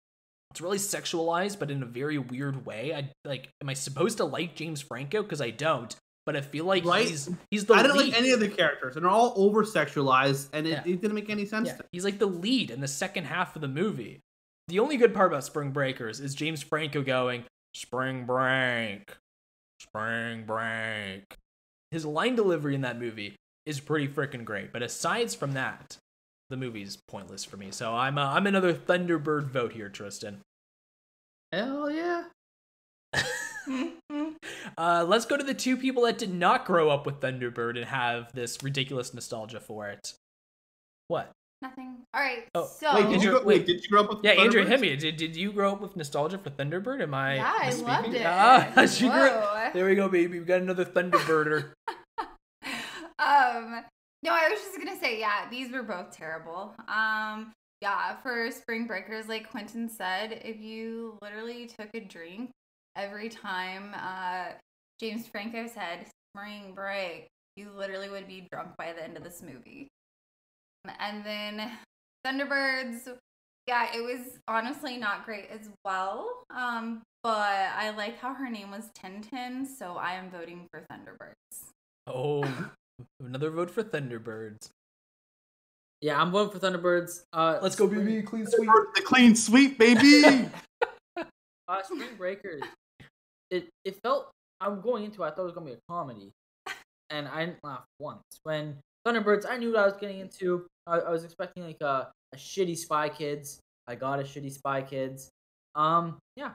It's really sexualized, but in a very weird way. I like. Am I supposed to like James Franco? Because I don't. But I feel like Right? he's he's the I didn't lead. like any of the characters, and they're all over sexualized, and it, Yeah. it didn't make any sense. Yeah, he's like the lead in the second half of the movie. The only good part about Spring Breakers is James Franco going, Spring Break, Spring Break. His line delivery in that movie is pretty freaking great. But aside from that, the movie's pointless for me. So I'm uh, I'm another Thunderbird vote here, Tristan. Hell yeah. Uh, let's go to the two people that did not grow up with Thunderbird and have this ridiculous nostalgia for it. What? Nothing. All right. Oh, so Wait, did you Andrew- wait, wait. did you grow up with Yeah, Andrew, hit me. Did, did you grow up with nostalgia for Thunderbird? Am I? yeah, I misspeaking? loved it. Ah, she grew- There we go, baby. We got another Thunderbirder. um no i was just gonna say yeah these were both terrible. Um yeah for spring breakers like quentin said if you literally took a drink every time uh james franco said spring break you literally would be drunk by the end of this movie. And then thunderbirds yeah it was honestly not great as well um but i like how her name was tintin so i am voting for thunderbirds. Oh, another vote for Thunderbirds. Yeah, I'm voting for Thunderbirds. Uh, Let's go, Spring- baby. Clean sweep. The clean sweep, baby. Uh, Spring Breakers. It it felt I'm going into. it, I thought it was gonna be a comedy, and I didn't laugh once. When Thunderbirds, I knew what I was getting into. I, I was expecting like a, a shitty Spy Kids. I got a shitty Spy Kids. Um, yeah,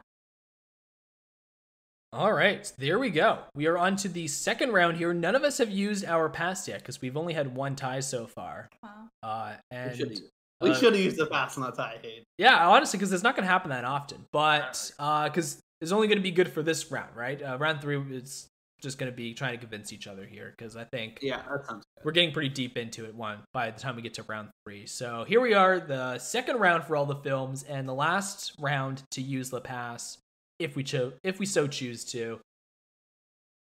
All right, there we go. We are on to the second round here. None of us have used our pass yet because we've only had one tie so far. wow Uh, and we uh, should have used the pass on that tie, Hayden. Yeah, honestly, because it's not going to happen that often. But because it's only going to be good for this round, right? Uh, round three is just going to be trying to convince each other here because I think Yeah, that sounds good. we're getting pretty deep into it one by the time we get to round three. So here we are, the second round for all the films, and the last round to use the pass if we cho- if we so choose to.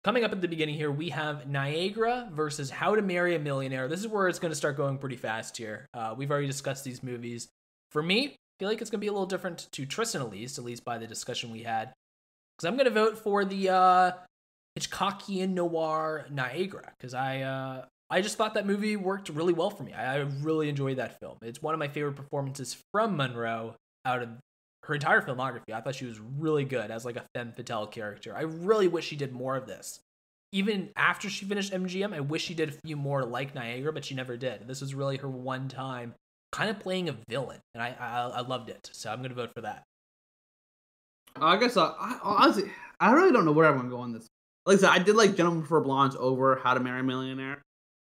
Coming up at the beginning here, we have Niagara versus How to Marry a Millionaire. This is where it's going to start going pretty fast here. Uh, we've already discussed these movies. For me, I feel like it's going to be a little different to Tristan at least, at least by the discussion we had. Because I'm going to vote for the uh, Hitchcockian noir Niagara because I uh, I just thought that movie worked really well for me. I, I really enjoyed that film. It's one of my favorite performances from Monroe out of her entire filmography. I thought she was really good as like a femme fatale character. I really wish she did more of this. Even after she finished MGM, I wish she did a few more like Niagara, but she never did. This was really her one time kind of playing a villain, and I I, I loved it. So I'm gonna vote for that. I guess uh, I, honestly, I really don't know where I'm gonna go on this. Like I said, I did like Gentlemen Prefer Blondes over How to Marry a Millionaire,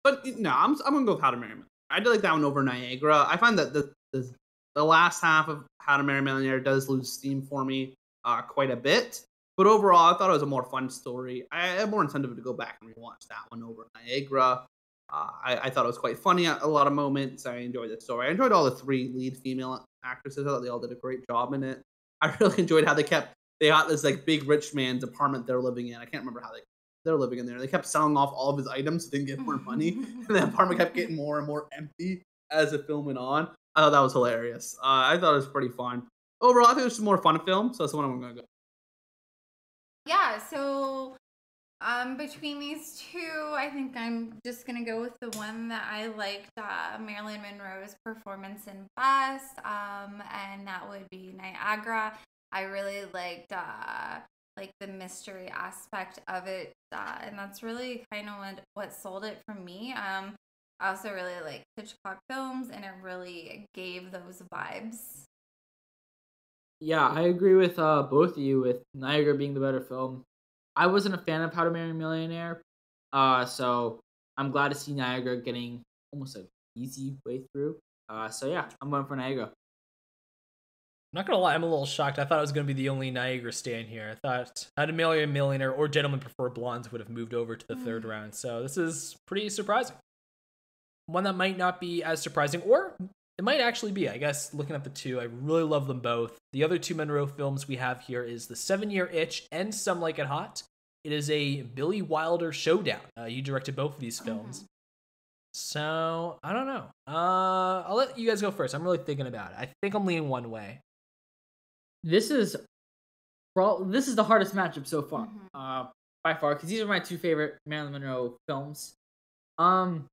but no, I'm I'm gonna go with How to Marry a Millionaire. I did like that one over Niagara. I find that the the, the last half of How to Marry a Millionaire does lose steam for me uh, quite a bit. But overall, I thought it was a more fun story. I had more incentive to go back and rewatch that one over Niagara. Uh, I, I thought it was quite funny at a lot of moments. I enjoyed the story. I enjoyed all the three lead female actresses. I thought they all did a great job in it. I really enjoyed how they kept they got this like big rich man's apartment they're living in. I can't remember how they they're living in there. They kept selling off all of his items so they didn't get more money, and the apartment kept getting more and more empty as the film went on. I thought that was hilarious. Uh, I thought it was pretty fun. Overall, I think it was just more fun film, so that's the one I'm gonna go. Yeah, so um, between these two, I think I'm just gonna go with the one that I liked uh, Marilyn Monroe's performance in best, um, and that would be Niagara. I really liked uh, like the mystery aspect of it, uh, and that's really kind of what what sold it for me. Um, I also really like Hitchcock films, and it really gave those vibes. Yeah, I agree with uh, both of you. With Niagara being the better film, I wasn't a fan of How to Marry a Millionaire, uh, so I'm glad to see Niagara getting almost an easy way through. Uh, so yeah, I'm going for Niagara. I'm not gonna lie, I'm a little shocked. I thought I was gonna be the only Niagara stand here. I thought How to Marry a Millionaire or Gentlemen Prefer Blondes would have moved over to the third Mm. round. So this is pretty surprising. One that might not be as surprising, or it might actually be. I guess looking at the two, I really love them both. The other two Monroe films we have here is The Seven Year Itch and Some Like It Hot. It is a Billy Wilder showdown. Uh, you directed both of these films. So I don't know. Uh, I'll let you guys go first. I'm really thinking about it. I think I'm leaning one way. This is, well, this is the hardest matchup so far, Mhm. uh, by far, because these are my two favorite Marilyn Monroe films. Um,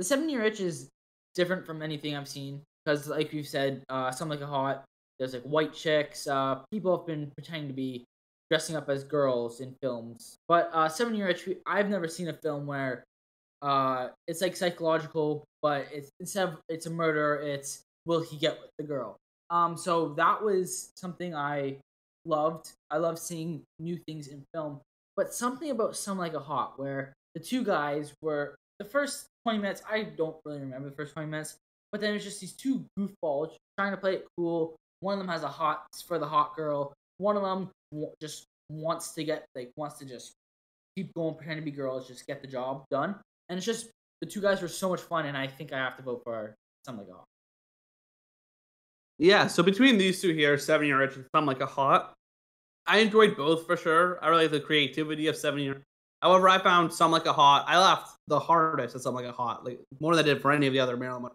the Seven Year Itch is different from anything I've seen because, like you said, uh, some like a hot. There's like white chicks. Uh, people have been pretending to be dressing up as girls in films, but uh, Seven Year Itch, I've never seen a film where uh, it's like psychological, but it's instead of it's a murder, it's will he get with the girl? Um, so that was something I loved. I love seeing new things in film, but something about Some Like a Hot, where the two guys were the first 20 minutes. I don't really remember the first 20 minutes, but then it's just these two goofballs trying to play it cool. One of them has a hot for the hot girl. One of them just wants to get like wants to just keep going, pretend to be girls, just get the job done. And it's just the two guys were so much fun, and I think I have to vote for Some Like a Hot. Yeah, so between these two here, Seven Year Itch and Some Like a Hot, I enjoyed both for sure. I really like the creativity of Seven Year. However, I found Some Like a Hot. I laughed the hardest at Some Like a Hot, like more than I did for any of the other Marilyn.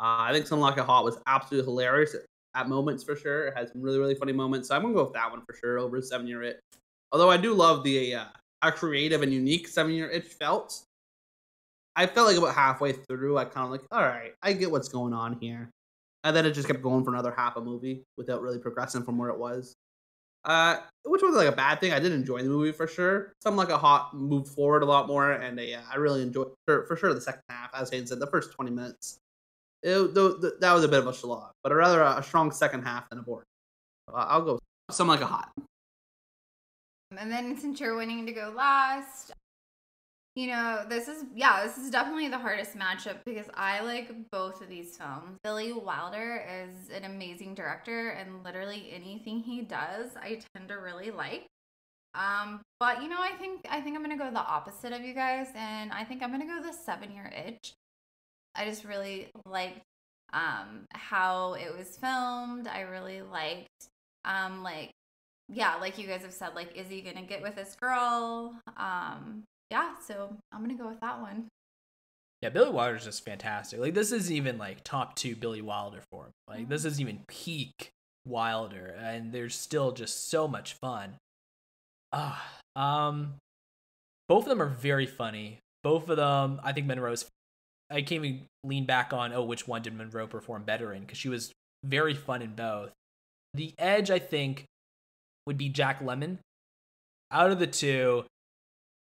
Uh, I think Some Like a Hot was absolutely hilarious at, at moments for sure. It had some really really funny moments. So I'm gonna go with that one for sure over Seven Year Itch. Although I do love the uh, how creative and unique Seven Year Itch felt. I felt like about halfway through, I kind of like, all right, I get what's going on here and then it just kept going for another half a movie without really progressing from where it was. Uh, which was like a bad thing. I did enjoy the movie for sure. Some like a hot moved forward a lot more, and uh, yeah, I really enjoyed for, for sure the second half. As Hayden said, the first twenty minutes, it, the, that was a bit of a slog, but a rather a, strong second half than a board. Uh, I'll go some like a hot. And then since you're winning to go last, you know, this is yeah, this is definitely the hardest matchup because I like both of these films. Billy Wilder is an amazing director and literally anything he does, I tend to really like. Um, but you know, I think I think I'm gonna go the opposite of you guys, and I think I'm gonna go the seven year itch. I just really liked um how it was filmed. I really liked um like yeah, like you guys have said, like, is he gonna get with this girl? Um, yeah, so I'm gonna go with that one. Yeah, Billy Wilder's just fantastic. Like this isn't even like top two Billy Wilder for him. Like this isn't even peak Wilder, and there's still just so much fun. Ah, um, both of them are very funny. Both of them, I think Monroe's. I can't even lean back on oh which one did Monroe perform better in because she was very fun in both. The edge, I think, would be Jack Lemmon. Out of the two,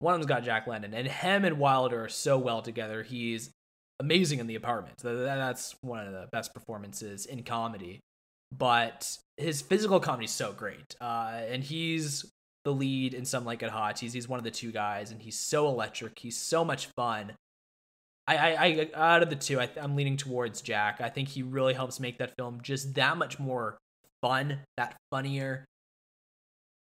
one of them's got Jack London, and him and Wilder are so well together. He's amazing in the apartment. Th- th- That's one of the best performances in comedy. But his physical comedy is so great, uh, and he's the lead in Some Like It Hot. He's he's one of the two guys, and he's so electric. He's so much fun. I, I, I out of the two, I, I'm leaning towards Jack. I think he really helps make that film just that much more fun, that funnier.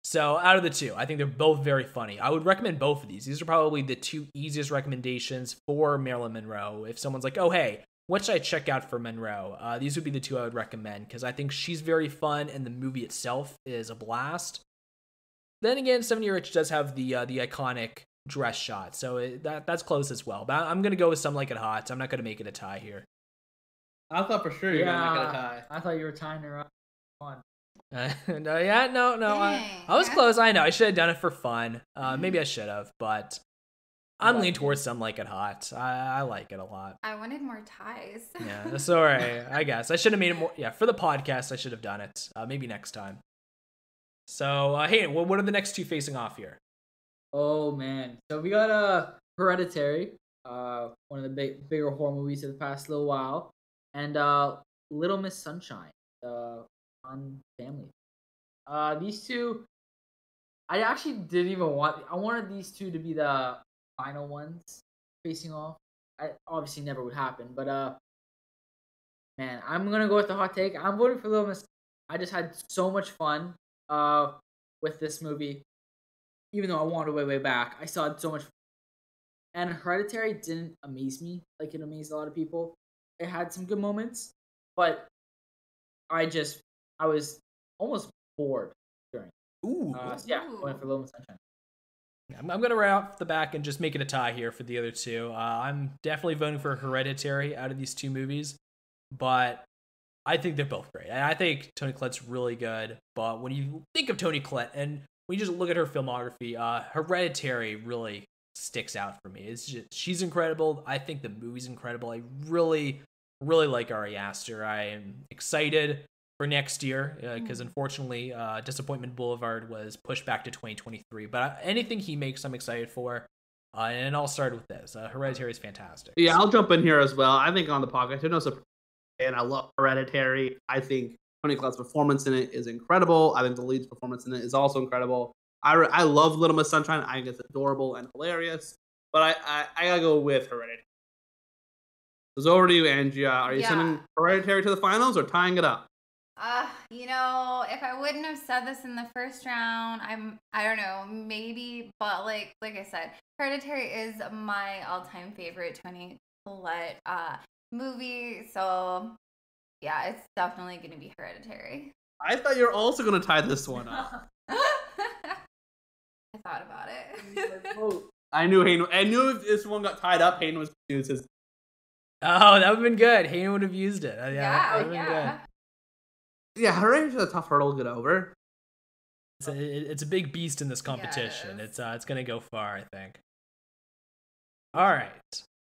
So out of the two, I think they're both very funny. I would recommend both of these. These are probably the two easiest recommendations for Marilyn Monroe. If someone's like, "Oh, hey, what should I check out for Monroe?" Uh, these would be the two I would recommend because I think she's very fun and the movie itself is a blast. Then again, Seven Year Itch does have the uh, the iconic dress shot, so it, that that's close as well. But I'm gonna go with Some Like It Hot. I'm not gonna make it a tie here. I thought for sure you're gonna make it a Yeah. tie. I thought you were tying her up. One. Uh, no, yeah, no, no. I, I was close. I know. I should have done it for fun. Uh, maybe I should have, but I'm Right. leaning towards some like it hot. I, I like it a lot. I wanted more ties. Yeah, that's all right. I guess I should have made it more. Yeah, for the podcast, I should have done it. Uh, maybe next time. So, uh, hey, what what are the next two facing off here? Oh man. So we got uh Hereditary, uh one of the big bigger horror movies of the past little while, and uh Little Miss Sunshine, the on family. Uh these two I actually didn't even want I wanted these two to be the final ones facing off. I obviously never would happen, but uh man, I'm gonna go with the hot take. I'm voting for Little Miss. I just had so much fun uh with this movie even though I wanted way way back, I saw it so much. And Hereditary didn't amaze me like it amazed a lot of people. It had some good moments, but I just I was almost bored during. Ooh, Uh, so yeah, going for Little Miss Sunshine. I'm, I'm gonna right off the back and just make it a tie here for the other two. Uh, I'm definitely voting for Hereditary out of these two movies, but I think they're both great. And I think Toni Collette's really good. But when you think of Toni Collette and when you just look at her filmography, uh, Hereditary really sticks out for me. It's just she's incredible. I think the movie's incredible. I really, really like Ari Aster. I am excited for next year because unfortunately, uh, Disappointment Boulevard was pushed back to 2023. But uh, anything he makes, I'm excited for. Uh, and it all started with this. Uh, Hereditary is fantastic. Yeah, I'll jump in here as well. I think on the podcast, no surprise, and I love Hereditary. I think Toni Collette's performance in it is incredible. I think the lead's performance in it is also incredible. I, re- I love Little Miss Sunshine. I think it's adorable and hilarious. But I, I, I gotta go with Hereditary. It's over to you, Angie. Uh, Are you Yeah. sending Hereditary to the finals or tying it up? Uh, you know, if I wouldn't have said this in the first round, I'm I don't know, maybe, but like like I said, Hereditary is my all-time favorite Toni Collette uh movie, so yeah, it's definitely going to be Hereditary. I thought you were also gonna tie this one up. I thought about it. Oh, I knew Hayden. I knew if this one got tied up, Hayden was gonna use his. Oh, that would have been good. Hayden would have used it. Uh, yeah, that yeah, would've been yeah. Yeah, Hereditary's a tough hurdle to get over. It's a, it's a big beast in this competition. Yes. It's uh, it's gonna go far, I think. All right,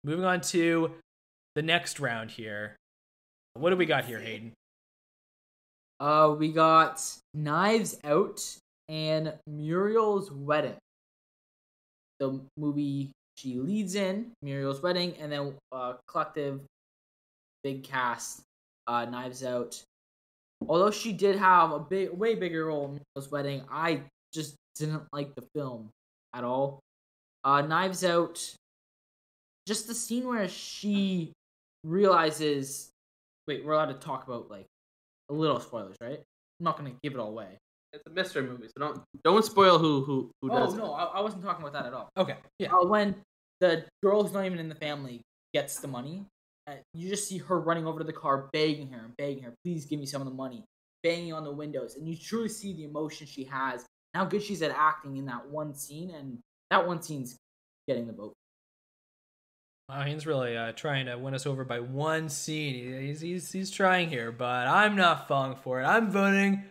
moving on to the next round here. What do we got here, Hayden? Uh, we got Knives Out and Muriel's Wedding. The movie she leads in, Muriel's Wedding, and then uh, collective big cast, uh, Knives Out. Although she did have a big, way bigger role in Muriel's Wedding, I just didn't like the film at all. Uh, Knives Out, just the scene where she realizes. Wait, we're allowed to talk about like a little spoilers, right? I'm not gonna give it all away. It's a mystery movie, so don't don't spoil who who who Oh does. no, I, I wasn't talking about that at all. Okay, yeah. Uh, when the girl who's not even in the family gets the money, you just see her running over to the car, begging her and begging her, "Please give me some of the money," banging on the windows, and you truly see the emotion she has, how good she's at acting in that one scene, and that one scene's getting the vote. Wow, Hayden's really uh, trying to win us over by one scene. He's, he's he's trying here, but I'm not falling for it. I'm voting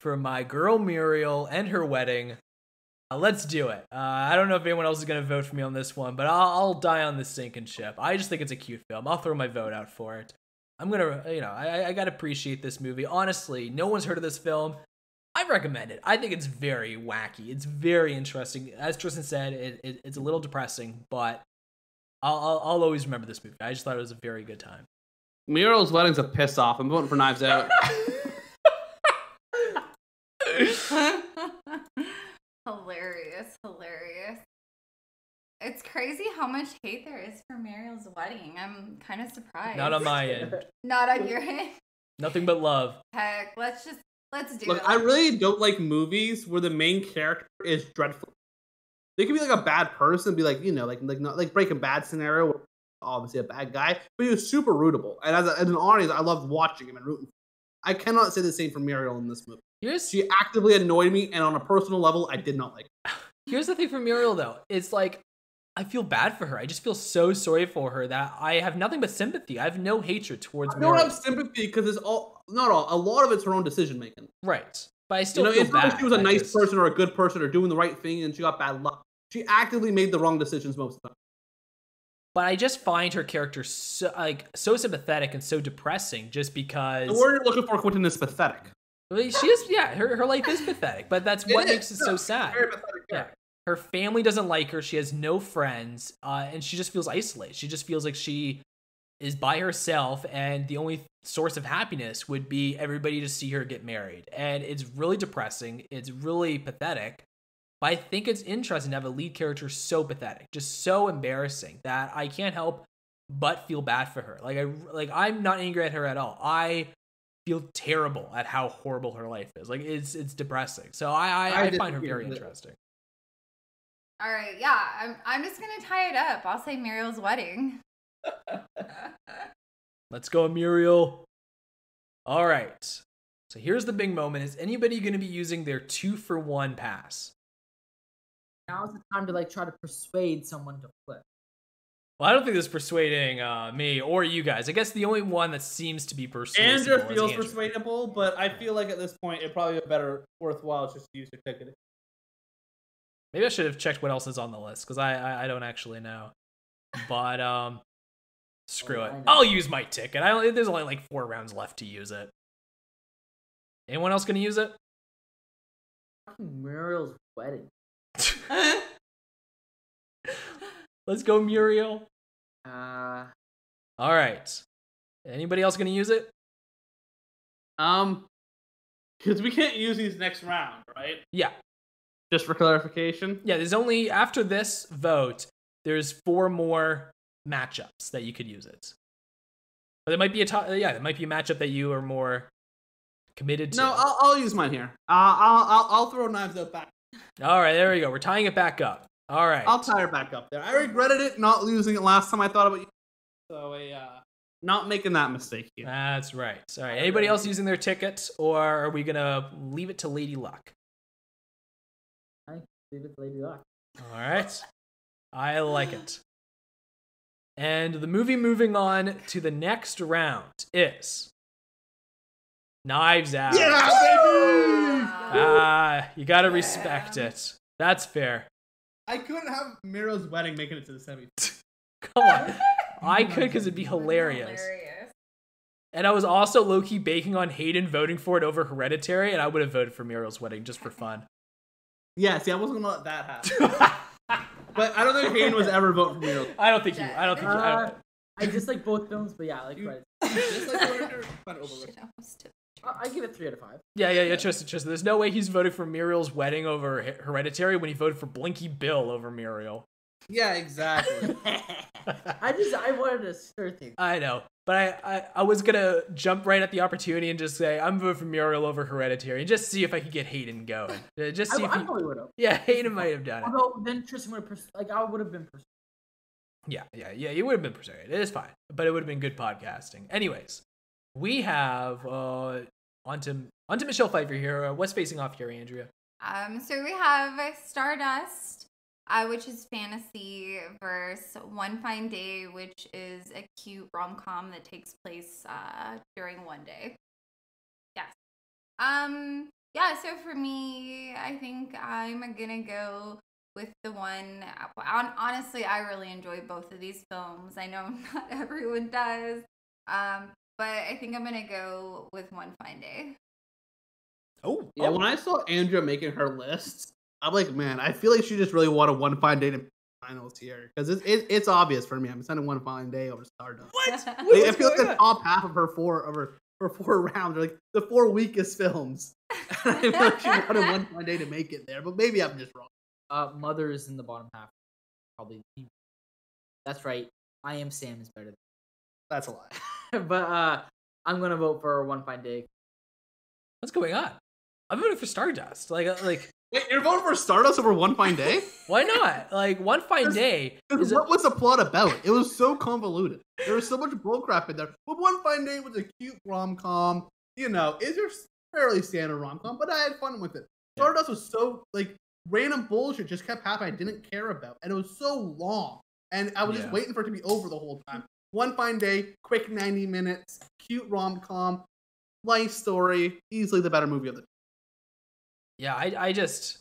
for my girl Muriel and her wedding. Uh, let's do it. Uh, I don't know if anyone else is gonna vote for me on this one, but I'll, I'll die on this sinking ship. I just think it's a cute film. I'll throw my vote out for it. I'm gonna, you know, I, I gotta appreciate this movie. Honestly, no one's heard of this film. I recommend it. I think it's very wacky. It's very interesting. As Tristan said, it, it, it's a little depressing, but I'll, I'll, I'll always remember this movie. I just thought it was a very good time. Muriel's wedding's a piss off. I'm voting for Knives Out. hilarious, hilarious. It's crazy how much hate there is for Muriel's wedding. I'm kind of surprised. Not on my end. Not on your end. Nothing but love. Heck, let's just Let's do Look, it. I really don't like movies where the main character is dreadful. They could be like a bad person, be like you know, like like not like Breaking Bad scenario, where obviously a bad guy, but he was super rootable. And as, a, as an audience, I loved watching him and rooting. For him. I cannot say the same for Muriel in this movie. Here's She actively annoyed me, and on a personal level, I did not like. Her. here's the thing for Muriel though. It's like I feel bad for her. I just feel so sorry for her that I have nothing but sympathy. I have no hatred towards her. I don't Muriel. have sympathy because it's all not all. A lot of it's her own decision making. Right. But I You still know, feel it's not like she was a I nice just- person or a good person or doing the right thing, and she got bad luck. She actively made the wrong decisions most of the time. But I just find her character so like so sympathetic and so depressing just because The word you're looking for, Quentin, is pathetic. Well, she is yeah, her, her life is pathetic, but that's what It makes it is. so sad. Very pathetic. Yeah. Her family doesn't like her, she has no friends, uh, and she just feels isolated. She just feels like she is by herself and the only source of happiness would be everybody to see her get married. And it's really depressing. It's really pathetic. But I think it's interesting to have a lead character so pathetic, just so embarrassing that I can't help but feel bad for her. Like I like I'm not angry at her at all. I feel terrible at how horrible her life is. Like it's it's depressing. So I I, I I, find her very interesting. All right, yeah, I'm, I'm just gonna tie it up. I'll say Muriel's wedding. Let's go, Muriel. All right. So here's the big moment. Is anybody going to be using their two for one pass? Now's the time to like try to persuade someone to flip. Well, I don't think this is persuading uh, me or you guys. I guess the only one that seems to be persuasive Andrew is feels Andrew. persuadable, but I feel like at this point it probably be better worthwhile just to use your ticket. Maybe I should have checked what else is on the list because I, I I don't actually know. But um, screw Oh, it. I know. I'll use my ticket. I only, there's only like four rounds left to use it. Anyone else going to use it? Fucking Muriel's wedding. Let's go, Muriel. Uh, All right. Anybody else going to use it? Um, because we can't use these next round, right? Yeah. Just for clarification. Yeah, there's only after this vote, there's four more matchups that you could use it. But it might be a to- yeah, it might be a matchup that you are more committed to. No, I'll, I'll use mine here. Uh, I'll, I'll I'll throw knives out back. All right, there we go. We're tying it back up. All right. I'll tie her back up there. I regretted it not losing it last time I thought about you. So I uh, not making that mistake here. That's right. All right. Anybody else using their ticket, or are we gonna leave it to Lady Luck? I leave it to Lady Luck. All right. I like it. And the movie moving on to the next round is Knives Out. Yeah, baby! Ah, you gotta respect it. That's fair. I couldn't have Muriel's wedding making it to the semi. Come on. I could because it'd be hilarious. And I was also low key baking on Hayden voting for it over Hereditary, and I would have voted for Muriel's wedding just for fun. Yeah, see, I wasn't gonna let that happen. but I don't think Hayden was ever voting for Muriel. I don't think you. I don't think you. I Uh, don't, I just like both films, but yeah, I like You- Red. Just like Hereditary, kind of overrated. Shit, almost took- I I give it three out of five. yeah, yeah, yeah. Tristan, Tristan. There's no way he's voting for Muriel's wedding over Hereditary when he voted for Blinky Bill over Muriel. Yeah, exactly. I just I wanted to stir things. I know, but I, I, I was gonna jump right at the opportunity and just say I'm voting for Muriel over Hereditary, and just see if I could get Hayden going. Uh, Just I, see if I he, probably would have. yeah, Hayden might have done it. Although then Tristan would have pers- like I would have been pers- Yeah, yeah, yeah. You would have been persuaded. It is fine, but it would have been good podcasting. Anyways, we have uh onto onto Michelle Pfeiffer here. Uh, what's facing off here, Andrea? Um, so we have Stardust, uh, which is fantasy, versus One Fine Day, which is a cute rom com that takes place uh, during one day. Yes. Um. Yeah. So for me, I think I'm gonna go with the one. Honestly, I really enjoy both of these films. I know not everyone does. Um. But I think I'm gonna go with One Fine Day. Oh, Yeah, when I saw Andrea making her list, I'm like, man, I feel like she just really wanted one fine day to finals here because it's it, it's obvious for me. I'm sending one fine day over Stardust. what? Like, I feel like going the on? top half of her four of her, her four rounds are like the four weakest films. I feel like she wanted one fine day to make it there, but maybe I'm just wrong. uh mother is in the bottom half. Probably. That's right. I am Sam is better. That's a lie. But uh I'm gonna vote for One Fine Day. What's going on? I'm voting for Stardust. Like, uh, like, Wait, you're voting for Stardust over One Fine Day? why not? Like, One Fine Day is a, what was the plot about? It was so convoluted. There was so much bullcrap in there. But One Fine Day was a cute rom com. You know, it's your fairly standard rom com, but I had fun with it. Yeah. Stardust was so like random bullshit just kept happening. I didn't care about, and it was so long, and I was Yeah. just waiting for it to be over the whole time. One Fine Day, quick ninety minutes, cute rom com, life story, easily the better movie of the. Yeah. I, I just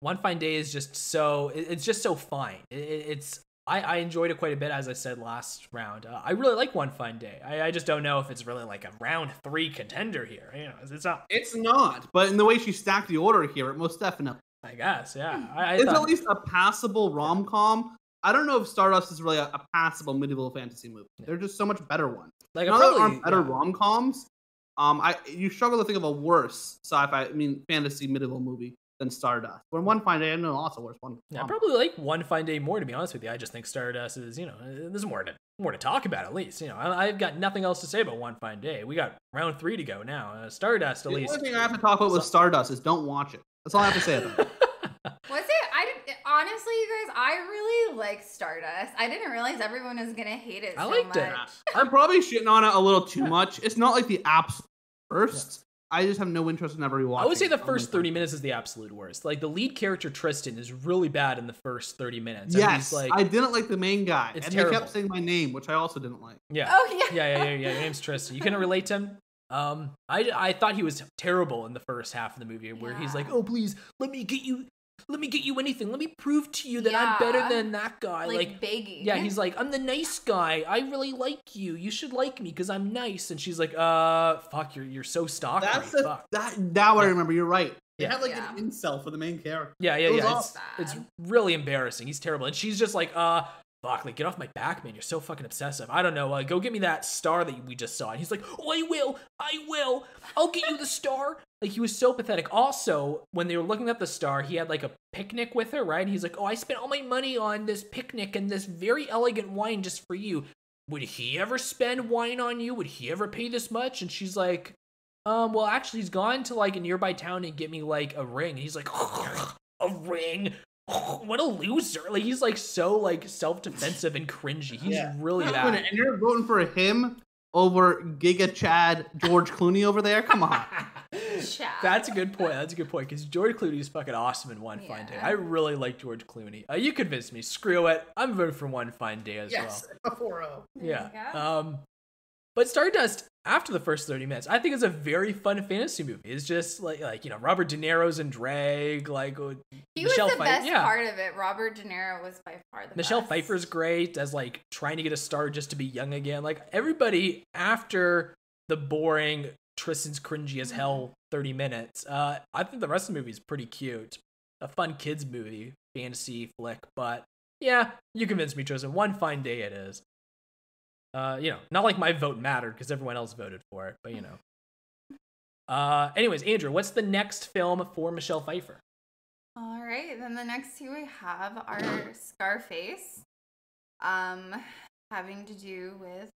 One Fine Day is just so. It, it's just so fine. It, it- it's. I, I enjoyed it quite a bit, as I said last round. Uh, I really like One Fine Day. I, I just don't know if it's really like a round three contender here. You know, it's not. It's not, but in the way she stacked the order here, it most definitely. I guess, yeah. I, I it's thought- at least a passable rom com. I don't know if Stardust is really a, a passable medieval fantasy movie. Yeah. There are just so much better ones. like there probably aren't better yeah. rom coms. Um, I you struggle to think of a worse sci-fi, I mean fantasy medieval movie than Stardust. When One Fine Day, I know also worse one. Yeah, I probably like One Fine Day more to be honest with you. I just think Stardust is, you know, there's more to more to talk about at least. You know, I, I've got nothing else to say about One Fine Day. We got round three to go now. Uh, Stardust at The least. The only thing I have to talk about with Stardust is don't watch it. That's all I have to say about it. Was it? I didn't, honestly, you guys, I really like Stardust. I didn't realize everyone was gonna hate it. I so liked it. I'm probably shitting on it a little too much. It's not like the apps first. I just have no interest in ever rewatching. I would say the first 30 minutes is the absolute worst. Like the lead character Tristan is really bad in the first 30 minutes. and Yes, he's like, I didn't like the main guy, It's and they terrible. kept saying my name, which I also didn't like. yeah. Oh yeah. yeah, yeah, yeah, yeah. Your name's Tristan. You couldn't relate to him. Um, I, I thought he was terrible in the first half of the movie, where he's like, "Oh, please, let me get you, let me get you anything. Let me prove to you that I'm better than that guy." Like, Like, begging. yeah, he's like, "I'm the nice guy. I really like you. You should like me because I'm nice." And she's like, "Uh, fuck, you're you're so stalkery. That's the, fuck." that. Now I remember. You're right. They Yeah. had like Yeah. an incel for the main character. Yeah, yeah, It yeah. It's, it's really embarrassing. He's terrible, and she's just like, "Uh." Fuck, like get off my back, man. You're so fucking obsessive. I don't know. Uh, go get me that star that we just saw. And he's like, Oh, I will. I will. I'll get you the star. Like he was so pathetic. Also, when they were looking at the star, he had like a picnic with her, right? And he's like, Oh, I spent all my money on this picnic and this very elegant wine just for you. Would he ever spend wine on you? Would he ever pay this much? And she's like, um, well, actually, he's gone to like a nearby town and get me like a ring. And he's like, a ring. What a loser! Like he's like so like self defensive and cringy. He's Yeah. really Wait bad. and you're voting for him over Giga Chad George Clooney over there? Come on. Chad. That's a good point. That's a good point because George Clooney is fucking awesome in One Fine Day. I really like George Clooney. Uh, you convinced me. Screw it. I'm voting for One Fine Day as yes, a 4 well. There Yeah. Um, but Stardust after the first 30 minutes, I think it's a very fun fantasy movie. It's just like like you know Robert De Niro's in drag, like uh, he Michelle was the Pfeiffer- best yeah. part of it. Robert De Niro was by far the Michelle best. Pfeiffer's great as like trying to get a star just to be young again. Like everybody after the boring Tristan's cringy as hell 30 minutes. Uh, I think the rest of the movie is pretty cute. A fun kids movie, fantasy flick, but yeah, you convinced me, Tristan. One fine day it is. Uh, you know, not like my vote mattered because everyone else voted for it, but you know. Uh, anyways, Andrew, what's the next film for Michelle Pfeiffer? All right, then the next two we have are Scarface, um, having to do with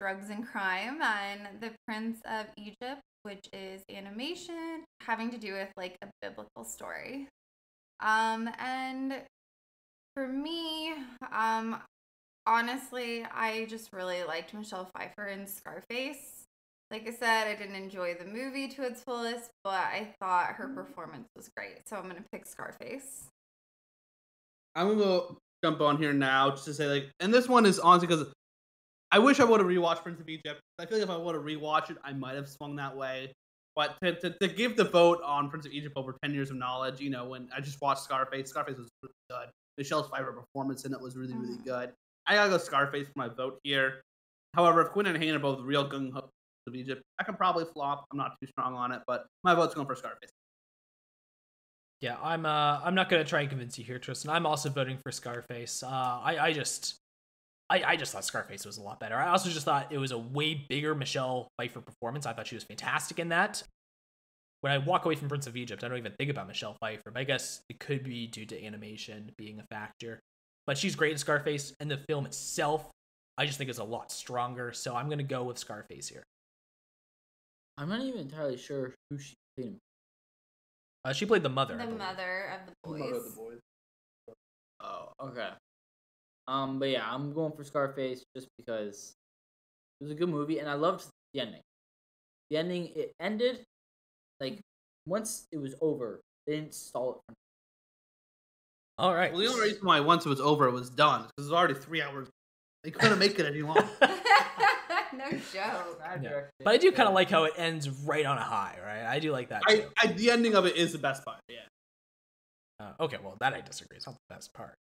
drugs and crime, and The Prince of Egypt, which is animation, having to do with like a biblical story. Um, and for me, um, honestly, I just really liked Michelle Pfeiffer in Scarface. Like I said, I didn't enjoy the movie to its fullest, but I thought her performance was great. So I'm going to pick Scarface. I'm gonna go jump on here now just to say like, and this one is honestly because I wish I would have rewatched Prince of Egypt. I feel like if I would have rewatched it, I might have swung that way. But to, to, to give the vote on Prince of Egypt over ten years of knowledge, you know, when I just watched Scarface, Scarface was really good. Michelle Pfeiffer performance in it was really really Mhm. good. I gotta go Scarface for my vote here. However, if Quinn and Hayden are both real gung ho of Egypt, I can probably flop. I'm not too strong on it, but my vote's going for Scarface. Yeah, I'm. Uh, I'm not gonna try and convince you here, Tristan. I'm also voting for Scarface. Uh, I, I just, I, I just thought Scarface was a lot better. I also just thought it was a way bigger Michelle Pfeiffer performance. I thought she was fantastic in that. When I walk away from Prince of Egypt, I don't even think about Michelle Pfeiffer. But I guess it could be due to animation being a factor. But she's great in Scarface, and the film itself, I just think is a lot stronger. So I'm gonna go with Scarface here. I'm not even entirely sure who she played. in- Uh, she played the mother. I the believe. mother of the boys. boys. Oh, okay. Um, but yeah, I'm going for Scarface just because it was a good movie and I loved the ending. The ending it ended like once it was over, they didn't stall it. For All right. Well, the only reason why once it was over, it was done because it was already three hours. They couldn't make it any longer. no joke. Bad Yeah. direction. But I do kind of like how it ends right on a high, right? I do like that I, too. I, the ending of it is the best part. Yeah. Uh, okay, well, that I disagree. It's not the best part.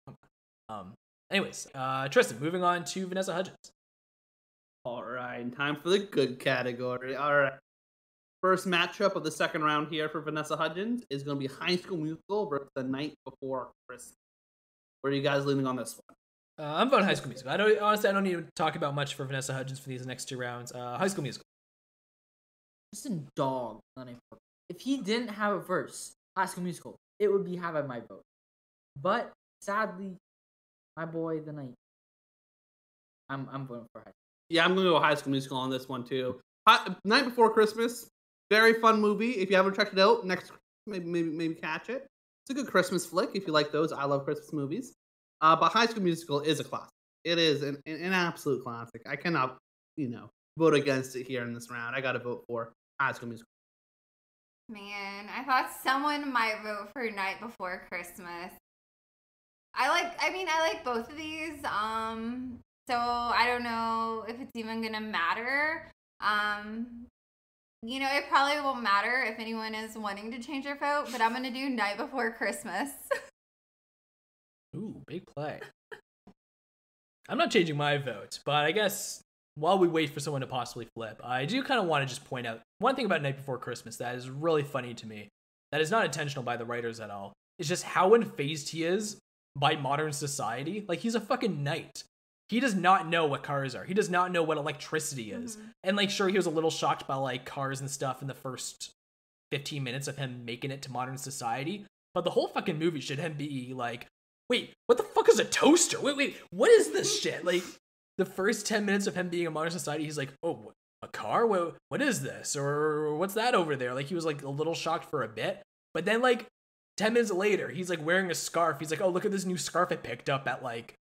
Um. Anyways, uh, Tristan, moving on to Vanessa Hudgens. All right, time for the good category. All right. First matchup of the second round here for Vanessa Hudgens is going to be High School Musical versus The Night Before Christmas. Where are you guys leaning on this one? Uh, I'm voting High School Musical. I don't honestly. I don't need to talk about much for Vanessa Hudgens for these next two rounds. Uh, High School Musical. Tristan dog. If he didn't have a verse, High School Musical, it would be having my vote. But sadly, my boy, the night. I'm I'm voting for High. School. Yeah, I'm going to go High School Musical on this one too. Hi, Night Before Christmas, very fun movie. If you haven't checked it out, next maybe maybe maybe catch it. It's a good Christmas flick if you like those. I love Christmas movies. Uh, but High School Musical is a classic. It is an, an, absolute classic. I cannot, you know, vote against it here in this round. I got to vote for High School Musical. Man, I thought someone might vote for Night Before Christmas. I like I mean I like both of these. Um so I don't know if it's even gonna matter. Um you know, it probably won't matter if anyone is wanting to change their vote, but I'm gonna do Night Before Christmas. Ooh, big play. I'm not changing my vote, but I guess while we wait for someone to possibly flip, I do kind of want to just point out one thing about Night Before Christmas that is really funny to me, that is not intentional by the writers at all, It's just how unfazed he is by modern society. Like, he's a fucking knight. He does not know what cars are. He does not know what electricity is. Mhm. And, like, sure, he was a little shocked by, like, cars and stuff in the first 15 minutes of him making it to modern society. But the whole fucking movie should him be like, wait, what the fuck is a toaster? Wait, wait, what is this shit? Like, the first 10 minutes of him being in modern society, he's like, oh, a car? What, what is this? Or what's that over there? Like, he was like a little shocked for a bit. But then, like, 10 minutes later, he's like wearing a scarf. He's like, oh, look at this new scarf I picked up at like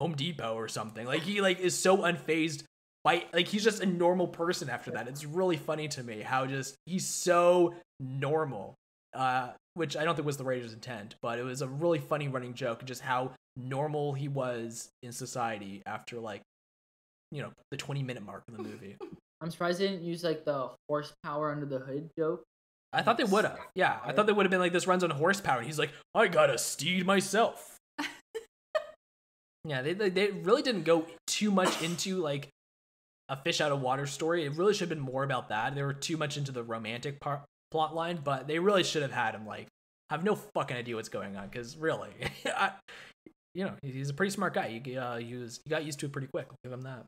Home Depot or something. Like, he like is so unfazed by, like, he's just a normal person after that. It's really funny to me how just he's so normal. Uh, which I don't think was the writer's intent, but it was a really funny running joke, just how normal he was in society after like, you know, the 20 minute mark of the movie. I'm surprised they didn't use like the horsepower under the hood joke. I thought they would have. Yeah, I thought they would have been like, this runs on horsepower. And he's like, I got a steed myself. Yeah, they, they, they really didn't go too much into like a fish out of water story. It really should have been more about that. They were too much into the romantic part plot line, but they really should have had him like have no fucking idea what's going on because really, I, you know, he's a pretty smart guy. He, uh, he was he got used to it pretty quick. I'll give him that.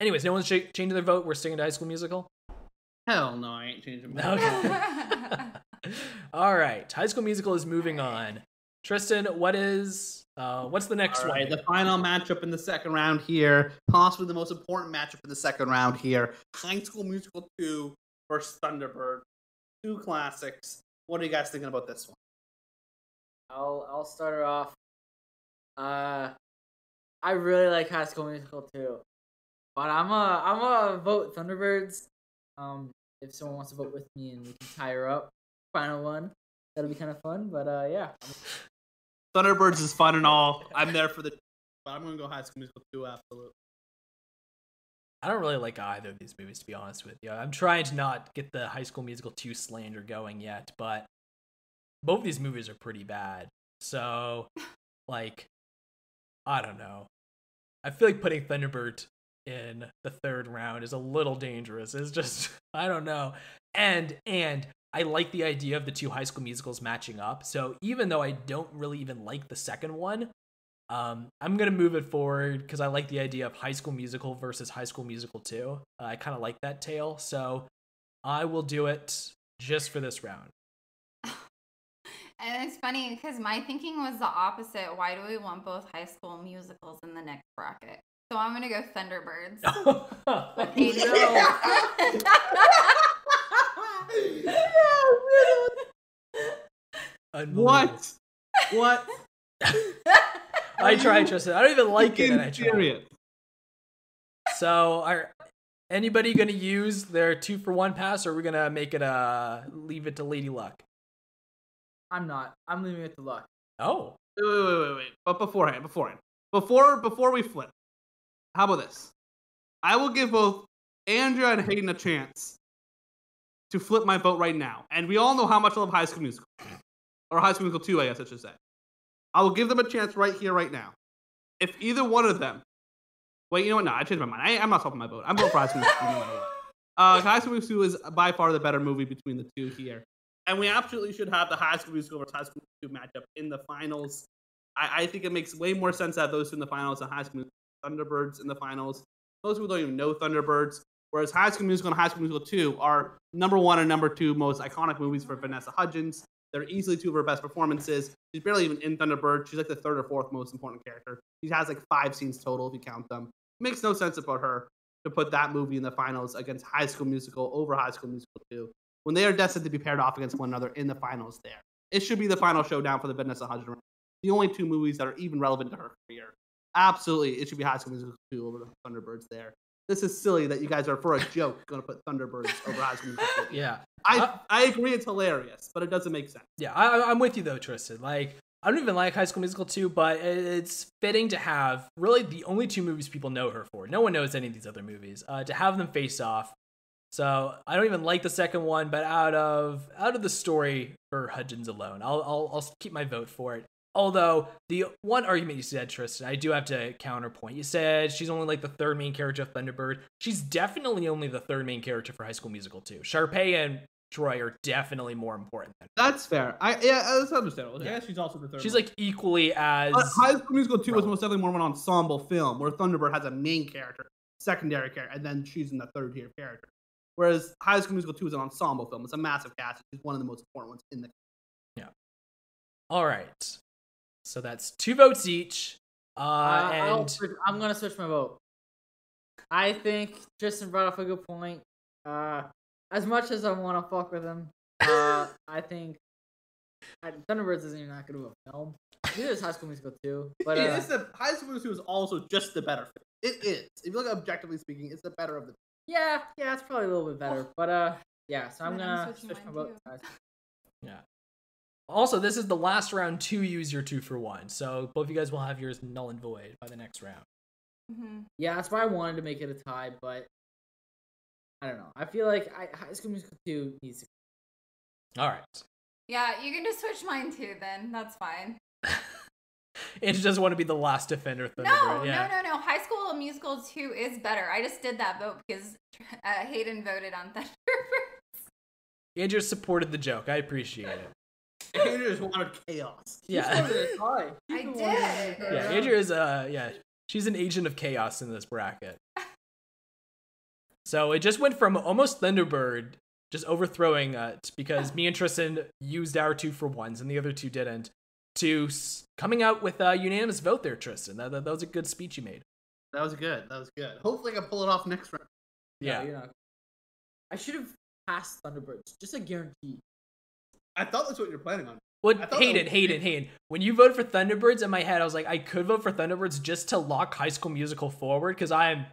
Anyways, no one's ch- changing their vote. We're sticking to High School Musical. Hell no, I ain't changing my Okay. All right, High School Musical is moving on. Tristan, what is uh what's the next All right, one? the final matchup in the second round here, possibly the most important matchup in the second round here. High School Musical 2 versus Thunderbird. Two classics. What are you guys thinking about this one? I'll I'll start her off. Uh, I really like High School Musical Two, but I'm a I'm a vote Thunderbirds. Um, if someone wants to vote with me and we can tie her up, final one, that'll be kind of fun. But uh, yeah, Thunderbirds is fun and all. I'm there for the. But I'm gonna go High School Musical 2, absolutely. I don't really like either of these movies to be honest with you. I'm trying to not get the High School Musical 2 slander going yet, but both these movies are pretty bad. So, like I don't know. I feel like putting Thunderbird in the third round is a little dangerous. It's just I don't know. And and I like the idea of the two high school musicals matching up. So even though I don't really even like the second one, um, I'm gonna move it forward because I like the idea of High School Musical versus High School Musical 2. Uh, I kind of like that tale, so I will do it just for this round. And it's funny because my thinking was the opposite. Why do we want both high school musicals in the next bracket? So I'm gonna go Thunderbirds. what? Hayden. What? What? I tried, Tristan. I don't even like it, and I Fucking tried. So, are anybody going to use their two for one pass, or are we going to make it uh leave it to Lady Luck? I'm not. I'm leaving it to luck. Oh, Wait, wait, wait, wait, wait. But beforehand, beforehand, before before we flip, how about this? I will give both Andrea and Hayden a chance to flip my vote right now, and we all know how much I love High School Musical, or High School Musical Two, I guess I should say. I will give them a chance right here, right now. If either one of them, wait, you know what? No, I changed my mind. I, I'm not swapping my vote. I'm voting for High School Musical. no matter what. Uh, High School Musical 2 is by far the better movie between the two here. And we absolutely should have the High School Musical versus High School Musical 2 matchup in the finals. I, I think it makes way more sense to have those two in the finals than High School Musical Thunderbirds in the finals. Most people don't even know Thunderbirds, whereas High School Musical and High School Musical 2 are number one and number two most iconic movies for Vanessa Hudgens. They're easily two of her best performances. She's barely even in Thunderbird. She's like the third or fourth most important character. She has like five scenes total if you count them. makes no sense about her to put that movie in the finals against High School Musical over High School Musical 2 when they are destined to be paired off against one another in the finals there. It should be the final showdown for the Vanessa Hudgens. The only two movies that are even relevant to her career. Absolutely, it should be High School Musical 2 over the Thunderbirds there. This is silly that you guys are, for a joke, going to put Thunderbirds over High School Musical yeah, I, Uh, I agree it's hilarious, but it doesn't make sense. yeah. I, I- I'm with you though, Tristan. Like, I don't even like High School Musical 2, but it's fitting to have really the only two movies people know her for. No one knows any of these other movies. Uh, to have them face off. So I don't even like the second one, but out of out of the story for Hudgens alone, I'll I'll, I'll keep my vote for it. Although the one argument you said, Tristan, I do have to counterpoint. You said she's only like the third main character of Thunderbird. She's definitely only the third main character for High School Musical 2. Sharpay and Troy are definitely more important than That's fair. I yeah, that's understandable. Yeah. Yeah, she's also the third. She's one. like equally as But High School Musical 2 was most definitely more of an ensemble film where Thunderbird has a main character, secondary character, and then she's in the third tier character. Whereas High School Musical 2 is an ensemble film. It's a massive cast. It's one of the most important ones in the Yeah. all right. So that's two votes each. Uh, Uh, I'll and switch- I'm gonna switch my vote. I think Tristan brought up a good point. Uh, as much as I want to fuck with him, uh, I think I, Thunderbirds isn't even that good of a film. Neither is High School Musical too. But uh, is the High School Musical 2 is also just the better film. It is. If you look objectively speaking, it's the better of the yeah, yeah, it's probably a little bit better. But uh, yeah. So I'm gonna switch my vote. too. to High School- yeah. Also, this is the last round to use your two for one. So both of you guys will have yours null and void by the next round. Mhm. Yeah, that's why I wanted to make it a tie, but I don't know. I feel like I, High School Musical two needs to. All right. Yeah, you can just switch mine too. Then that's fine. It just want to be the last defender. No, yeah. no, no, no. High School Musical two is better. I just did that vote because uh, Hayden voted on Thunderbirds. Andrew supported the joke. I appreciate it. Andrew just wanted chaos. Yeah. I did. yeah, Andrew is uh yeah, she's an agent of chaos in this bracket. So it just went from almost Thunderbird just overthrowing it because me and Tristan used our two for ones and the other two didn't to coming out with a unanimous vote there, Tristan. That, that, that was a good speech you made. That was good. That was good. Hopefully, I can pull it off next round. Yeah. you know. I should have passed Thunderbirds. Just a guarantee. I thought that's what you're planning on. Well, I thought Hayden, that was- Hayden, Hayden. When you voted for Thunderbirds in my head, I was like, I could vote for Thunderbirds just to lock High School Musical forward because I am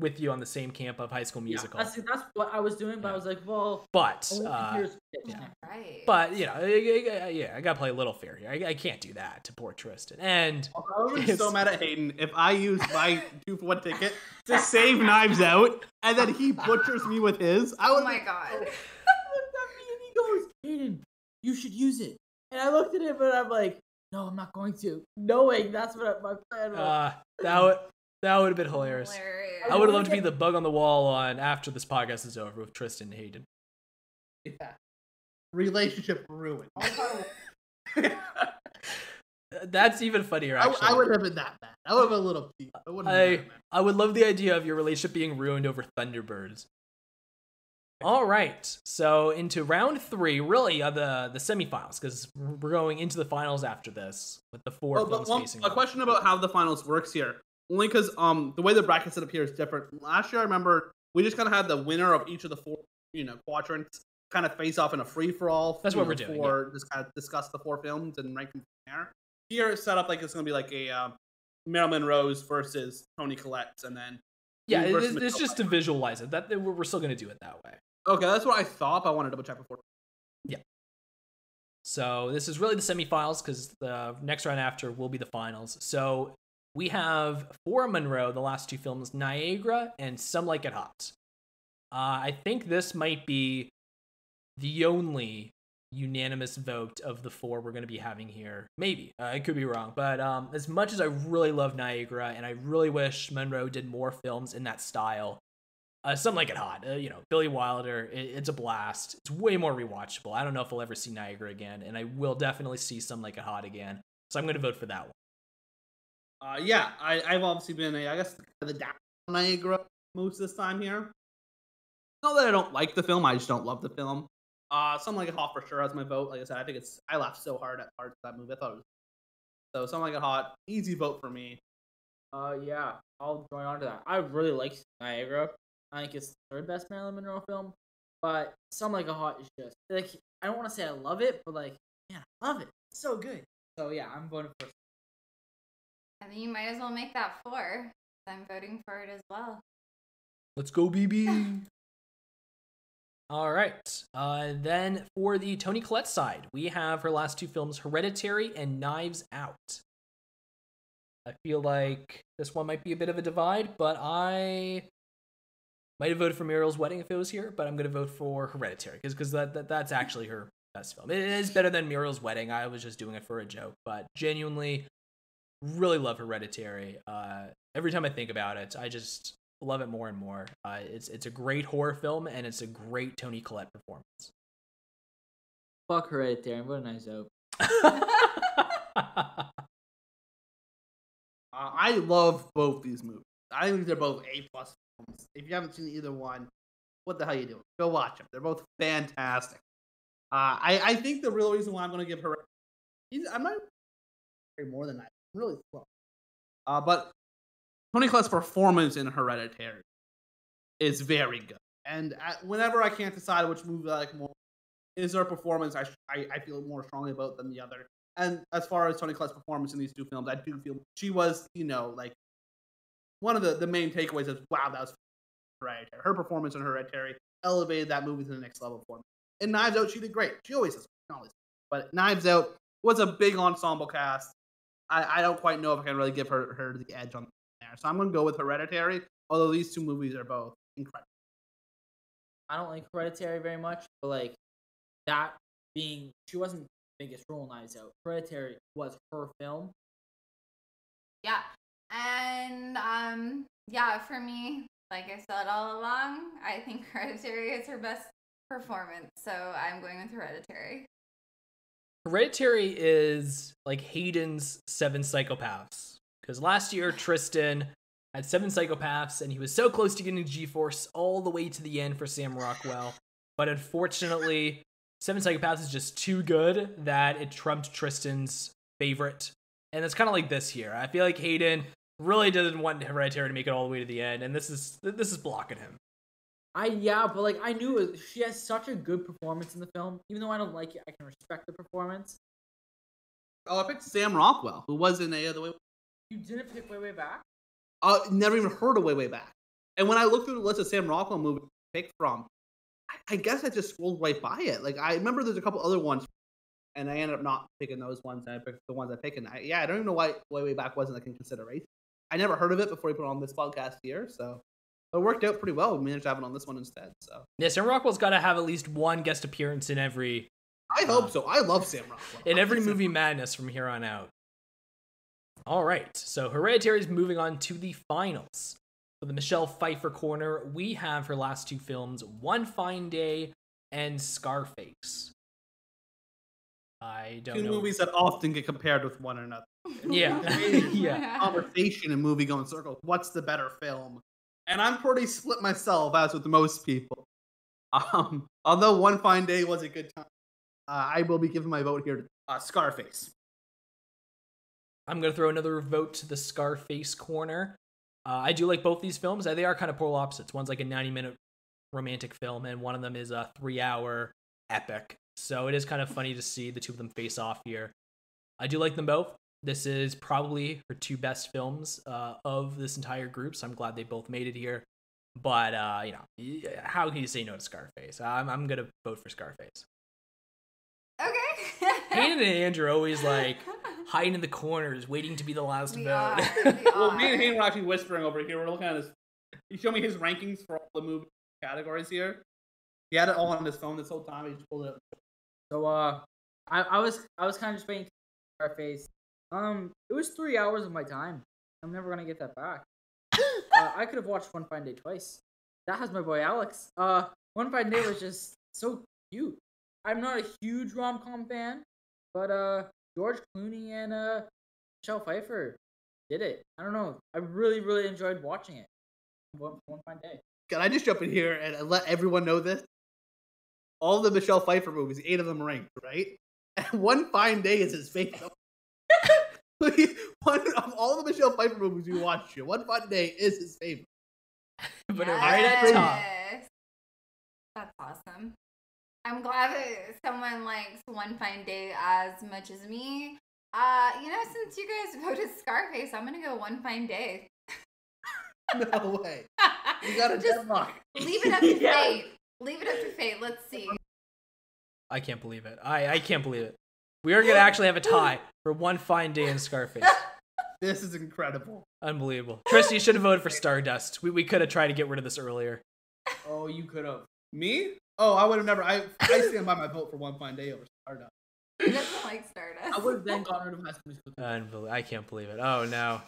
with you on the same camp of High School Musical. Yeah, that's, that's what I was doing, but I was like, well, but only uh, yeah. Right. But you know, I- I- I- yeah, I gotta play a little fair here. I, I can't do that to poor Tristan. And I would be so mad at Hayden if I use my two for one ticket to save Knives Out, and then he butchers me with his. I oh my god. He looked at me and he goes, Hayden, you should use it. And I looked at him and I'm like, no, I'm not going to. Knowing that's what my plan was. uh, that would that would have been hilarious. Hilarious. I would have loved to be the bug on the wall on after this podcast is over with Tristan and Hayden. Yeah. Relationship ruined. That's even funnier. I, Actually, I would have been that bad. I would have been a little peeved. I I been that mad. I would love the idea of your relationship being ruined over Thunderbirds. All right, so into round three, really uh, the the semifinals, because we're going into the finals after this with the four Oh, but films one, a question about how the finals works here. Only because um the way the bracket set up here is different. Last year, I remember we just kind of had the winner of each of the four you know quadrants kind of face off in a free for all. That's what we're doing, For just kind of discuss the four films and rank them from there. Here it's set up like it's going to be like a uh, Marilyn Rose versus Toni Collette, and then Yeah, it, it's just to visualize it. That we're still going to do it that way. Okay, that's what I thought, but I want to double check before. Yeah. So this is really the semifinals because the next round after will be the finals. So we have for Monroe the last two films, Niagara and Some Like It Hot. Uh, I think this might be the only unanimous vote of the four we're going to be having here. Maybe uh, I could be wrong, but um, as much as I really love Niagara and I really wish Monroe did more films in that style, uh, something like it hot. Uh, you know, Billy Wilder. It, it's a blast. It's way more rewatchable. I don't know if I'll ever see Niagara again, and I will definitely see Some like it hot again. So I'm going to vote for that one. Uh, yeah, I, I've obviously been, a, I guess, the down Niagara most this time here. Not that I don't like the film, I just don't love the film. Uh, something like a hot for sure has my vote. Like I said, I think it's. I laughed so hard at parts of that movie. I thought it was so. Something like a hot, easy vote for me. Uh, yeah, I'll join on to that. I really like Niagara. I think it's the third best Marilyn Monroe film, but Some Like a Hot is just like I don't want to say I love it, but like yeah, I love it. It's so good. So yeah, I'm voting for. And then you might as well make that four. I'm voting for it as well. Let's go, BB. All right. Uh, then for the Toni Collette side, we have her last two films, Hereditary and Knives Out. I feel like this one might be a bit of a divide, but I might have voted for Muriel's Wedding if it was here, but I'm going to vote for Hereditary because that, that that's actually her best film. It is better than Muriel's Wedding. I was just doing it for a joke, but genuinely, really love Hereditary. Uh, every time I think about it, I just love it more and more. Uh, it's it's a great horror film and it's a great Toni Collette performance. Fuck Hereditary. What a nice Out. Uh, I love both these movies. I think they're both A plus films. If you haven't seen either one, what the hell are you doing? Go watch them. They're both fantastic. Uh, I I think the real reason why I'm going to give her, I might more than that. I'm really slow. Uh, but Toni Collette's performance in Hereditary is very good. And at, whenever I can't decide which movie I like more, is her performance I, I I feel more strongly about than the other. And as far as Toni Collette's performance in these two films, I do feel she was, you know, like one of the, the main takeaways is wow, that was Hereditary. Her performance in Hereditary elevated that movie to the next level for me. And Knives Out, she did great. She always does. Always. But Knives Out was a big ensemble cast. I, I don't quite know if I can really give her, her the edge on there. So I'm going to go with Hereditary, although these two movies are both incredible. I don't like Hereditary very much, but like that being, she wasn't the biggest role in Knives Out. Hereditary was her film. Yeah. And um yeah, for me, like I said all along, I think Hereditary is her best performance. So I'm going with Hereditary. Hereditary is like Hayden's Seven Psychopaths. Because last year, Tristan had seven psychopaths, and he was so close to getting G Force all the way to the end for Sam Rockwell. But unfortunately, Seven Psychopaths is just too good that it trumped Tristan's favorite. And it's kind of like this here. I feel like Hayden really doesn't want Hereditary to make it all the way to the end, and this is this is blocking him. I yeah, but like I knew it, she has such a good performance in the film. Even though I don't like it, I can respect the performance. Oh, I picked Sam Rockwell, who was in A Other Way. You didn't pick way way back. Uh, never even heard of Way Way Back. And when I looked through the list of Sam Rockwell movies to pick from, I, I guess I just scrolled right by it. Like I remember there's a couple other ones, and I ended up not picking those ones. And I picked the ones I picked. And I, yeah, I don't even know why Way Way Back wasn't like in consideration. I never heard of it before we put it on this podcast here, so it worked out pretty well. We managed to have it on this one instead. So Yeah, Sam Rockwell's got to have at least one guest appearance in every I hope uh, so. I love Sam Rockwell. in every think Sam- movie madness from here on out. All right, so Hereditary is moving on to the finals. For the Michelle Pfeiffer corner, we have her last two films, One Fine Day and Scarface. I don't Two know. movies that often get compared with one another. Yeah, yeah. Conversation in movie going circles. What's the better film? And I'm pretty split myself, as with most people. Um, although One Fine Day was a good time, uh, I will be giving my vote here to uh, Scarface. I'm gonna throw another vote to the Scarface corner. Uh, I do like both these films. Uh, They are kind of polar opposites. One's like a 90 minute romantic film, and one of them is a three hour epic. So it is kind of funny to see the two of them face off here. I do like them both. This is probably her two best films uh, of this entire group, so I'm glad they both made it here. But uh, you know, how can you say no to Scarface? I'm I'm gonna vote for Scarface. Okay. Hayden and Andrew are always like hiding in the corners, waiting to be the last We vote. are, we Well, me and Hayden were actually whispering over here. We're looking at his. He showed me his rankings for all the movie categories here. He had it all on his phone this whole time. He just pulled it up. So uh, I, I was I was kind of just waiting for our face. Um, it was three hours of my time. I'm never gonna get that back. uh, I could have watched One Fine Day twice. That has my boy Alex. Uh, One Fine Day was just so cute. I'm not a huge rom com fan, but uh, George Clooney and uh, Michelle Pfeiffer did it. I don't know. I really really enjoyed watching it. One, One Fine Day. Can I just jump in here and let everyone know this? All the Michelle Pfeiffer movies, eight of them ranked, right? And One Fine Day is his favorite. One of all the Michelle Pfeiffer movies you watched here, One Fine Day is his favorite. but right at the top. That's awesome. I'm glad that someone likes One Fine Day as much as me. Uh, you know, since you guys voted Scarface, I'm gonna go One Fine Day. No way. You got a Just deadlock. leave it up to Yeah. fate. Leave it up to fate. Let's see. I can't believe it. I, I can't believe it. We are gonna actually have a tie for one fine day in Scarface. This is incredible. Unbelievable. Tristan, you should have voted for Stardust. We, we could have tried to get rid of this earlier. Oh, you could have. Me? Oh, I would have never. I I stand by my vote for One Fine Day over Stardust. He doesn't like Stardust. I would have then gotten rid of High School Musical. Unbelievable. I can't believe it. Oh no.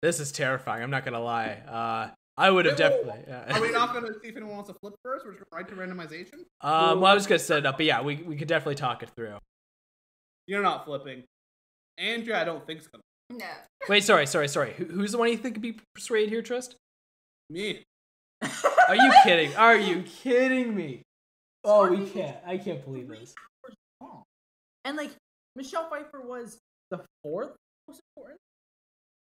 This is terrifying. I'm not gonna lie. Uh, I would have Wait, wait, definitely. Are we Yeah. not going to see if anyone wants to flip first? We're just right to randomization. um, well, I was gonna set it up, but yeah, we we could definitely talk it through. You're not flipping. Andrea, I don't think is going to. No. Wait, sorry, sorry, sorry. Who, who's the one you think could be persuaded here, Trist? Me. Are you kidding? Are you kidding me? Oh, we can't. I can't believe this. And like Michelle Pfeiffer was the fourth most important.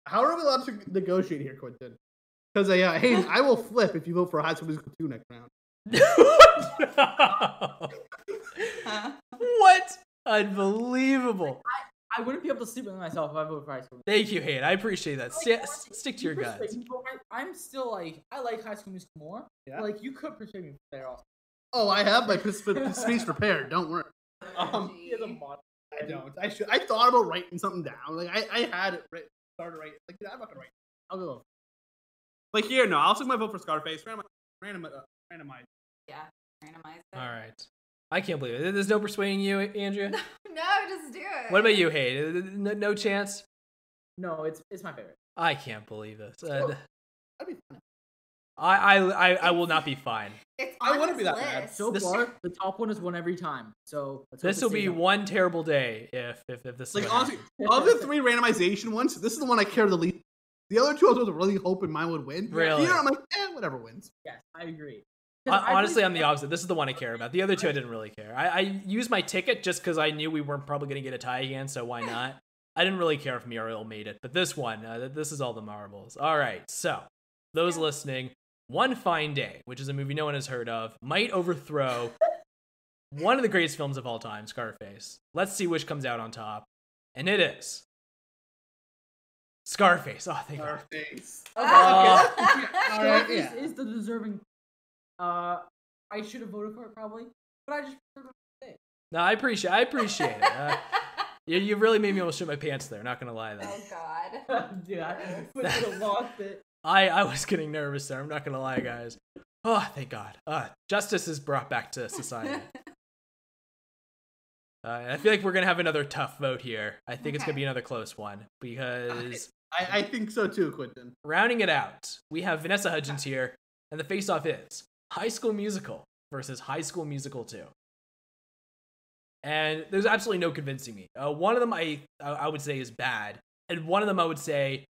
How are we allowed to negotiate here, Quentin? Because uh, yeah, hey, I will flip if you vote for High School Musical 2 next round. What? Unbelievable. I I, wouldn't be able to sleep with myself if I voted for High School. Thank you, Hayden. I appreciate that. Sti- s- stick to your You guns. me, I- I'm still like I like High School Musical more. Yeah. Like you could persuade me there also. Oh, I have my pis- pis- speech prepared. Don't worry. Um, He has a mod. I don't. I should. I thought about writing something down. Like I, I had it written, started writing. Like I'm not gonna write. I'll go. Like here, no. I'll take my vote for Scarface. Random, random, uh, randomize. Yeah. Randomize it. All right. I can't believe it. There's no persuading you, Andrea. No, just do it. What about you, Hayden? No, no chance. No, it's it's my favorite. I can't believe this. Uh, That'd be fun. I, I, I, I will not be fine. It's I on wouldn't be that bad. So This- far, the top one is one every time. So let's This will be up. one terrible day if if, if this is Like honestly, of the three randomization ones, this is the one I care the least. The other two I was really hoping mine would win. Really? Here I'm like, eh, whatever wins. Yes, I agree. 'Cause Hon- I Honestly, I'm the opposite. This is the one I care about. The other two I didn't really care. I, I used my ticket just because I knew we weren't probably going to get a tie again, so why not? I didn't really care if Muriel made it, but this one, uh, this is all the marbles. All right, so those listening, One Fine Day, which is a movie no one has heard of, might overthrow one of the greatest films of all time, Scarface. Let's see which comes out on top, and it is Scarface. Oh, thank God. Scarface. Uh, Scarface yeah. is the deserving. Uh, I should have voted for it probably, but I just. Heard it. No, I appreciate. I appreciate it. Uh, you, you really made me almost shit my pants there. Not gonna lie, though. oh God. Dude, I would have lost it. I I was getting nervous there. I'm not gonna lie, guys. Oh, thank God. Uh, justice is brought back to society. Uh, I feel like we're gonna have another tough vote here. I think it's gonna be another close one because I, I think so too, Quentin. rounding it out, we have Vanessa Hudgens here, and the face-off is High School Musical versus High School Musical 2. And there's absolutely no convincing me. Uh, one of them I I would say is bad, and one of them I would say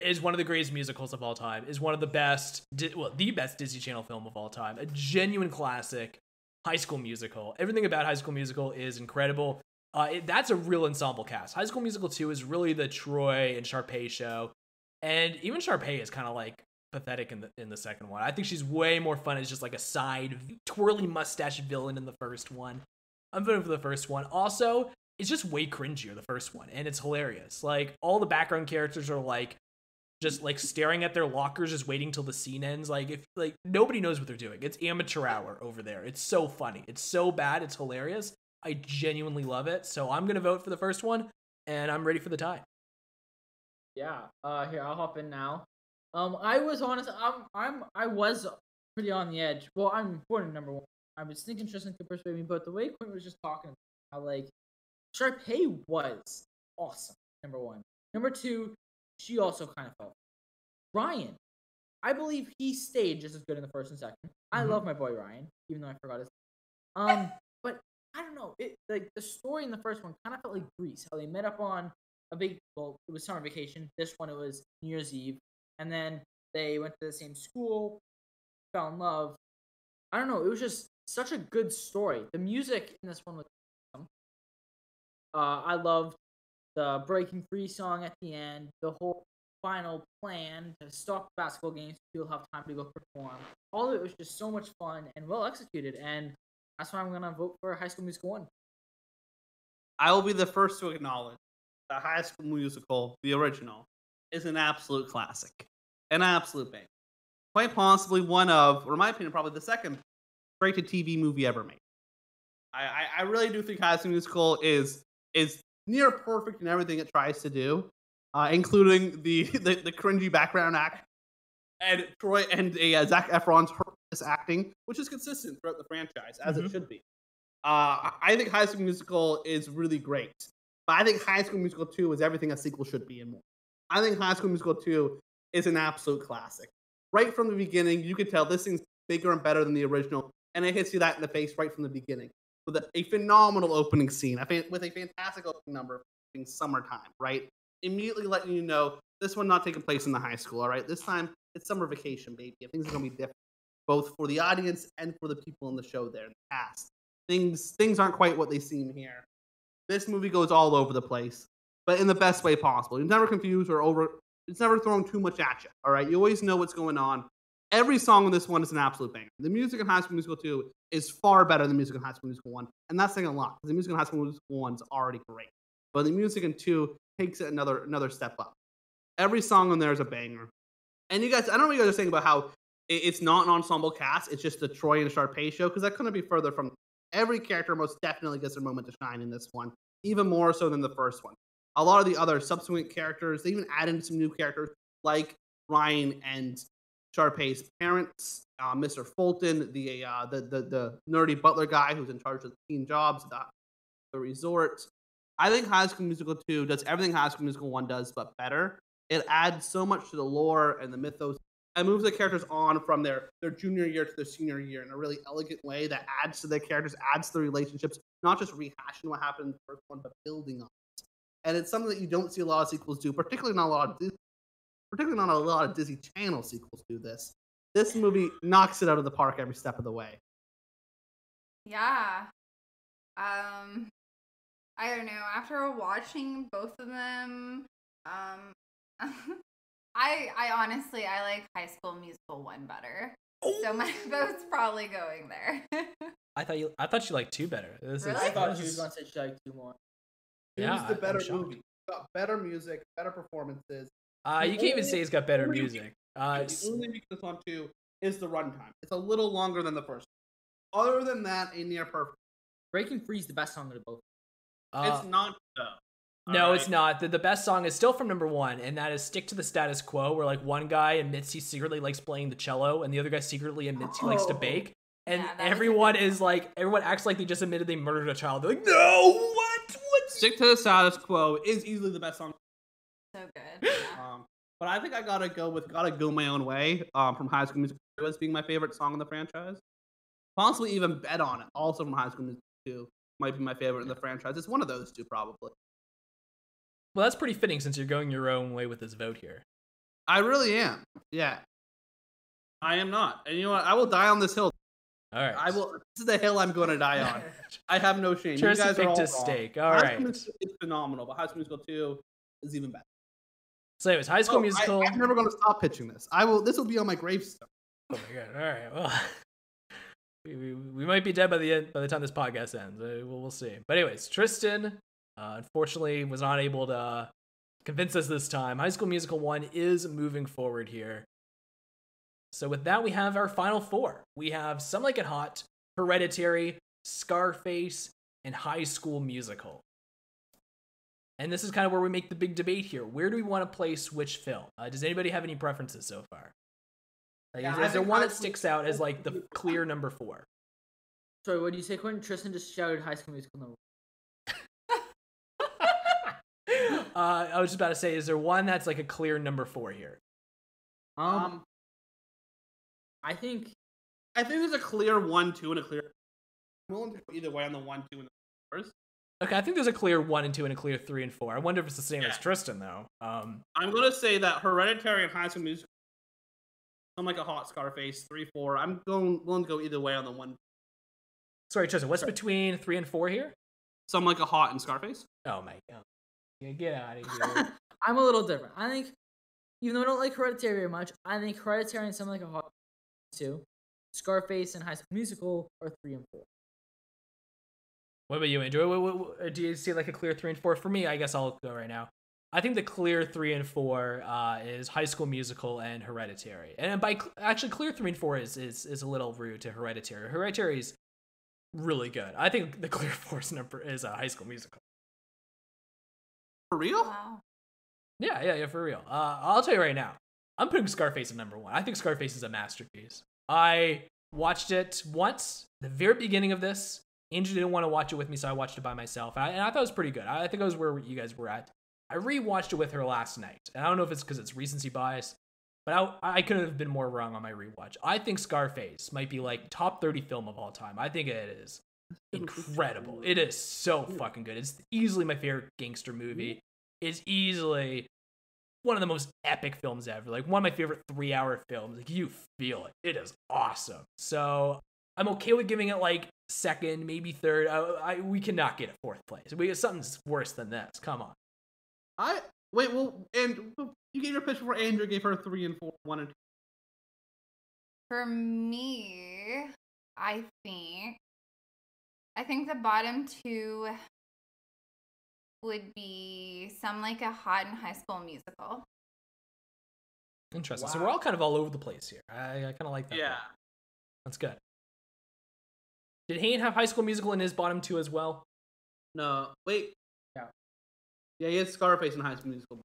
is one of the greatest musicals of all time. Is one of the best, well, the best Disney Channel film of all time. A genuine classic. High School Musical. Everything about High School Musical is incredible. Uh, it, that's a real ensemble cast. High School Musical 2 is really the Troy and Sharpay show. And even Sharpay is kind of like pathetic in the in the second one. I think she's way more fun as just like a side twirly mustache villain in the first one. I'm voting for the first one. Also, it's just way cringier the first one, and it's hilarious. Like all the background characters are like just like staring at their lockers, just waiting till the scene ends. Like if like nobody knows what they're doing. It's amateur hour over there. It's so funny. It's so bad. It's hilarious. I genuinely love it. So I'm gonna vote for the first one, and I'm ready for the tie. Yeah. Uh, here I'll hop in now. Um, I was honest. I'm. I'm. I was pretty on the edge. Well, I'm important number one. I was thinking Tristan could persuade me, but the way Quinn was just talking, how like Sharpay was awesome. Number one. Number two, she also kind of felt. Ryan, I believe he stayed just as good in the first and 2nd I Mhm. love my boy Ryan, even though I forgot his. Um, but I don't know. It like the story in the first one kind of felt like Grease, How they met up on a big well, it was summer vacation. This one it was New Year's Eve, and then they went to the same school, fell in love. I don't know. It was just such a good story. The music in this one was awesome. Uh, I loved the breaking free song at the end. The whole final plan to stop basketball games so you'll have time to go perform. All of it was just so much fun and well executed, and that's why I'm gonna vote for High School Musical one. I will be the first to acknowledge that High School Musical, the original, is an absolute classic, an absolute bang. Quite possibly one of, or in my opinion, probably the second straight to TV movie ever made. I, I, I really do think High School Musical is is near perfect in everything it tries to do, uh, including the, the the cringy background act and Troy and uh, Zac Efron's horrendous acting, which is consistent throughout the franchise as Mhm. it should be. Uh, I think High School Musical is really great, but I think High School Musical 2 is everything a sequel should be and more. I think High School Musical 2 is an absolute classic. Right from the beginning, you can tell this thing's bigger and better than the original, and it hits you that in the face right from the beginning with a, a phenomenal opening scene, a fa- with a fantastic opening number being summertime, right? Immediately letting you know this one not taking place in the high school, all right? This time it's summer vacation, baby. Things are gonna be different, both for the audience and for the people in the show there in the cast things things aren't quite what they seem here. This movie goes all over the place, but in the best way possible. You're never confused or over. It's never thrown too much at you. All right, you always know what's going on. Every song in this one is an absolute banger. The music in High School Musical 2 is far better than the music in High School Musical 1, and that's saying a lot because the music in High School Musical 1 is already great, but the music in 2 takes it another another step up. Every song on there is a banger. And you guys, I don't know what you guys are saying about how it's not an ensemble cast. It's just the Troy and Sharpay show because that couldn't be further from every character most definitely gets their moment to shine in this one, even more so than the first one. A lot of the other subsequent characters, they even add in some new characters like Ryan and Sharpay's parents, uh, Mr. Fulton, the, uh, the the the nerdy butler guy who's in charge of the teen jobs, the, the resort. I think High School Musical 2 does everything High School Musical 1 does, but better. It adds so much to the lore and the mythos and moves the characters on from their, their junior year to their senior year in a really elegant way that adds to their characters, adds to the relationships, not just rehashing what happened in the first one, but building on. And it's something that you don't see a lot of sequels do, particularly not a lot of Dis- particularly not a lot of Disney Channel sequels do this. This movie knocks it out of the park every step of the way. Yeah. Um I don't know. After watching both of them, um I I honestly I like High School Musical 1 better. So my vote's probably going there. I thought you I thought you liked two better. This Really? is, I thought this she was gonna say she liked two more. Yeah, It's the I- I'm better movie. It's got better music, better performances. Uh, you can't even say it's got better music. Uh, the it's- only weakness on two is the runtime. It's a little longer than the first. Other than that, a near perfect. Breaking Free is the best song of the both. uh, it's not though. No, All it's not. The, the best song is still from number one, and that is Stick to the Status Quo, where like one guy admits he secretly likes playing the cello, and the other guy secretly admits he likes to Oh. bake. And Yeah, that is a everyone good is like, everyone acts like they just admitted they murdered a child. They're like, no, what? What? Stick to the status quo is easily the best song. so good. Yeah. Um, but I think I gotta go with "Gotta Go My Own Way" um, from High School Musical 2 as being my favorite song in the franchise. Possibly even Bet on It, also from High School Musical 2, might be my favorite in the franchise. It's one of those two, probably. Well, that's pretty fitting since you're going your own way with this vote here. I really am. Yeah, I am not. And you know what? I will die on this hill. All right. I will. This is the hill I'm going to die on. I have no shame. Tristan you guys are all picked a wrong. steak. All High right. School Musical is phenomenal, but High School Musical 2 is even better. So, anyways, High School Oh, Musical. I, am never going to stop pitching this. I will. This will be on my gravestone. Oh my god! All right. Well, we, we, we might be dead by the end by the time this podcast ends. Uh, We'll, we'll see. But anyways, Tristan, uh, unfortunately, was not able to convince us this time. High School Musical one is moving forward here. So with that, we have our final four. We have Some Like It Hot, Hereditary, Scarface, and High School Musical. And this is kind of where we make the big debate here. Where do we want to place which film? Uh, does anybody have any preferences so far? Like, Yeah, is, is there one that sticks out as like the clear number four? Sorry, what did you say, Quentin? Tristan just shouted High School Musical number. uh, I was just about to say, is there one that's like a clear number four here? Um, Um, I think I think there's a clear one, two, and a clear. I'm willing to go either way on the one, two, and the first. Okay, I think there's a clear one and two and a clear three and four. I wonder if it's the same as Tristan though. Um, I'm going to say that Hereditary and High School Musical. I'm like a hot Scarface, three, four. I'm going willing to go either way on the one. sorry, Tristan, what's between three and four here? Some like a hot and Scarface. Oh my god, Yeah, get out of here. I'm a little different. I think, even though I don't like Hereditary very much, I think Hereditary and something like a hot two, Scarface and High School Musical are three and four. What about you, Andrew? What, what, what- do you see like a clear three and four? For me, I guess I'll go right now. I think the clear three and four uh, is High School Musical and Hereditary. And by cl- actually, clear three and four is, is is a little rude to Hereditary. Hereditary is really good. I think the clear four's number is a High School Musical. For real? Wow. Yeah, yeah, yeah, for real. Uh, I'll tell you right now, I'm putting Scarface at number one. I think Scarface is a masterpiece. I watched it once, the very beginning of this. Andrew didn't want to watch it with me, so I watched it by myself. I, and I thought it was pretty good. I, I think it was where you guys were at. I rewatched it with her last night. And I don't know if it's because it's recency bias, but I, I couldn't have been more wrong on my rewatch. I think Scarface might be like top 30 film of all time. I think it is incredible. It is so mm. fucking good. It's easily my favorite gangster movie. Mm. It's easily one of the most epic films ever. Like one of my favorite three hour films. Like you feel it. It is awesome. So I'm okay with giving it like second, maybe third. I, I we cannot get a fourth place. We something's worse than this. Come on. I wait. Well, and you gave your pitch before Andrew gave her three and four, one and two. For me, I think I think the bottom two would be some like a hot in high school musical. Interesting. So we're all kind of all over the place here. I, I kind of like that. Yeah. That's good. Did Hayden have High School Musical in his bottom two as well? No. Wait. Yeah. Yeah, he has Scarface and High School Musical.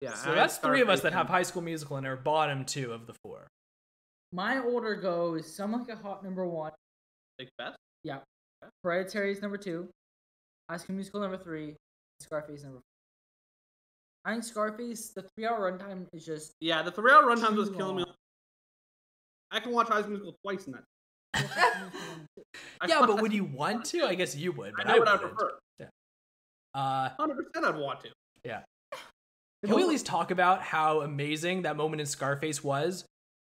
Yeah. So I that's three of us that have High School Musical in our bottom two of the four. My order goes some like a hot number one, like best. yeah. Hereditary is number two, High School Musical number three, Scarface number four. I think Scarface, the three hour runtime is just Yeah, the three hour runtime was Too killing me. I can watch High School Musical twice in that. Yeah, but would you want to? I guess you would, but I I, what I wouldn't. prefer. Uh, Hundred percent, I'd want to. Yeah. Can we at least talk about how amazing that moment in Scarface was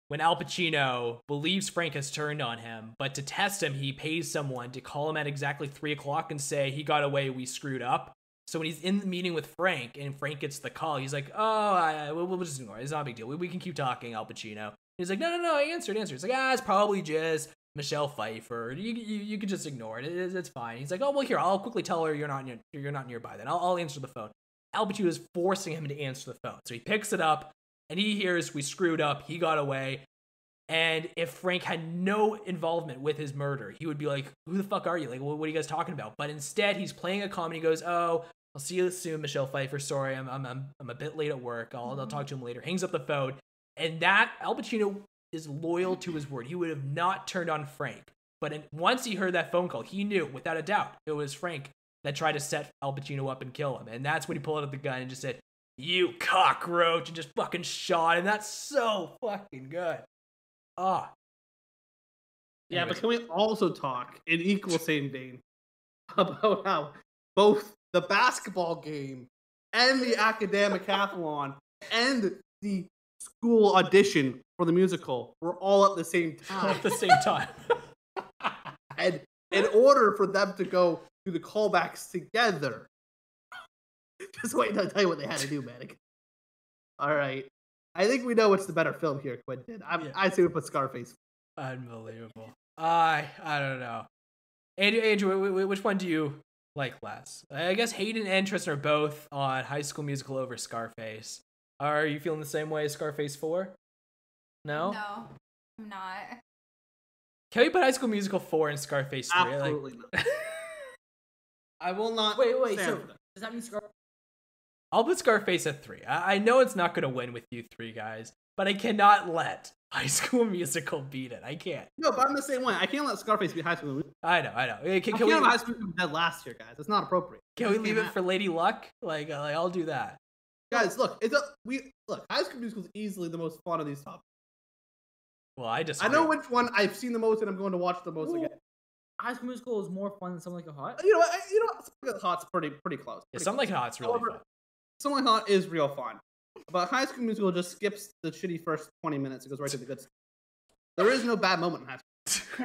when Al Pacino believes Frank has turned on him, but to test him, he pays someone to call him at exactly three o'clock and say, He got away, we screwed up. So when he's in the meeting with Frank and Frank gets the call, he's like, Oh, I, we'll, we'll just ignore it. It's not a big deal. We, we can keep talking, Al Pacino. He's like, No, no, no, I answered, answered. It's like, Ah, it's probably just Michelle Pfeiffer. You, you, you could just ignore it. it it's fine. He's like, Oh, well, here, I'll quickly tell her you're not, near, you're not nearby then. I'll, I'll answer the phone. Al Pacino is forcing him to answer the phone. So he picks it up and he hears we screwed up, he got away. And if Frank had no involvement with his murder, he would be like, Who the fuck are you? Like, what, are you guys talking about? But instead, he's playing a comedy. Goes, Oh, I'll see you soon, Michelle Pfeiffer. Sorry, I'm, I'm, I'm, I'm a bit late at work. I'll, I'll talk to him later. Hangs up the phone. And that, Al Pacino is loyal to his word. He would have not turned on Frank. But in, once he heard that phone call, he knew without a doubt it was Frank that tried to set Al Pacino up and kill him. And that's when he pulled out the gun and just said, You cockroach, and just fucking shot him. That's so fucking good. Ah. Yeah, Anyways. but can we also talk in equal same vein about how both the basketball game and the academic athlon and the school audition for the musical were all at the same time. at the same time. and in order for them to go through the callbacks together, just wait until I tell you what they had to do, man. All right. I think we know what's the better film here, Quentin. I'm, Yeah. I say we put Scarface. Unbelievable. I I don't know. Andrew, Andrew, wh- wh- which one do you like less? I guess Hayden and Tristan are both on High School Musical over Scarface. Are you feeling the same way as Scarface Four? No. No, I'm not. Can we put High School Musical Four and Scarface Three? Like- Absolutely not. I will not. Wait, wait. So does that mean Scar? I'll put Scarface at three. I, I know it's not going to win with you three guys, but I cannot let High School Musical beat it. I can't. No, but I'm the same way. I can't let Scarface be High School Musical. I know, I know. Can, I can can't we, have High School Musical dead last year, guys. That's not appropriate. can we leave can't it for Lady Luck? Like, uh, like I'll do that. Guys, look, it's a we look. High School Musical is easily the most fun of these topics. Well, I just I know which one I've seen the most, and I'm going to watch the most Ooh. again. High School Musical is more fun than something like a hot. You know, what? I, you know, what? Something Like a Hot's pretty pretty close. Yeah, pretty something like close. Hot's really However, fun. Something Like Hot is real fun, but High School Musical just skips the shitty first 20 minutes. It goes right to the good stuff. There is no bad moment in High School.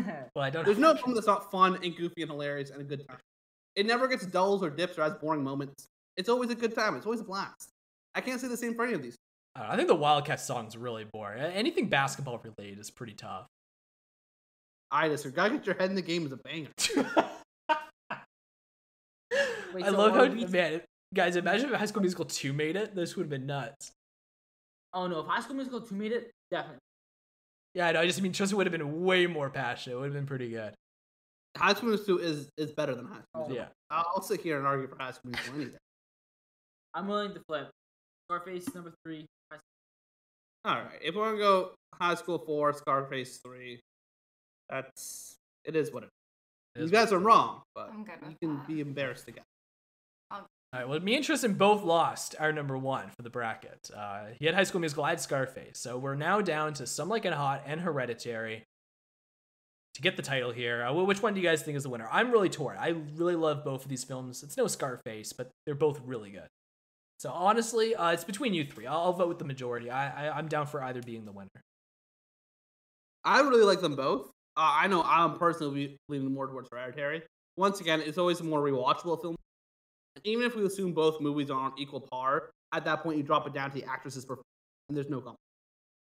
Well, I don't. There's no moment that's not fun and goofy and hilarious and a good time. It never gets dulls or dips or has boring moments. It's always a good time. It's always a blast. I can't say the same for any of these. I, I think the Wildcat song's really boring. Anything basketball related is pretty tough. I just gotta get your head in the game is a banger. Wait, I so love how we- man, guys. Imagine if High School Musical two made it. This would have been nuts. Oh no, if High School Musical two made it, definitely. Yeah, I know. I just mean Tristan would have been way more passionate. It would have been pretty good. High School Musical 2 is is better than High School Oh, Musical. Yeah. I'll, I'll sit here and argue for High School Musical any day. I'm willing to flip. Scarface number three. High All right, if we're gonna go High School four, Scarface three, that's it is what it It is. is You guys are wrong, but I'm good you can that. be embarrassed again. All right. Well, me and Tristan both lost our number one for the bracket. Uh, he had High School Musical. I had Scarface. So we're now down to Some Like It Hot and Hereditary to get the title here. Uh, which one do you guys think is the winner? I'm really torn. I really love both of these films. It's no Scarface, but they're both really good. So honestly, uh, it's between you three. I'll, vote with the majority. I, I I'm down for either being the winner. I really like them both. Uh, I know I'm personally leaning more towards Hereditary. Once again, it's always a more rewatchable film. Even if we assume both movies are on equal par, at that point you drop it down to the actress's performance, and there's no competition.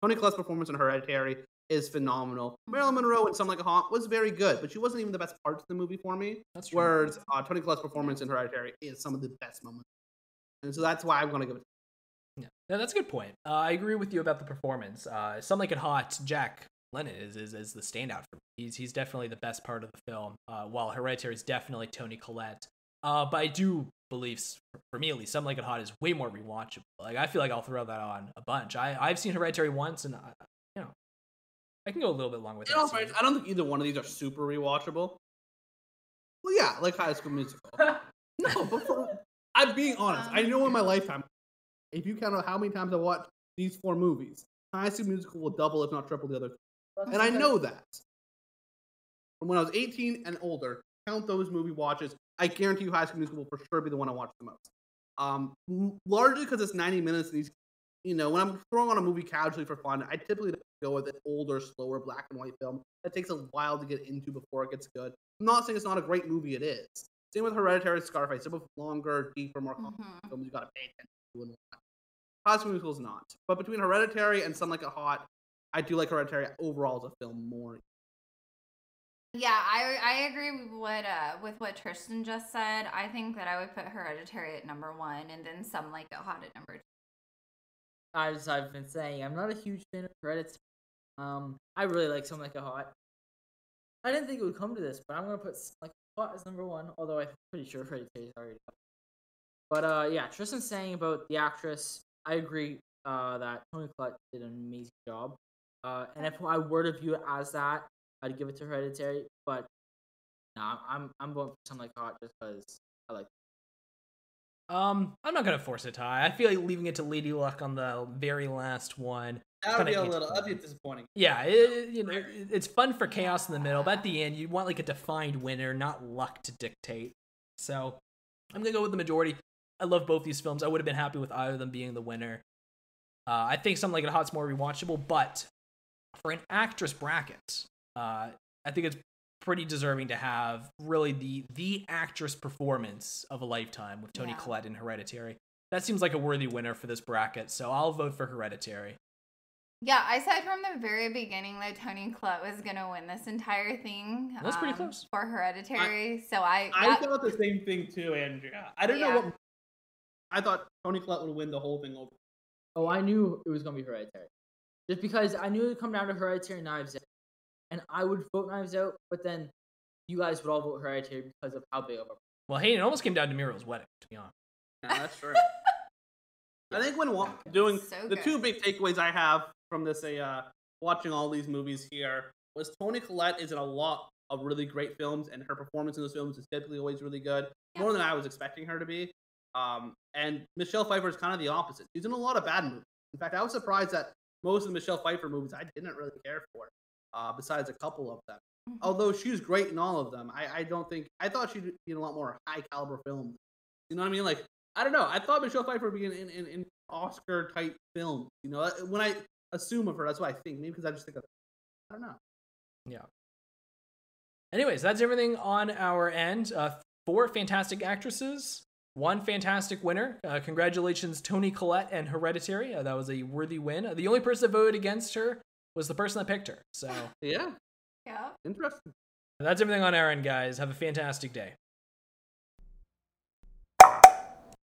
Toni Collette's performance in Hereditary is phenomenal. Marilyn Monroe in Some Like a Haunt was very good, but she wasn't even the best part of the movie for me. That's true. Whereas uh, Toni Collette's performance in Hereditary is some of the best moments. And so that's why I'm going to give it. Yeah, yeah that's a good point. Uh, I agree with you about the performance. Uh, Some Like It Hot, Jack Lemmon is, is, is the standout for me. He's, he's definitely the best part of the film, uh, while Hereditary is definitely Toni Collette. Uh, but I do believe, for me at least, Some Like It Hot is way more rewatchable. Like, I feel like I'll throw that on a bunch. I, I've seen Hereditary once, and, I, you know, I can go a little bit along with In it. all so- fairness, I don't think either one of these are super rewatchable. Well, yeah, like High School Musical. No, but for, I'm being honest. I know in my lifetime, if you count out how many times I watched these four movies, High School Musical will double, if not triple, the other. And I know that. From when I was 18 and older, count those movie watches. I guarantee you, High School Musical will for sure be the one I watch the most. Um, largely because it's 90 minutes. And these, you know, when I'm throwing on a movie casually for fun, I typically go with an older, slower black and white film that takes a while to get into before it gets good. I'm not saying it's not a great movie. It is. Same with Hereditary, Scarface. They're both longer, deeper, more complex Mhm. films. You got to pay attention to and watch. High School Musical is not. But between Hereditary and Some Like a Hot, I do like Hereditary overall as a film more. Yeah, I I agree with what uh with what Tristan just said. I think that I would put Hereditary at number one, and then Some Like It Hot at number two. As I've been saying, I'm not a huge fan of credits. Um, I really like Some like a hot. I didn't think it would come to this, but I'm gonna put like hot as number one. Although I'm pretty sure Hereditary is already up. But uh, yeah, Tristan's saying about the actress. I agree uh, that Toni Collette did an amazing job. Uh, and if I were to view it as that, I'd give it to Hereditary. But nah, I'm I'm going for something like hot just because I like. Um, I'm not gonna force a tie. I feel like leaving it to Lady Luck on the very last one. That would be a little, that'd be disappointing. Yeah, it, you know, it's fun for chaos in the middle, but at the end, you want like a defined winner, not luck to dictate. So, I'm gonna go with the majority. I love both these films. I would have been happy with either of them being the winner. Uh, I think something like it hot's more rewatchable, but for an actress bracket, uh, I think it's pretty deserving to have really the the actress performance of a lifetime with Toni Yeah. Collette in Hereditary. That seems like a worthy winner for this bracket, so I'll vote for Hereditary. Yeah, I said from the very beginning that Toni Collette was gonna win this entire thing. That's pretty um, close. for Hereditary. so I, I that- thought the same thing too, Andrea. I don't know what. I thought Toni Collette would win the whole thing over. Oh, I knew it was gonna be Hereditary, just because I knew it would come down to Hereditary Knives Out, and I would vote Knives Out, but then you guys would all vote Hereditary because of how big of a. Well, hey, it almost came down to Muriel's wedding, to be honest. Yeah, that's true. I think when wa- doing So the two big takeaways I have from this, uh, watching all these movies here, was Toni Collette is in a lot of really great films, and her performance in those films is typically always really good, more than I was expecting her to be. Um, and Michelle Pfeiffer is kind of the opposite. She's in a lot of bad movies. In fact, I was surprised that most of the Michelle Pfeiffer movies I didn't really care for, uh, besides a couple of them. Mhm. Although she's great in all of them, I, I don't think I thought she'd be in a lot more high caliber films. You know what I mean? Like I don't know. I thought Michelle Pfeiffer would be in, in, in, in Oscar type films. You know, when I assume of her, that's what I think. Maybe because I just think of I don't know. Yeah. Anyways, that's everything on our end. Uh, four fantastic actresses, one fantastic winner. Uh, congratulations, Toni Collette and Hereditary. Uh, that was a worthy win. Uh, the only person that voted against her was the person that picked her. So Yeah, yeah. interesting. that's everything on our end, guys. Have a fantastic day.